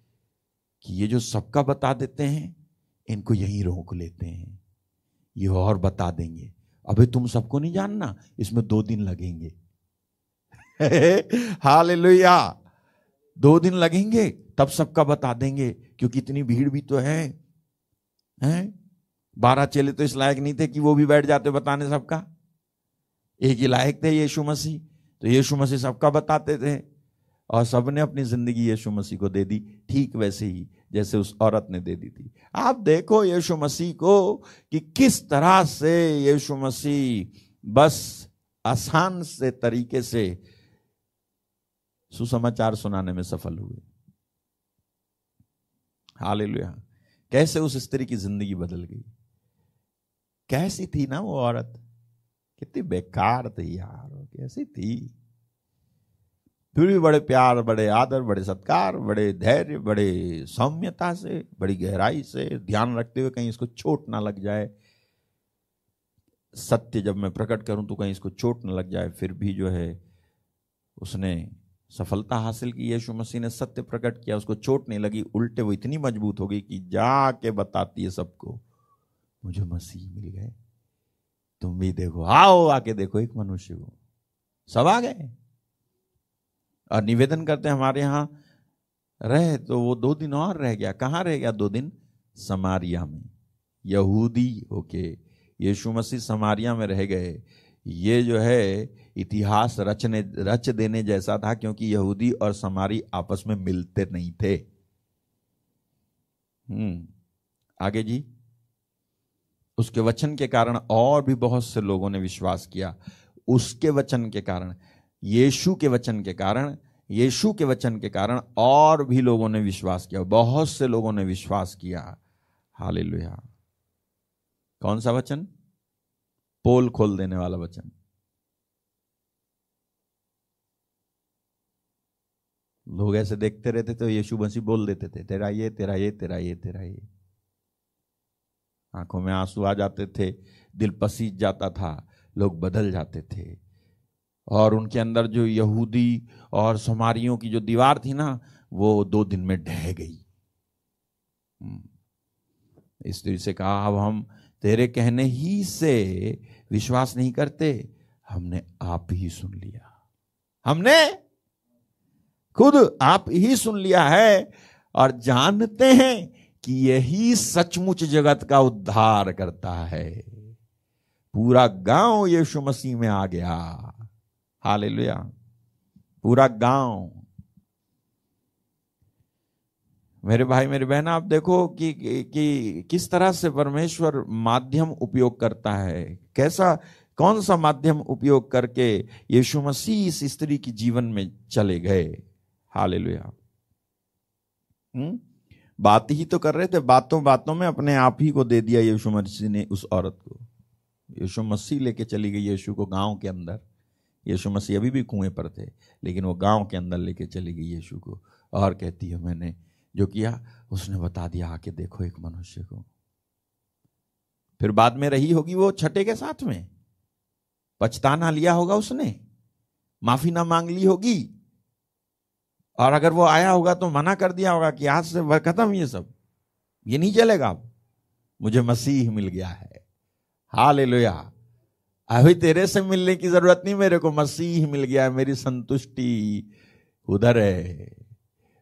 कि ये जो सबका बता देते हैं, इनको यहीं रोक लेते हैं। ये और बता देंगे। अबे तुम सबको नहीं जानना, इसमें दो दिन लगेंगे। हाल लोहिया दो दिन लगेंगे, तब सबका बता देंगे, क्योंकि इतनी भीड़ भी तो है। हैं? बारह चेले तो इस लायक नहीं थे कि वो भी बैठ जाते बताने सबका। एक ही लायक थे यीशु मसीह तो यीशु मसीह सबका बताते थे। और सबने अपनी ज़िंदगी यीशु मसीह को दे दी, ठीक वैसे ही, जैसे उस औरत ने दे दी थी। आप देखो यीशु मसीह को कि किस तरह से यीशु मसीह बस आसान से तरीके से सुसमाचार सुनाने में सफल हुए। हाल कैसे उस स्त्री की ज़िंदगी बदल गई? कैसी थी ना वो औरत? कितनी बेकार थी यार कैसी थी? फिर भी बड़े प्यार, बड़े आदर, बड़े सत्कार, बड़े धैर्य, बड़े सौम्यता से, बड़ी गहराई से ध्यान रखते हुए कहीं इसको चोट ना लग जाए। सत्य जब मैं प्रकट करूँ तो कहीं इसको चोट ना लग जाए, फिर भी जो है उसने सफलता हासिल की, यीशु मसीह ने सत्य प्रकट किया, उसको चोट नहीं लगी, उल्टे वो इतनी मज़बूत हो गई कि जाके बताती है सबको, मुझे मसीह मिल गए। तुम भी देखो, आओ आके देखो, एक मनुष्य को। सब आ गए। और निवेदन करते हमारे यहाँ रहे तो वो दो दिन और रह गया। कहाँ रह गया? दो दिन समारिया में। यहूदी ओके यीशु मसीह समारिया में रह गए। ये जो है, इतिहास रचने, रच देने जैसा था क्योंकि यहूदी और समारी आपस में मिलते नहीं थे। हम्म आगे जी। उसके वचन के कारण और भी बहुत से लोगों ने विश्वास किया। उसके वचन के कारण, यीशु के वचन के कारण, यीशु के वचन के कारण और भी लोगों ने विश्वास किया, बहुत से लोगों ने विश्वास किया। हाल कौन सा वचन? पोल खोल देने वाला वचन। लोग ऐसे देखते रहते तो यीशु मसीह बोल देते थे, तेरा ये तेरा ये तेरा ये तेरा ये। आँखों में आँसू आ जाते थे, दिल पसीज जाता था, लोग बदल जाते थे। और उनके अंदर जो यहूदी और समारियों की जो दीवार थी ना, वो दो दिन में ढह गई। हम्म। इस तरह से कहा, अब हम तेरे कहने ही से विश्वास नहीं करते, हमने आप ही सुन लिया। हमने खुद आप ही सुन लिया है और जानते हैं कि यही सचमुच जगत का उद्धार करता है। पूरा गाँव यीशु मसीह में आ गया। हाल पूरा गाँव मेरे भाई मेरी बहन आप देखो कि, कि, कि किस तरह से परमेश्वर माध्यम उपयोग करता है। कैसा कौन सा माध्यम उपयोग करके यीशु मसीह इस स्त्री की जीवन में चले गए? हाल हम्म? बात ही तो कर रहे थे बातों बातों में अपने आप ही को दे दिया यीशु मसीह ने उस औरत को। यीशु मसीह लेके चली गई यीशु को गाँव के अंदर। यीशु मसीह अभी भी कुएँ पर थे लेकिन वो गाँव के अंदर लेके चली गई यीशु को। और कहती है मैंने जो किया, उसने बता दिया, आके देखो एक मनुष्य को। फिर बाद में रही होगी वो छठे के साथ में। पछताना लिया होगा उसने। माफ़ी ना मांग ली होगी। और अगर वो आया होगा तो मना कर दिया होगा कि आज से खत्म ये सब। ये नहीं चलेगा अब। मुझे मसीह मिल गया है। हाल अभी तेरे से मिलने की ज़रूरत नहीं मेरे को। मसीह मिल गया है। मेरी संतुष्टि उधर है।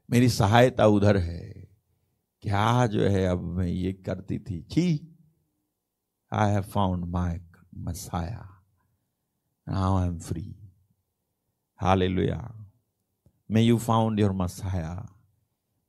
मेरी सहायता उधर है। क्या जो है, अब मैं ये करती थी। छी I have found my Messiah now I am free hallelujah may you found your Messiah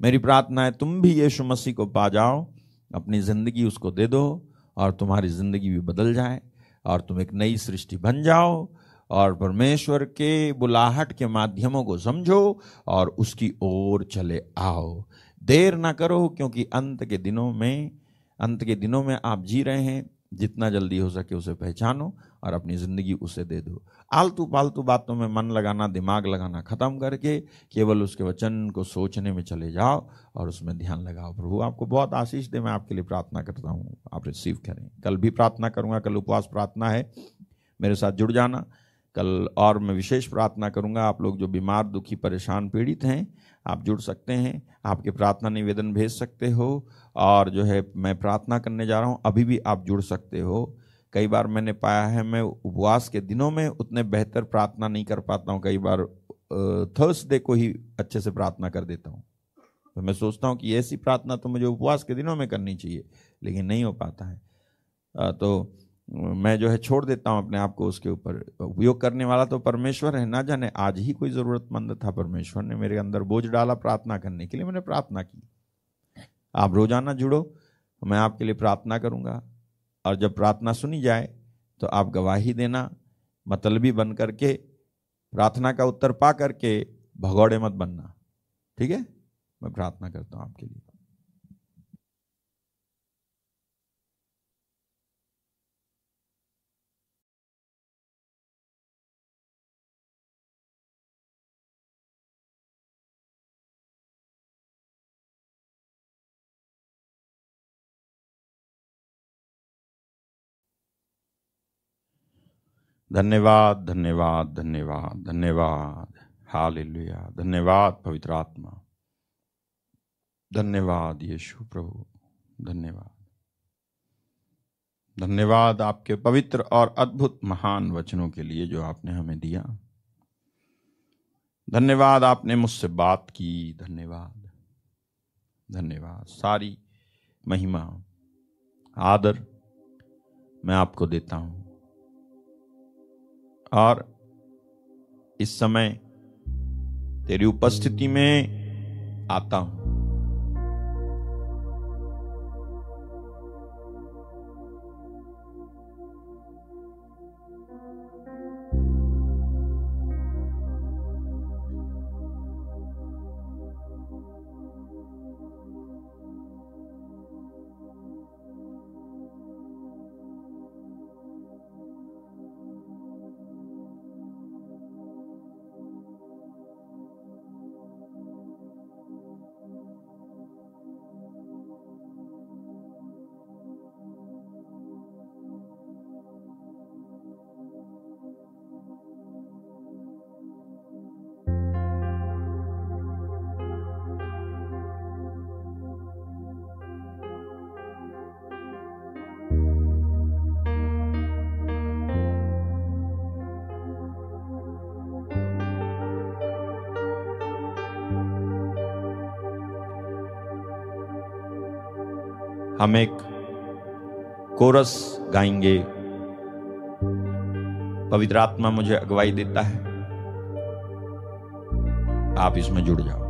मेरी प्रार्थना है, तुम भी यीशु मसीह को पा जाओ, अपनी ज़िंदगी उसको दे दो, और तुम्हारी ज़िंदगी भी बदल जाए, और तुम एक नई सृष्टि बन जाओ और परमेश्वर के बुलाहट के माध्यमों को समझो और उसकी ओर चले आओ। देर ना करो, क्योंकि अंत के दिनों में, अंत के दिनों में आप जी रहे हैं। जितना जल्दी हो सके उसे पहचानो और अपनी ज़िंदगी उसे दे दो। आलतू पालतू बातों में मन लगाना, दिमाग लगाना ख़त्म करके केवल उसके वचन को सोचने में चले जाओ और उसमें ध्यान लगाओ। प्रभु, आपको बहुत आशीष दे, मैं आपके लिए प्रार्थना करता हूँ। आप रिसीव करें। कल भी प्रार्थना करूँगा, कल उपवास प्रार्थना है। मेरे साथ जुड़ जाना। कल और मैं विशेष प्रार्थना करूँगा आप लोग जो बीमार, दुखी, परेशान, पीड़ित हैं, आप जुड़ सकते हैं, आपके प्रार्थना निवेदन भेज सकते हो और जो है मैं प्रार्थना करने जा रहा हूँ, अभी भी आप जुड़ सकते हो। कई बार मैंने पाया है मैं उपवास के दिनों में उतने बेहतर प्रार्थना नहीं कर पाता हूँ, कई बार थर्सडे को ही अच्छे से प्रार्थना कर देता हूँ। तो मैं सोचता हूँ कि ऐसी प्रार्थना तो मुझे उपवास के दिनों में करनी चाहिए, लेकिन नहीं हो पाता है। तो मैं जो है छोड़ देता हूँ अपने आप को उसके ऊपर। उपयोग करने वाला तो परमेश्वर है, ना जाने आज ही कोई ज़रूरतमंद था परमेश्वर ने मेरे अंदर बोझ डाला प्रार्थना करने के लिए, मैंने प्रार्थना की। आप रोज़ाना जुड़ो, मैं आपके लिए प्रार्थना करूँगा। और जब प्रार्थना सुनी जाए तो आप गवाही देना, मतलबी बन करके, प्रार्थना का उत्तर पा करके, भगौड़े मत बनना। ठीक है? मैं प्रार्थना करता हूँ आपके लिए। धन्यवाद धन्यवाद धन्यवाद धन्यवाद। हालेलुया। धन्यवाद, पवित्र आत्मा। धन्यवाद, यीशु प्रभु। धन्यवाद। धन्यवाद आपके पवित्र और अद्भुत महान वचनों के लिए जो आपने हमें दिया। धन्यवाद आपने मुझसे बात की। धन्यवाद। धन्यवाद। सारी महिमा, आदर मैं आपको देता हूँ। और इस समय तेरी उपस्थिति में आता हूँ। हम एक कोरस गाएँगे। पवित्र आत्मा मुझे अगुवाई देता है। आप इसमें जुड़ जाओ।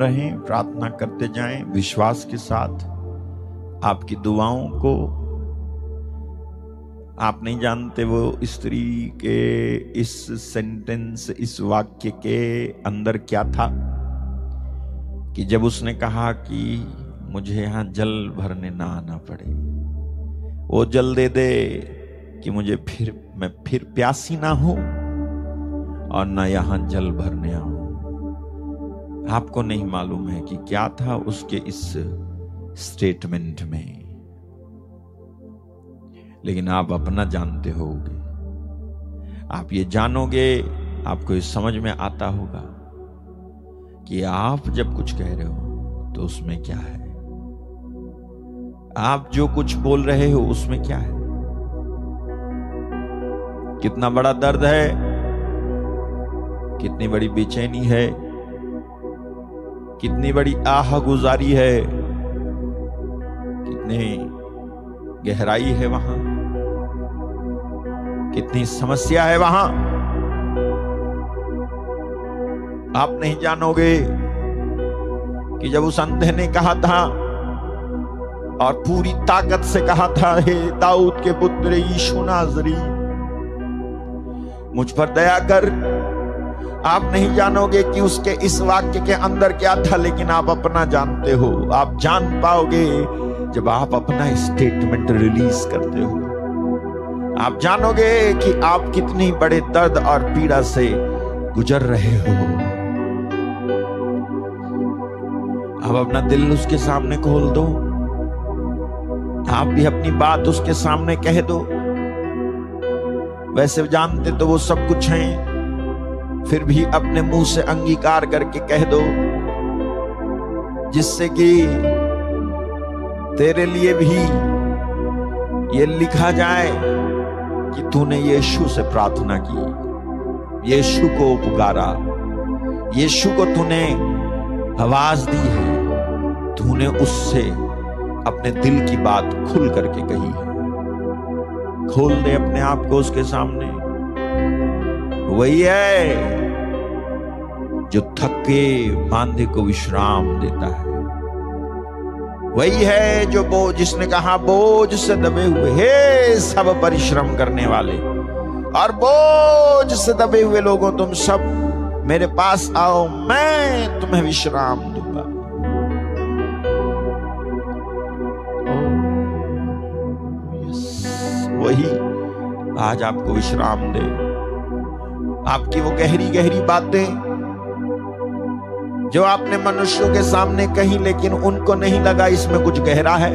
रहें, प्रार्थना करते जाएँ, विश्वास के साथ आपकी दुआओं को आप नहीं जानते वो स्त्री के इस सेंटेंस इस वाक्य के अंदर क्या था कि जब उसने कहा कि मुझे यहाँ जल भरने ना आना पड़े, वो जल दे दे कि मुझे फिर, मैं फिर प्यासी ना हूँ और ना यहाँ जल भरने आऊँ। आपको नहीं मालूम है कि क्या था उसके इस स्टेटमेंट में। लेकिन आप अपना जानते होगे। आप ये जानोगे, आपको ये समझ में आता होगा कि आप जब कुछ कह रहे हो तो उसमें क्या है? आप जो कुछ बोल रहे हो, उसमें क्या है? कितना बड़ा दर्द है? कितनी बड़ी बेचैनी है? कितनी बड़ी आह गुजारी है। कितनी गहराई है वहाँ। कितनी समस्या है वहाँ। आप नहीं जानोगे कि जब उस अंधे ने कहा था और पूरी ताकत से कहा था, हे दाऊद के पुत्र यीशु नाजरी मुझ पर दया कर आप नहीं जानोगे कि उसके इस वाक्य के अंदर क्या था, लेकिन आप अपना जानते हो। आप जान पाओगे जब आप अपना स्टेटमेंट रिलीज़ करते हो। आप जानोगे कि आप कितनी बड़े दर्द और पीड़ा से गुजर रहे हो। अब अपना दिल उसके सामने खोल दो। आप भी अपनी बात उसके सामने कह दो। वैसे जानते तो वो सब कुछ हैं। फिर भी अपने मुँह से अंगीकार करके कह दो, जिससे कि तेरे लिए भी ये लिखा जाए कि तूने यीशु से प्रार्थना की, यीशु को पुकारा, यीशु को तूने आवाज़ दी है, तूने उससे अपने दिल की बात खुल करके कही है। खोल दे अपने आप को उसके सामने। वही है जो थके बांधे को विश्राम देता है। वही है जो बोझ जिसने कहा, बोझ से दबे हुए, हे सब परिश्रम करने वाले, और बोझ से दबे हुए लोगों, तुम सब मेरे पास आओ, मैं तुम्हें विश्राम दूँगा। वही आज आपको विश्राम दे। आपकी वो गहरी गहरी बातें जो आपने मनुष्यों के सामने कही, लेकिन उनको नहीं लगा इसमें कुछ गहरा है।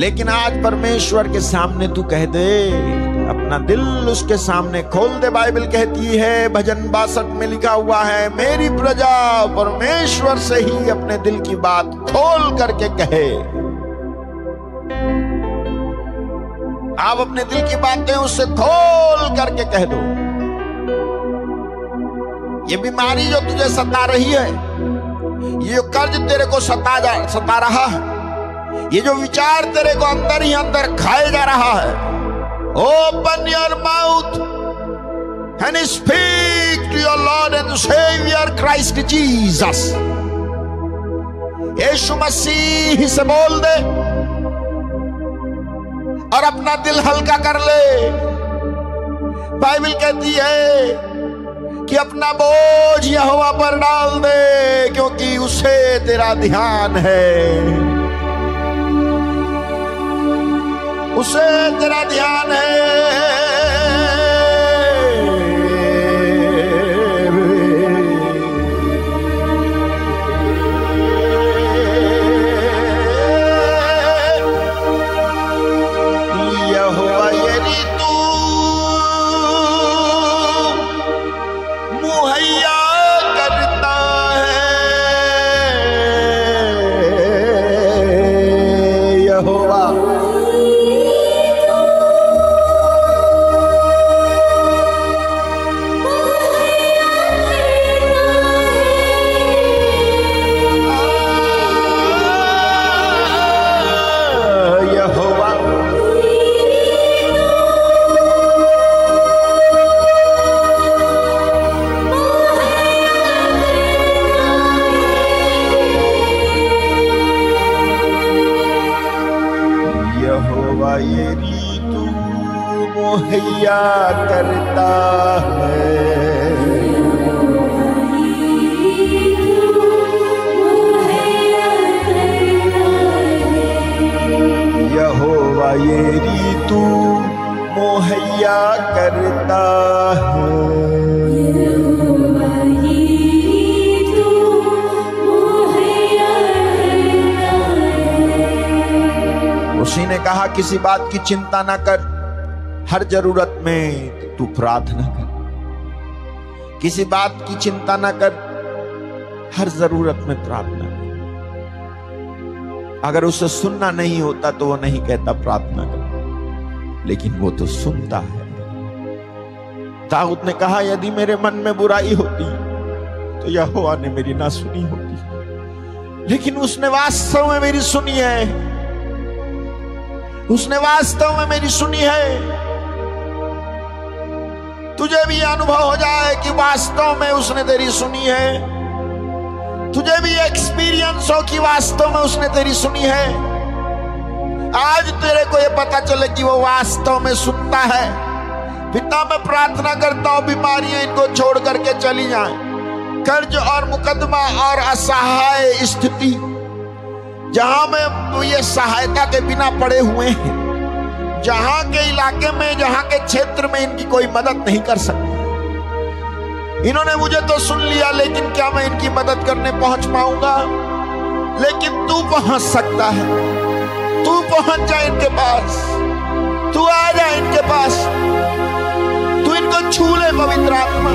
लेकिन आज परमेश्वर के सामने तू कह दे, अपना दिल उसके सामने खोल दे, बाइबल कहती है, भजन बासठ में लिखा हुआ है, मेरी प्रजा परमेश्वर से ही अपने दिल की बात खोल करके कहे। आप अपने दिल की बातें उससे खोल करके कह दो। ये बीमारी जो तुझे सता रही है, ये कर्ज तेरे को सता जा, सता रहा है, ये जो विचार तेरे को अंदर ही अंदर खाए जा रहा है open your mouth and speak to your Lord and saviour Christ Jesus यीशु मसीह से बोल दे और अपना दिल हल्का कर ले। बाइबल कहती है कि अपना बोझ यहोवा पर डाल दे, क्योंकि उसे तेरा ध्यान है। उसे तेरा ध्यान है। बात की चिंता ना कर। हर ज़रूरत में तू प्रार्थना कर। किसी बात की चिंता ना कर। हर ज़रूरत में प्रार्थना कर। अगर उसे सुनना नहीं होता तो वो नहीं कहता प्रार्थना कर। लेकिन वो तो सुनता है। दाऊद ने कहा, यदि मेरे मन में बुराई होती तो यहोवा ने मेरी ना सुनी होती। लेकिन उसने वास्तव में मेरी सुनी है। उसने वास्तव में मेरी सुनी है। तुझे भी अनुभव हो जाए कि वास्तव में उसने तेरी सुनी है। तुझे भी एक्सपीरियंस हो कि वास्तव में उसने तेरी सुनी है। आज तेरे को यह पता चले कि वो वास्तव में सुनता है। पिता, मैं प्रार्थना करता हूँ, बीमारियाँ इनको छोड़ करके चली जाएँ। कर्ज और मुकदमा और असहाय स्थिति, जहाँ में ये सहायता के बिना पड़े हुए हैं। जहाँ के इलाके में, जहाँ के क्षेत्र में इनकी कोई मदद नहीं कर सकता। इन्होंने मुझे तो सुन लिया, लेकिन क्या मैं इनकी मदद करने पहुँच पाऊँगा? लेकिन तू पहुँच सकता है? तू पहुँच जा इनके पास? तू आ जा इनके पास। तू इनको छू ले, पवित्र आत्मा।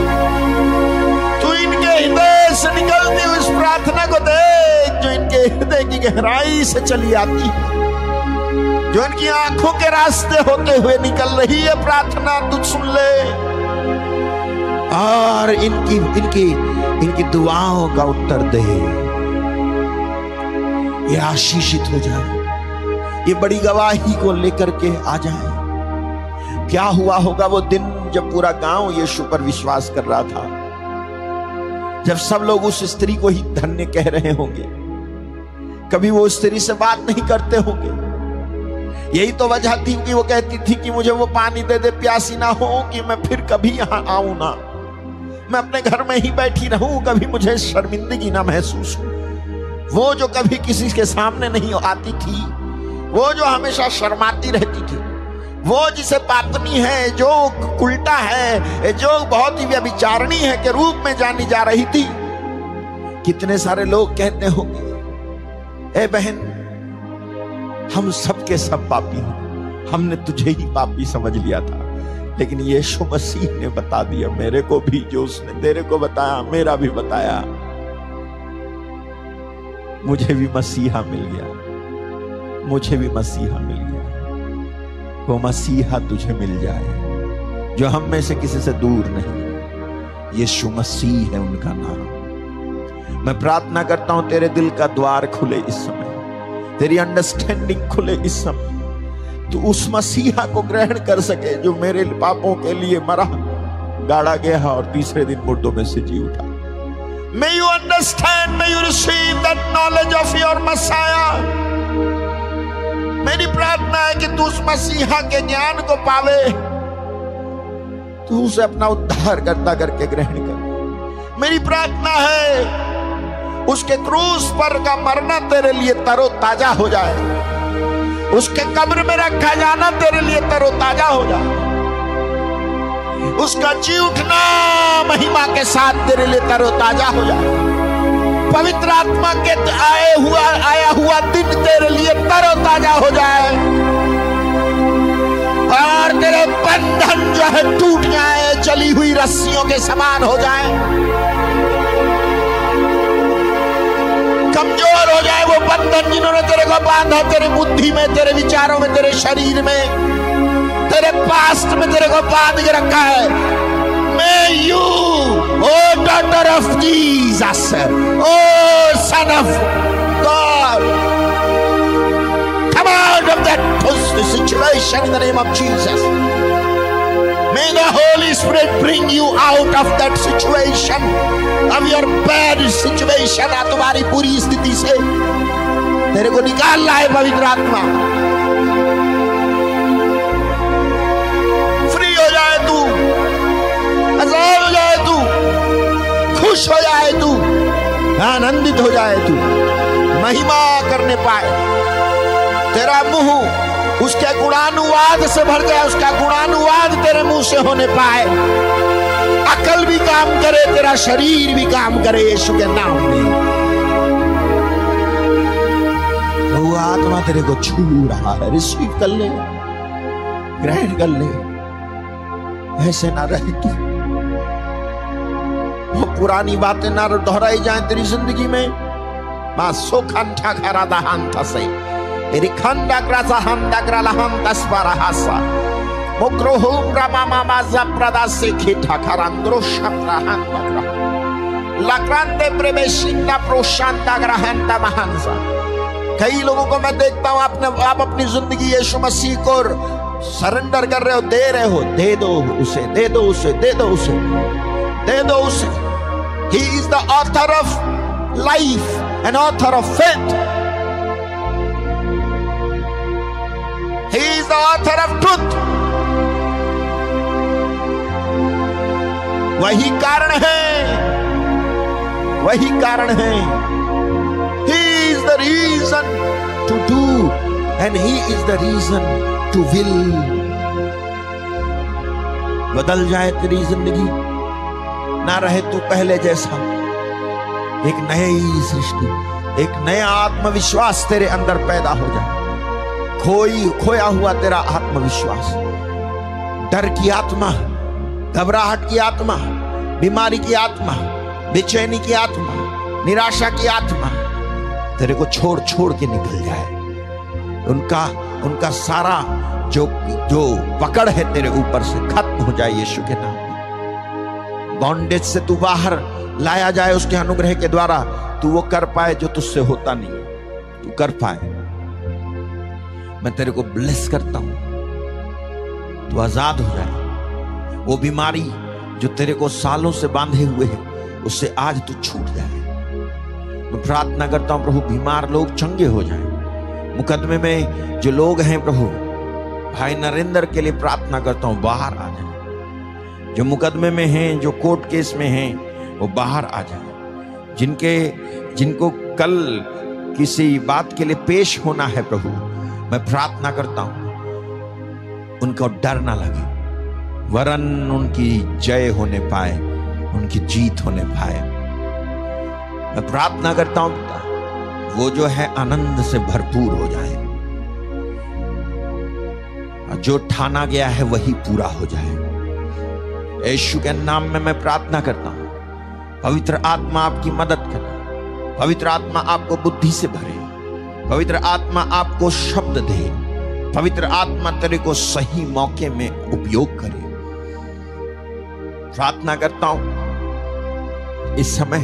तू इनके हृदय से निकलती हुई इस प्रार्थना को देख, जो इनके हृदय की गहराई से चली आती है, जो इनकी आँखों के रास्ते होते हुए निकल रही है प्रार्थना तू सुन ले। और इनकी इनकी इनकी दुआओं का उत्तर दे। ये आशीषित हो जाए। ये बड़ी गवाही को लेकर के आ जाए। क्या हुआ होगा वो दिन जब पूरा गाँव यीशु पर विश्वास कर रहा था? जब सब लोग उस स्त्री को ही धन्य कह रहे होंगे, कभी वो स्त्री से बात नहीं करते होंगे। यही तो वजह थी कि वो कहती थी कि मुझे वो पानी दे दे, प्यासी ना हो कि मैं फिर कभी यहाँ आऊँ ना। मैं अपने घर में ही बैठी रहूँ, कभी मुझे शर्मिंदगी ना महसूस हो। वो जो कभी किसी के सामने नहीं आती थी, वो जो हमेशा शर्माती रहती थी वो जिसे पापनी है जो उल्टा है। जो बहुत ही व्यभिचारणी है के रूप में जानी जा रही थी। कितने सारे लोग कहते होंगे, ए बहन, हम सबके सब पापी हैं। हमने तुझे ही पापी समझ लिया था। लेकिन यीशु मसीह ने बता दिया, मेरे को भी जो उसने तेरे को बताया, मेरा भी बताया। मुझे भी मसीहा मिल गया। मुझे भी मसीहा मिल गया। वो मसीहा तुझे मिल जाए जो हम में से किसी से दूर नहीं। यीशु मसीह है उनका नाम। मैं प्रार्थना करता हूँ तेरे दिल का द्वार खुले इस समय। तेरी अंडरस्टैंडिंग खुले इस समय। तू उस मसीहा को ग्रहण कर सके जो मेरे पापों के लिए मरा गाड़ा गया और तीसरे दिन मुर्दों में से जी उठा। May you understand, may you receive that knowledge of your Messiah. मेरी प्रार्थना है कि तू उस मसीहा के ज्ञान को पावे। तू उसे अपना उद्धार करता करके ग्रहण कर। मेरी प्रार्थना है, उसके क्रूस पर का मरना तेरे लिए तरो ताज़ा हो जाए। उसके कब्र में रखा जाना तेरे लिए तरो ताज़ा हो जाए। उसका जी उठना महिमा के साथ तेरे लिए तरो ताज़ा हो जाए। पवित्र आत्मा के आए हुआ, आया हुआ दिन तेरे लिए तरो ताज़ा हो जाए। और तेरे बंधन जो है टूट जाए, चली हुई रस्सियों के समान हो जाए। कमज़ोर हो जाए वो बंधन जिन्होंने तेरे को बांधा, तेरे बुद्धि में, तेरे विचारों में, तेरे शरीर में, तेरे पास्ट में तेरे को बाँध के रखा है। मैं you O daughter of Jesus O son of God come out of that twisted situation in the name of Jesus. May the Holy Spirit bring you out of that situation, of your bad situation, तुम्हारी बुरी स्थिति से तेरे को निकाल लाए पवित्र आत्मा खुश हो जाए तू, आनंदित हो जाए तू, महिमा करने पाए। तेरा मुँह उसके गुणानुवाद से भर जाए उसका गुणानुवाद तेरे मुँह से होने पाए। अकल भी काम करे, तेरा शरीर भी काम करे यीशु के नाम में। वो आत्मा तेरे को छू रहा है, रिसीव कर ले, ग्रहण कर ले। ऐसे ना रहे तू। पुरानी बातें ना तो दोहराई जाए तेरी ज़िंदगी में। माँ सो खंडा खरा दा हंता तेरी खंडा करा सा हंता करा ला हंता हासा। मुक्रो हूँ रामा मामा जप्रदा से खिठा खरा द्रोशम रा हंता लक्रांते प्रवेशिं ना प्रोशांता करा हंता महंसा कई लोगों को मैं देखता हूँ आपने आप अपनी ज़िंदगी यीशु मसीह को सरेंडर कर रहे हो दे रहे हो दे दो उसे दे दो उसे दे दो उसे, दे दो उसे। He is the author of life and author of faith He is the author of truth. वही कारण है वही कारण है He is the reason to do and He is the reason to will. बदल जाए तेरी जिंदगी ना रहे तू पहले जैसा। एक नई सृष्टि, एक नया आत्मविश्वास तेरे अंदर पैदा हो जाए। खोई, खोया हुआ तेरा आत्मविश्वास। डर की आत्मा, घबराहट की आत्मा, बीमारी की आत्मा, बेचैनी की आत्मा, निराशा की आत्मा, तेरे को छोड़ छोड़ के निकल जाए। उनका उनका सारा जो जो पकड़ है तेरे ऊपर से खत्म हो जाए यीशु के नाम। बॉन्डेज से तू बाहर लाया जाए उसके अनुग्रह के द्वारा, तू वो कर पाए जो तुझसे होता नहीं तू कर पाए। मैं तेरे को ब्लेस करता हूँ। तू आज़ाद हो जाए वो बीमारी जो तेरे को सालों से बांधे हुए है उससे आज तू छूट जाए। मैं प्रार्थना करता हूँ, प्रभु, बीमार लोग चंगे हो जाए। मुकदमे में जो लोग हैं, प्रभु, भाई नरेंद्र के लिए प्रार्थना करता हूँ, बाहर आ जाए। जो मुकदमे में हैं, जो कोर्ट केस में हैं, वो बाहर आ जाए। जिनके, जिनको कल किसी बात के लिए पेश होना है प्रभु, मैं प्रार्थना करता हूँ, उनको डर ना लगे। वरन उनकी जय होने पाए, उनकी जीत होने पाए। मैं प्रार्थना करता हूँ वो जो है आनंद से भरपूर हो जाए। जो ठाना गया है, वही पूरा हो जाए। यीशु के नाम में मैं प्रार्थना करता हूँ। पवित्र आत्मा आपकी मदद करे। पवित्र आत्मा आपको बुद्धि से भरे। पवित्र आत्मा आपको शब्द दे। पवित्र आत्मा तेरे को सही मौके में उपयोग करे। प्रार्थना करता हूँ, इस समय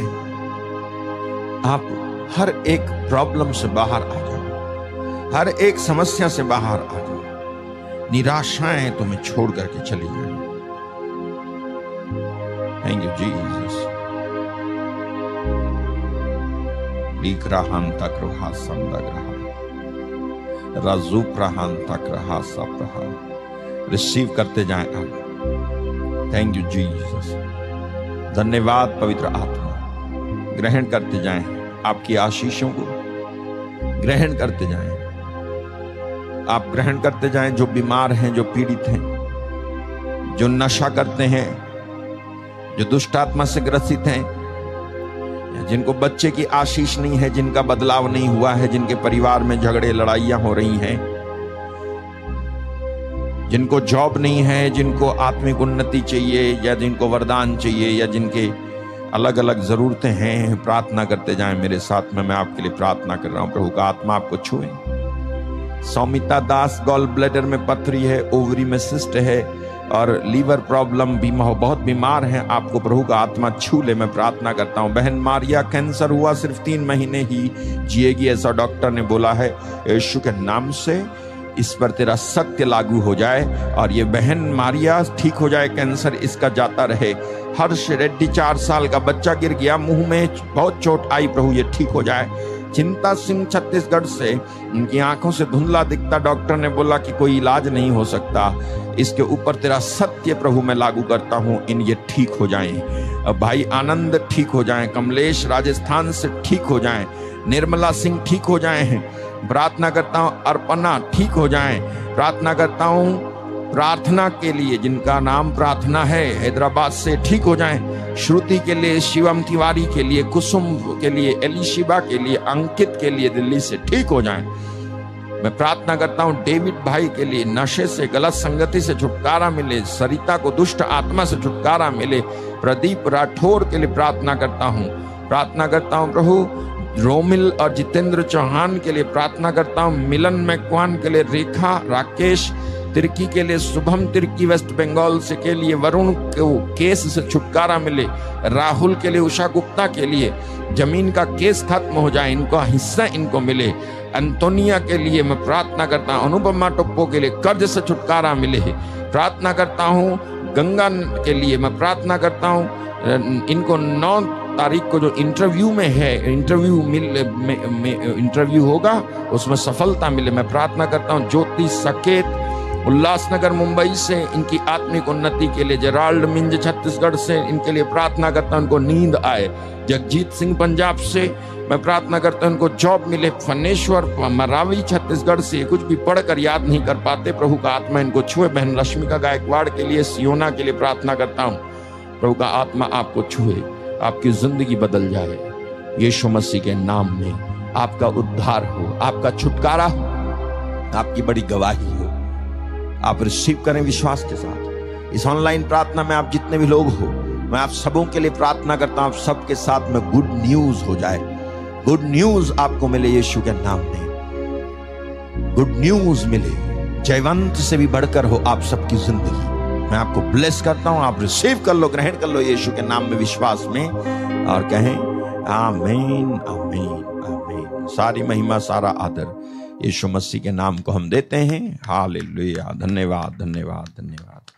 आप हर एक प्रॉब्लम से बाहर आ जाओ। हर एक समस्या से बाहर आ जाओ। निराशाएँ तुम्हें छोड़ करके चली जाए। तक रहा संदग रहा राजू प्रहान तक रहा सब रहा रिसीव करते जाएँ आगे थैंक यू जीसस धन्यवाद, पवित्र आत्मा। ग्रहण करते जाएँ आपकी आशीषों को। ग्रहण करते जाएँ। आप ग्रहण करते जाएँ जो बीमार हैं, जो पीड़ित हैं, जो नशा करते हैं जो दुष्ट आत्मा से ग्रसित हैं जिनको बच्चे की आशीष नहीं है, जिनका बदलाव नहीं हुआ है, जिनके परिवार में झगड़े, लड़ाइयाँ हो रही हैं, जिनको जॉब नहीं है, जिनको आत्मिक उन्नति चाहिए, या जिनको वरदान चाहिए, या जिनके अलग अलग जरूरतें हैं, प्रार्थना करते जाएँ, मेरे साथ में, मैं आपके लिए प्रार्थना कर रहा हूँ, प्रभु का आत्मा आपको छुए। सौमिता दास गॉल ब्लैडर में पथरी है ओवरी में सिस्ट है और लीवर प्रॉब्लम, बीमा बहुत बीमार हैं आपको, प्रभु का आत्मा छू ले, मैं प्रार्थना करता हूँ। बहन मारिया, कैंसर हुआ सिर्फ़ तीन महीने ही, जिएगी ऐसा डॉक्टर ने बोला है, यीशु के नाम से इस पर तेरा सत्य लागू हो जाए और ये बहन मारिया ठीक हो जाए, कैंसर इसका जाता रहे। हर्ष रेड्डी, चार साल का बच्चा गिर गया, मुँह में बहुत चोट आई, प्रभु ये ठीक हो जाए। चिंता सिंह छत्तीसगढ़ से उनकी आँखों से धुंधला दिखता डॉक्टर ने बोला कि कोई इलाज नहीं हो सकता। इसके ऊपर तेरा सत्य प्रभु मैं लागू करता हूँ, इन ये ठीक हो जाए। भाई आनंद ठीक हो जाए, कमलेश राजस्थान से ठीक हो जाए, निर्मला सिंह ठीक हो जाएँ प्रार्थना करता हूँ, अर्पणा ठीक हो जाए। प्रार्थना करता हूँ प्रार्थना के लिए, जिनका नाम प्रार्थना है, हैदराबाद से ठीक हो जाएँ। श्रुति के लिए, शिवम तिवारी के लिए, कुसुम के लिए, एलिशिबा के लिए, अंकित के लिए दिल्ली से ठीक हो जाएँ। मैं प्रार्थना करता हूँ, डेविड भाई के लिए नशे से, गलत संगति से छुटकारा मिले, सरिता को दुष्ट आत्मा से छुटकारा मिले, प्रदीप राठौर के लिए प्रार्थना करता हूँ। प्रार्थना करता हूँ, प्रभु, रोमिल और जितेंद्र चौहान के लिए प्रार्थना करता हूँ, मिलन मैकवान के लिए रेखा, राकेश तिर्की के लिए शुभम, तिर्की वेस्ट बंगाल से के लिए वरुण को केस से छुटकारा मिले, राहुल के लिए उषा गुप्ता के लिए। ज़मीन का केस खत्म हो जाए, इनका हिस्सा इनको मिले। अंतोनिया के लिए मैं प्रार्थना करता हूँ, अनुपमा टोप्पो के लिए कर्ज से छुटकारा मिले। प्रार्थना करता हूँ, गंगा के लिए मैं प्रार्थना करता हूँ, इनको नौ तारीख को जो इंटरव्यू में है इंटरव्यू मिल इंटरव्यू होगा, उसमें सफलता मिले। मैं प्रार्थना करता हूँ, ज्योति सकेत उल्लासनगर, मुंबई से इनकी आत्मिक उन्नति के लिए जराल्ड मिंज छत्तीसगढ़ से इनके लिए प्रार्थना करता हूँ, उनको नींद आए। जगजीत सिंह पंजाब से मैं प्रार्थना करता हूँ, उनको जॉब मिले। फनेश्वर, मरावी छत्तीसगढ़ से कुछ भी पढ़कर याद नहीं कर पाते। प्रभु का आत्मा इनको छुए। बहन रश्मिका गायकवाड़ के लिए, सियोना के लिए प्रार्थना करता हूँ। प्रभु का आत्मा आपको छुए, आपकी ज़िंदगी बदल जाए। यीशु मसीह के नाम में आपका उद्धार हो, आपका छुटकारा हो, आपकी बड़ी गवाही हो। आप रिसीव करें विश्वास के साथ। इस ऑनलाइन प्रार्थना में आप जितने भी लोग हो, मैं आप सबों के लिए प्रार्थना करता हूँ, आप सबके साथ में गुड न्यूज़ हो जाए। गुड न्यूज़ आपको मिले यीशु के नाम में। गुड न्यूज़ मिले। जयवंत से भी बढ़कर हो आप सबकी ज़िंदगी। मैं आपको ब्लेस करता हूँ, आप रिसीव कर लो, ग्रहण कर लो यीशु के नाम में विश्वास में और कहें, आमीन आमीन आमीन। सारी महिमा, सारा आदर। यीशु मसीह के नाम को हम देते हैं। हालेलुया। धन्यवाद धन्यवाद धन्यवाद।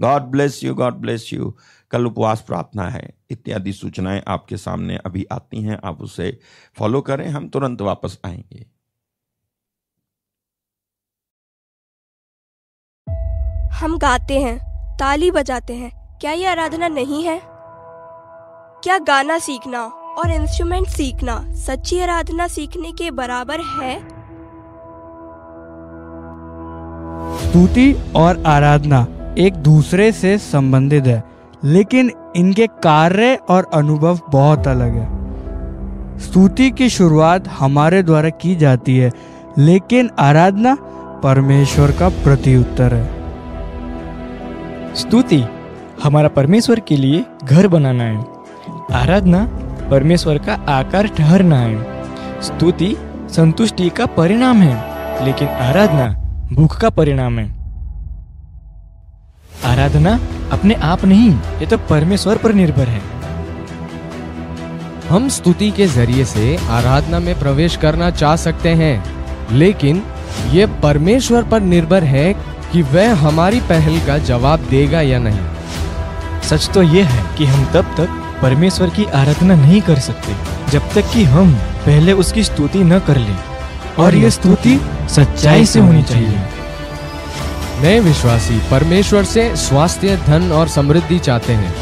God bless you God bless you कल उपवास प्रार्थना है। इत्यादि सूचनाएँ आपके सामने अभी आती हैं। आप उसे फॉलो करें। हम तुरंत वापस आएँगे। हम गाते हैं, ताली बजाते हैं। क्या ये आराधना नहीं है? क्या गाना सीखना और इंस्ट्रूमेंट सीखना सच्ची आराधना सीखने के बराबर है? स्तुति और आराधना एक दूसरे से संबंधित है, लेकिन इनके कार्य और अनुभव बहुत अलग है। स्तुति की शुरुआत हमारे द्वारा की जाती है, लेकिन आराधना परमेश्वर का प्रत्युत्तर है। स्तुति हमारा परमेश्वर के लिए घर बनाना है। आराधना परमेश्वर का आकार ठहरना है। स्तुति संतुष्टि का परिणाम है, लेकिन आराधना भूख का परिणाम है। आराधना, अपने आप नहीं, ये तो परमेश्वर पर निर्भर है। हम स्तुति के ज़रिए से आराधना में प्रवेश करना चाह सकते हैं, लेकिन ये परमेश्वर पर निर्भर है कि वह हमारी पहल का जवाब देगा या नहीं। सच तो ये है कि हम तब तक परमेश्वर की आराधना नहीं कर सकते, जब तक कि हम पहले उसकी स्तुति न कर लें। और ये स्तुति सच्चाई से होनी चाहिए। नए विश्वासी परमेश्वर से स्वास्थ्य, धन और समृद्धि चाहते हैं।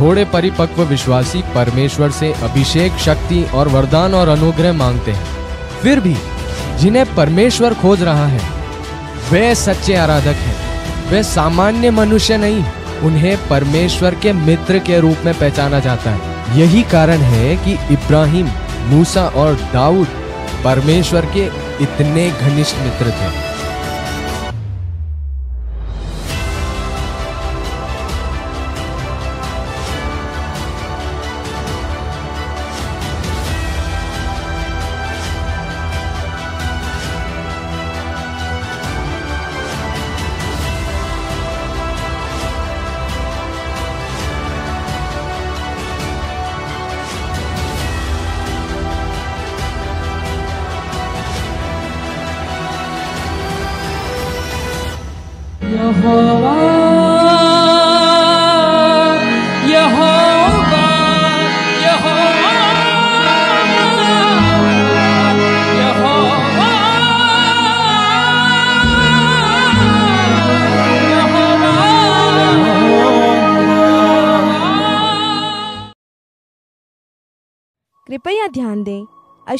थोड़े परिपक्व विश्वासी परमेश्वर से अभिषेक, शक्ति और वरदान और अनुग्रह मांगते हैं। फिर भी जिन्हें परमेश्वर खोज रहा है, वे सच्चे आराधक हैं। वे सामान्य मनुष्य नहीं, उन्हें परमेश्वर के मित्र के रूप में पहचाना जाता है। यही कारण है कि इब्राहिम, मूसा और दाऊद परमेश्वर के इतने घनिष्ठ मित्र थे।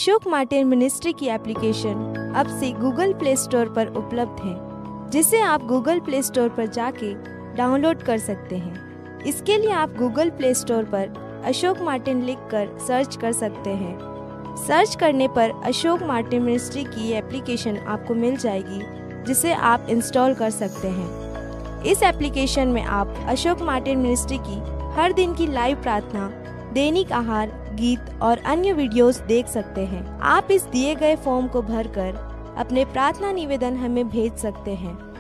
अशोक मार्टिन मिनिस्ट्री की एप्लीकेशन अब से गूगल प्ले स्टोर पर उपलब्ध है, जिसे आप गूगल प्ले स्टोर पर जाके डाउनलोड कर सकते हैं। इसके लिए आप गूगल प्ले स्टोर पर अशोक मार्टिन लिखकर सर्च कर सकते हैं। सर्च करने पर अशोक मार्टिन मिनिस्ट्री की एप्लीकेशन आपको मिल जाएगी, जिसे आप इंस्टॉल कर सकते हैं। इस एप्लीकेशन में आप अशोक मार्टिन मिनिस्ट्री की हर दिन की लाइव प्रार्थना, दैनिक आहार गीत और अन्य वीडियोस देख सकते हैं। आप इस दिए गए फॉर्म को भरकर अपने प्रार्थना निवेदन हमें भेज सकते हैं।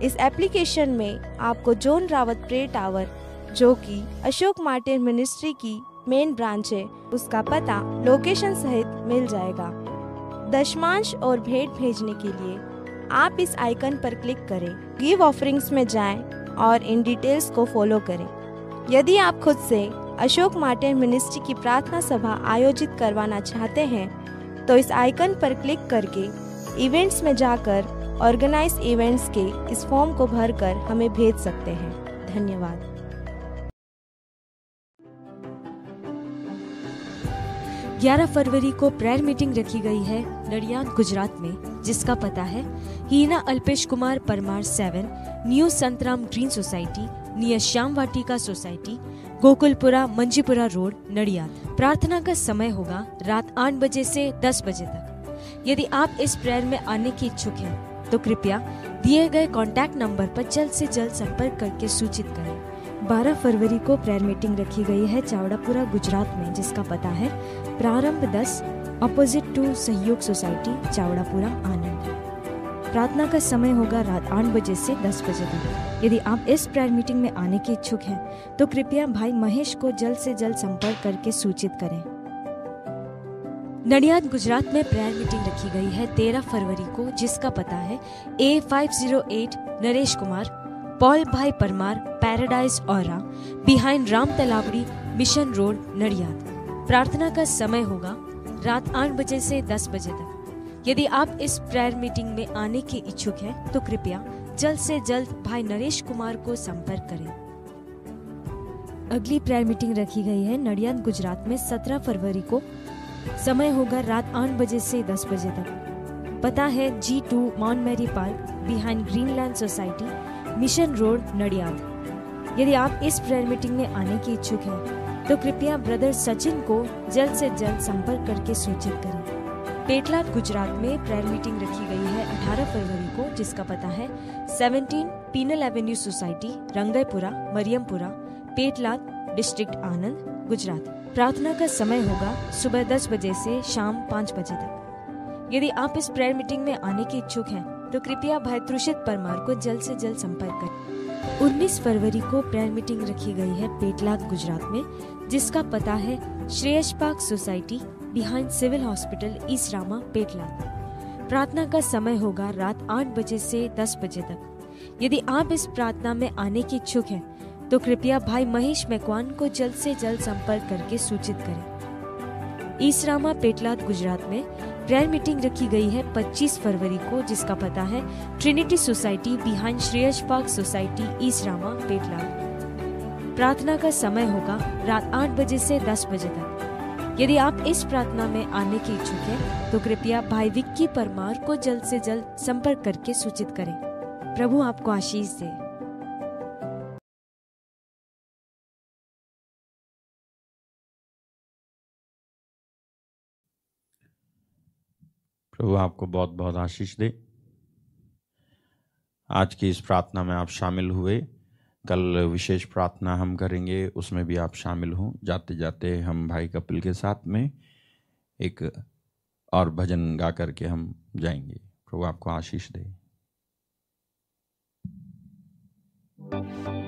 इस एप्लीकेशन में आपको जोन रावत प्रे टावर, जो कि अशोक मार्टिन मिनिस्ट्री की मेन ब्रांच है, उसका पता लोकेशन सहित मिल जाएगा। दशमांश और भेंट भेजने के लिए आप इस आइकन पर क्लिक करें, गिव ऑफरिंग्स में जाएँ और इन डिटेल्स को फॉलो करें। यदि आप खुद से अशोक मार्टिन मिनिस्ट्री की प्रार्थना सभा आयोजित करवाना चाहते हैं तो इस आइकन पर क्लिक करके इवेंट्स में जाकर ऑर्गेनाइज इवेंट्स के इस फॉर्म को भरकर हमें भेज सकते हैं। धन्यवाद। 11 फरवरी को प्रेयर मीटिंग रखी गई है नडियाद गुजरात में, जिसका पता है, Heena Alpesh Kumar Parmar seven new Santram green society near Shyam Vatika society Gokulpura Manjipura road Nadiad प्रार्थना का समय होगा रात आठ बजे से दस बजे तक। यदि आप इस प्रेयर में आने की इच्छुक हैं तो कृपया दिए गए कॉन्टैक्ट नंबर पर जल्द से जल्द संपर्क करके सूचित करें। 12 फरवरी को प्रेयर मीटिंग रखी गई है चावड़ापुरा, गुजरात में, जिसका पता है Prarambh 10 opposite to Sahyog society Chavdapura, Anand. प्रार्थना का समय होगा रात आठ बजे से 10 बजे तक। यदि आप इस प्रेयर मीटिंग में आने के इच्छुक हैं तो कृपया भाई महेश को जल्द से जल्द संपर्क करके सूचित करें। नडियाद, गुजरात में प्रेयर मीटिंग रखी गई है 13 फरवरी को, जिसका पता है A five zero eight Naresh Kumar Paul bhai Parmar Paradise और behind Ram Talavdi mission road Nadiad. प्रार्थना का समय होगा रात आठ बजे से दस बजे तक। यदि आप इस प्रेयर मीटिंग में आने के इच्छुक हैं तो कृपया जल्द से जल्द भाई नरेश कुमार को संपर्क करें। अगली प्रेयर मीटिंग रखी गई है नडियाद गुजरात में 17 फरवरी को। समय होगा रात आठ बजे से दस बजे तक। पता है G two Mount Mary park behind Greenland society mission road Nadiad. यदि आप इस प्रेयर मीटिंग में आने के इच्छुक हैं तो कृपया ब्रदर सचिन को जल्द से जल्द संपर्क करके सूचित करें। पेटलाद गुजरात में प्रेयर मीटिंग रखी गई है 18 फरवरी को, जिसका पता है 17 Pinal avenue society Rangaipura Mariampura Petlad district Anand, Gujarat. प्रार्थना का समय होगा सुबह 10 बजे से शाम 5 बजे तक। यदि आप इस प्रेयर मीटिंग में आने के इच्छुक हैं तो कृपया भाई त्रुषित परमार को जल्द से जल्द संपर्क करें। 19 फरवरी को प्रेयर मीटिंग रखी गई है पेटलाद गुजरात में, जिसका पता है Shreyas park society behind civil hospital Isarama Petlad प्रार्थना का समय होगा रात आठ बजे से दस बजे तक। यदि आप इस प्रार्थना में आने की इच्छुक हैं तो कृपया भाई महेश मैकवान को जल्द से जल्द संपर्क करके सूचित करें। ईसरामा पेटलाद गुजरात में प्रेयर मीटिंग रखी गई है 25 फरवरी को, जिसका पता है Trinity society behind Shreyas park society Isarama Petlad प्रार्थना का समय होगा रात आठ बजे से दस बजे तक। यदि आप इस प्रार्थना में आने के इच्छुक हैं तो कृपया भाई विक्की परमार को जल्द से जल्द संपर्क करके सूचित करें। प्रभु आपको आशीष दे। प्रभु आपको बहुत बहुत आशीष दे। आज की इस प्रार्थना में आप शामिल हुए। कल विशेष प्रार्थना हम करेंगे, उसमें भी आप शामिल हों। जाते जाते हम भाई कपिल के साथ में एक और भजन गा करके हम जाएँगे। प्रभु आपको आशीष दे। यीशु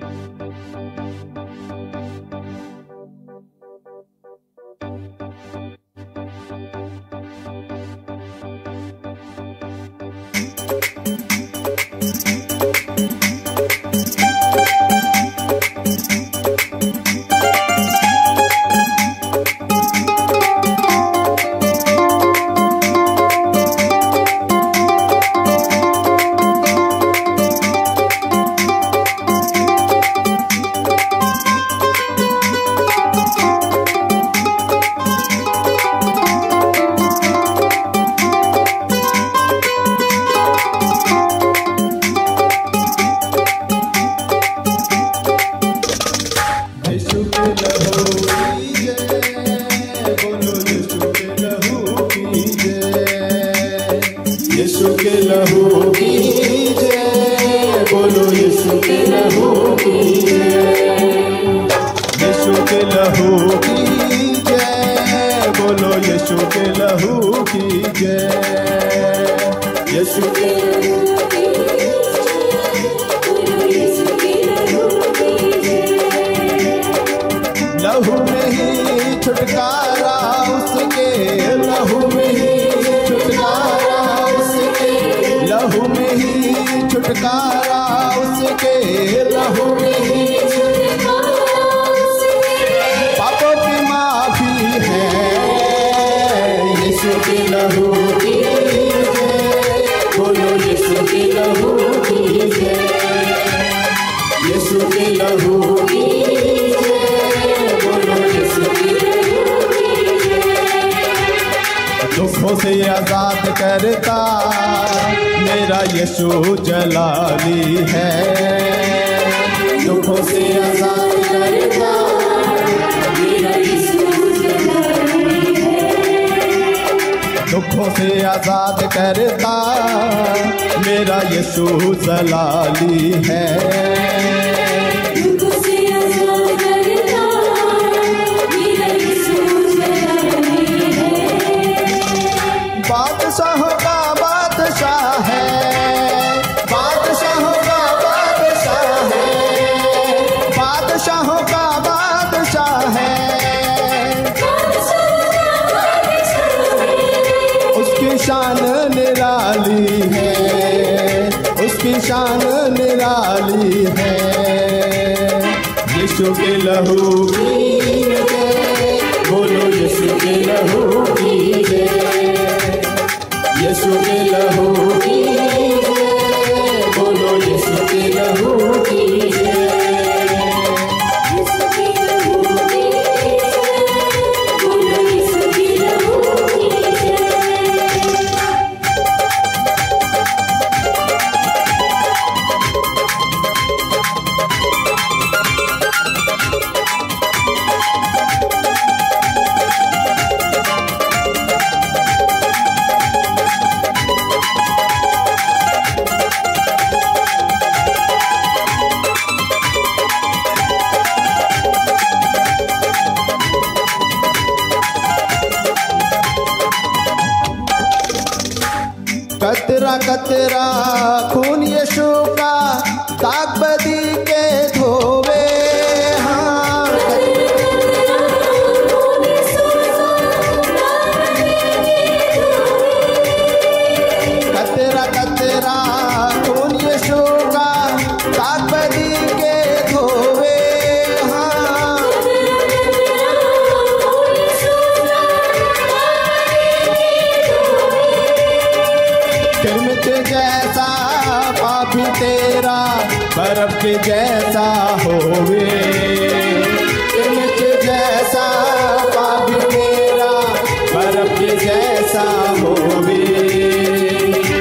रब्बी जैसा होवे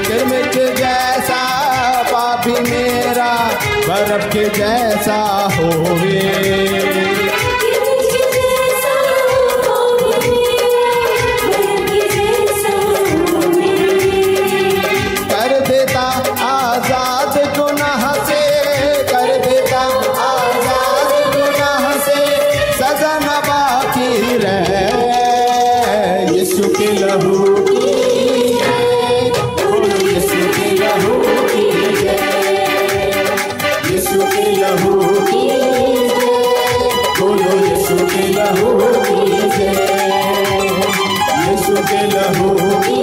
किरमिट जैसा पापी मेरा बर्फ़ के जैसा होवे रहो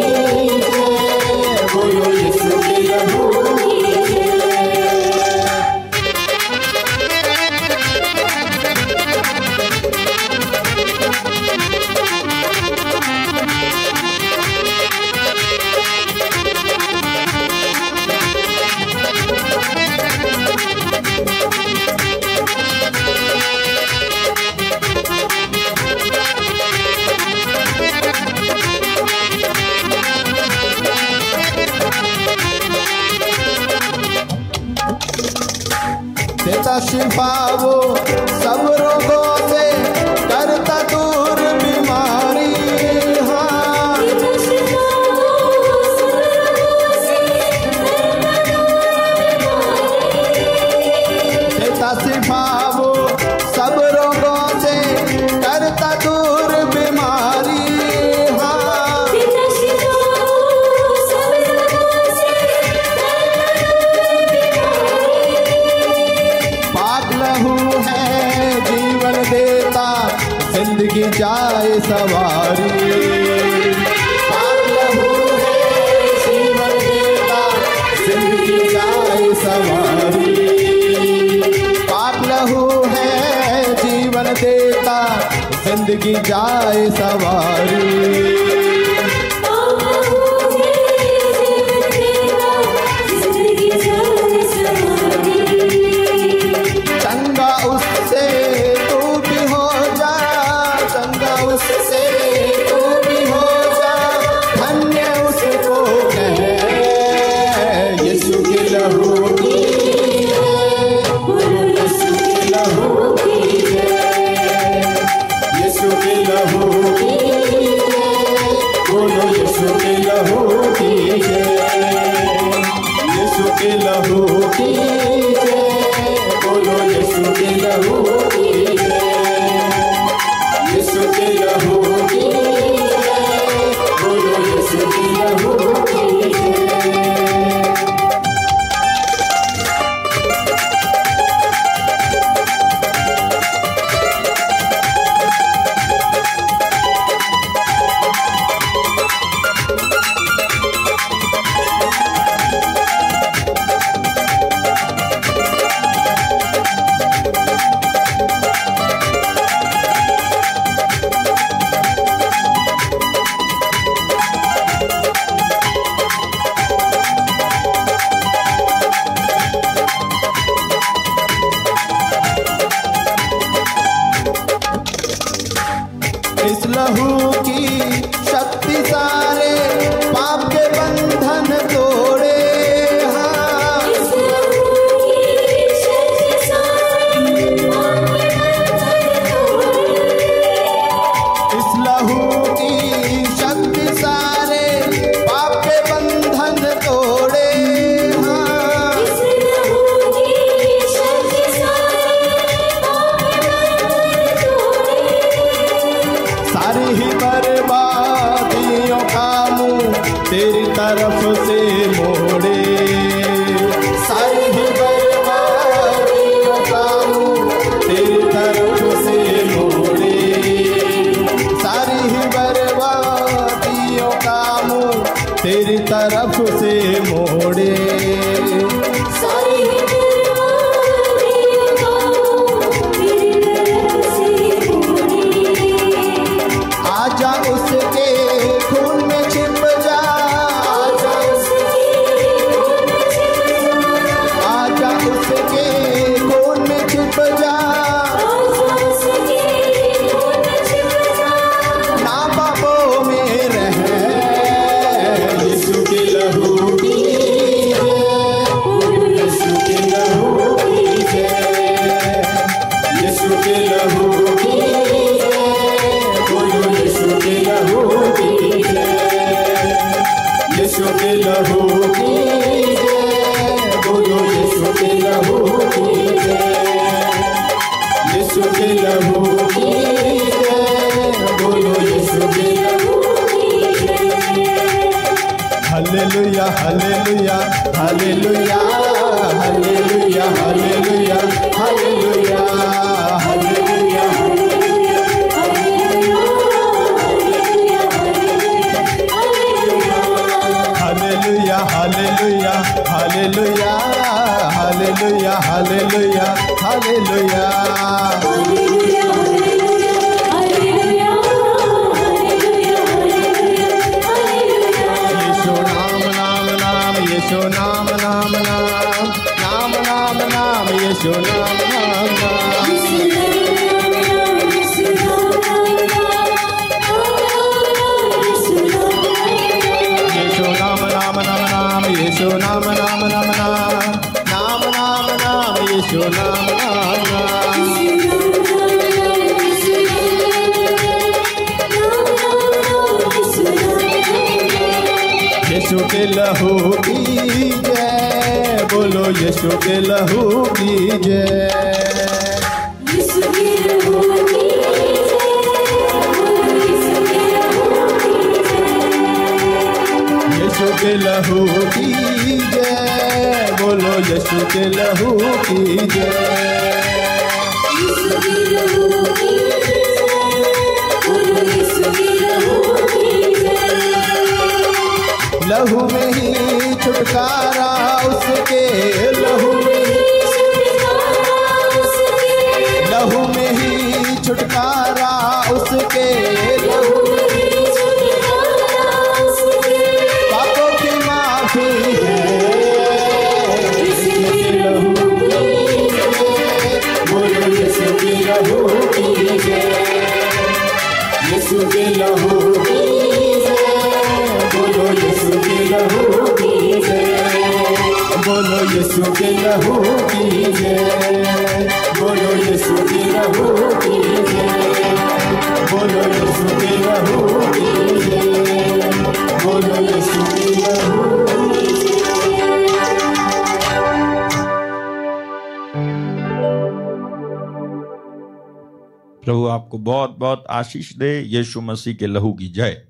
आशीष दे, यीशु मसीह के लहू की जय।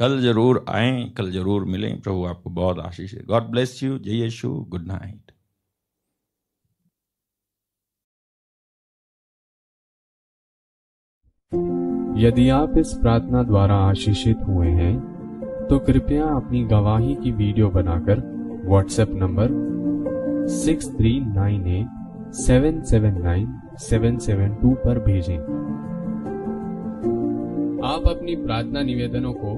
कल ज़रूर आए, कल ज़रूर मिलें। प्रभु आपको बहुत आशीष दे। गॉड ब्लेस यू जय यीशु। गुड नाइट यदि आप इस प्रार्थना द्वारा आशीषित हुए हैं तो कृपया अपनी गवाही की वीडियो बनाकर WhatsApp number six three nine eight seven seven nine seven seven two पर भेजें। अपनी प्रार्थना निवेदनों को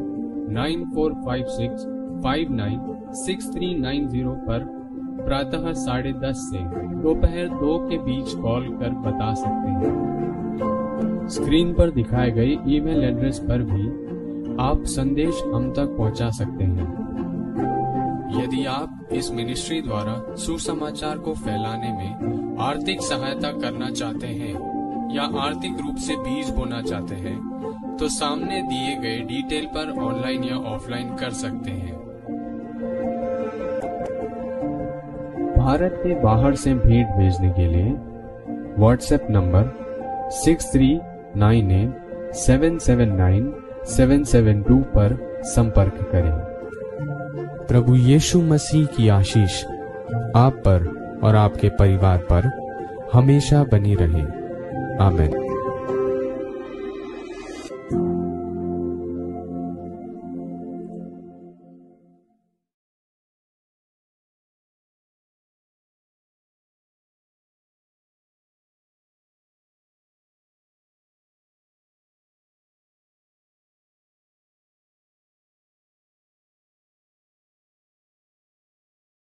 nine four five six five nine six three nine zero पर प्रातः साढ़े दस से दोपहर दो के बीच कॉल कर बता सकते हैं। स्क्रीन पर दिखाए गए ईमेल एड्रेस पर भी आप संदेश हम तक पहुँचा सकते हैं। यदि आप इस मिनिस्ट्री द्वारा सुसमाचार को फैलाने में आर्थिक सहायता करना चाहते हैं या आर्थिक रूप से बीज बोना चाहते हैं तो सामने दिए गए डिटेल पर ऑनलाइन या ऑफलाइन कर सकते हैं। भारत के बाहर से भेंट भेजने के लिए WhatsApp number six three nine eight seven seven nine seven seven two पर संपर्क करें। प्रभु यीशु मसीह की आशीष आप पर और आपके परिवार पर हमेशा बनी रहे। आमेन।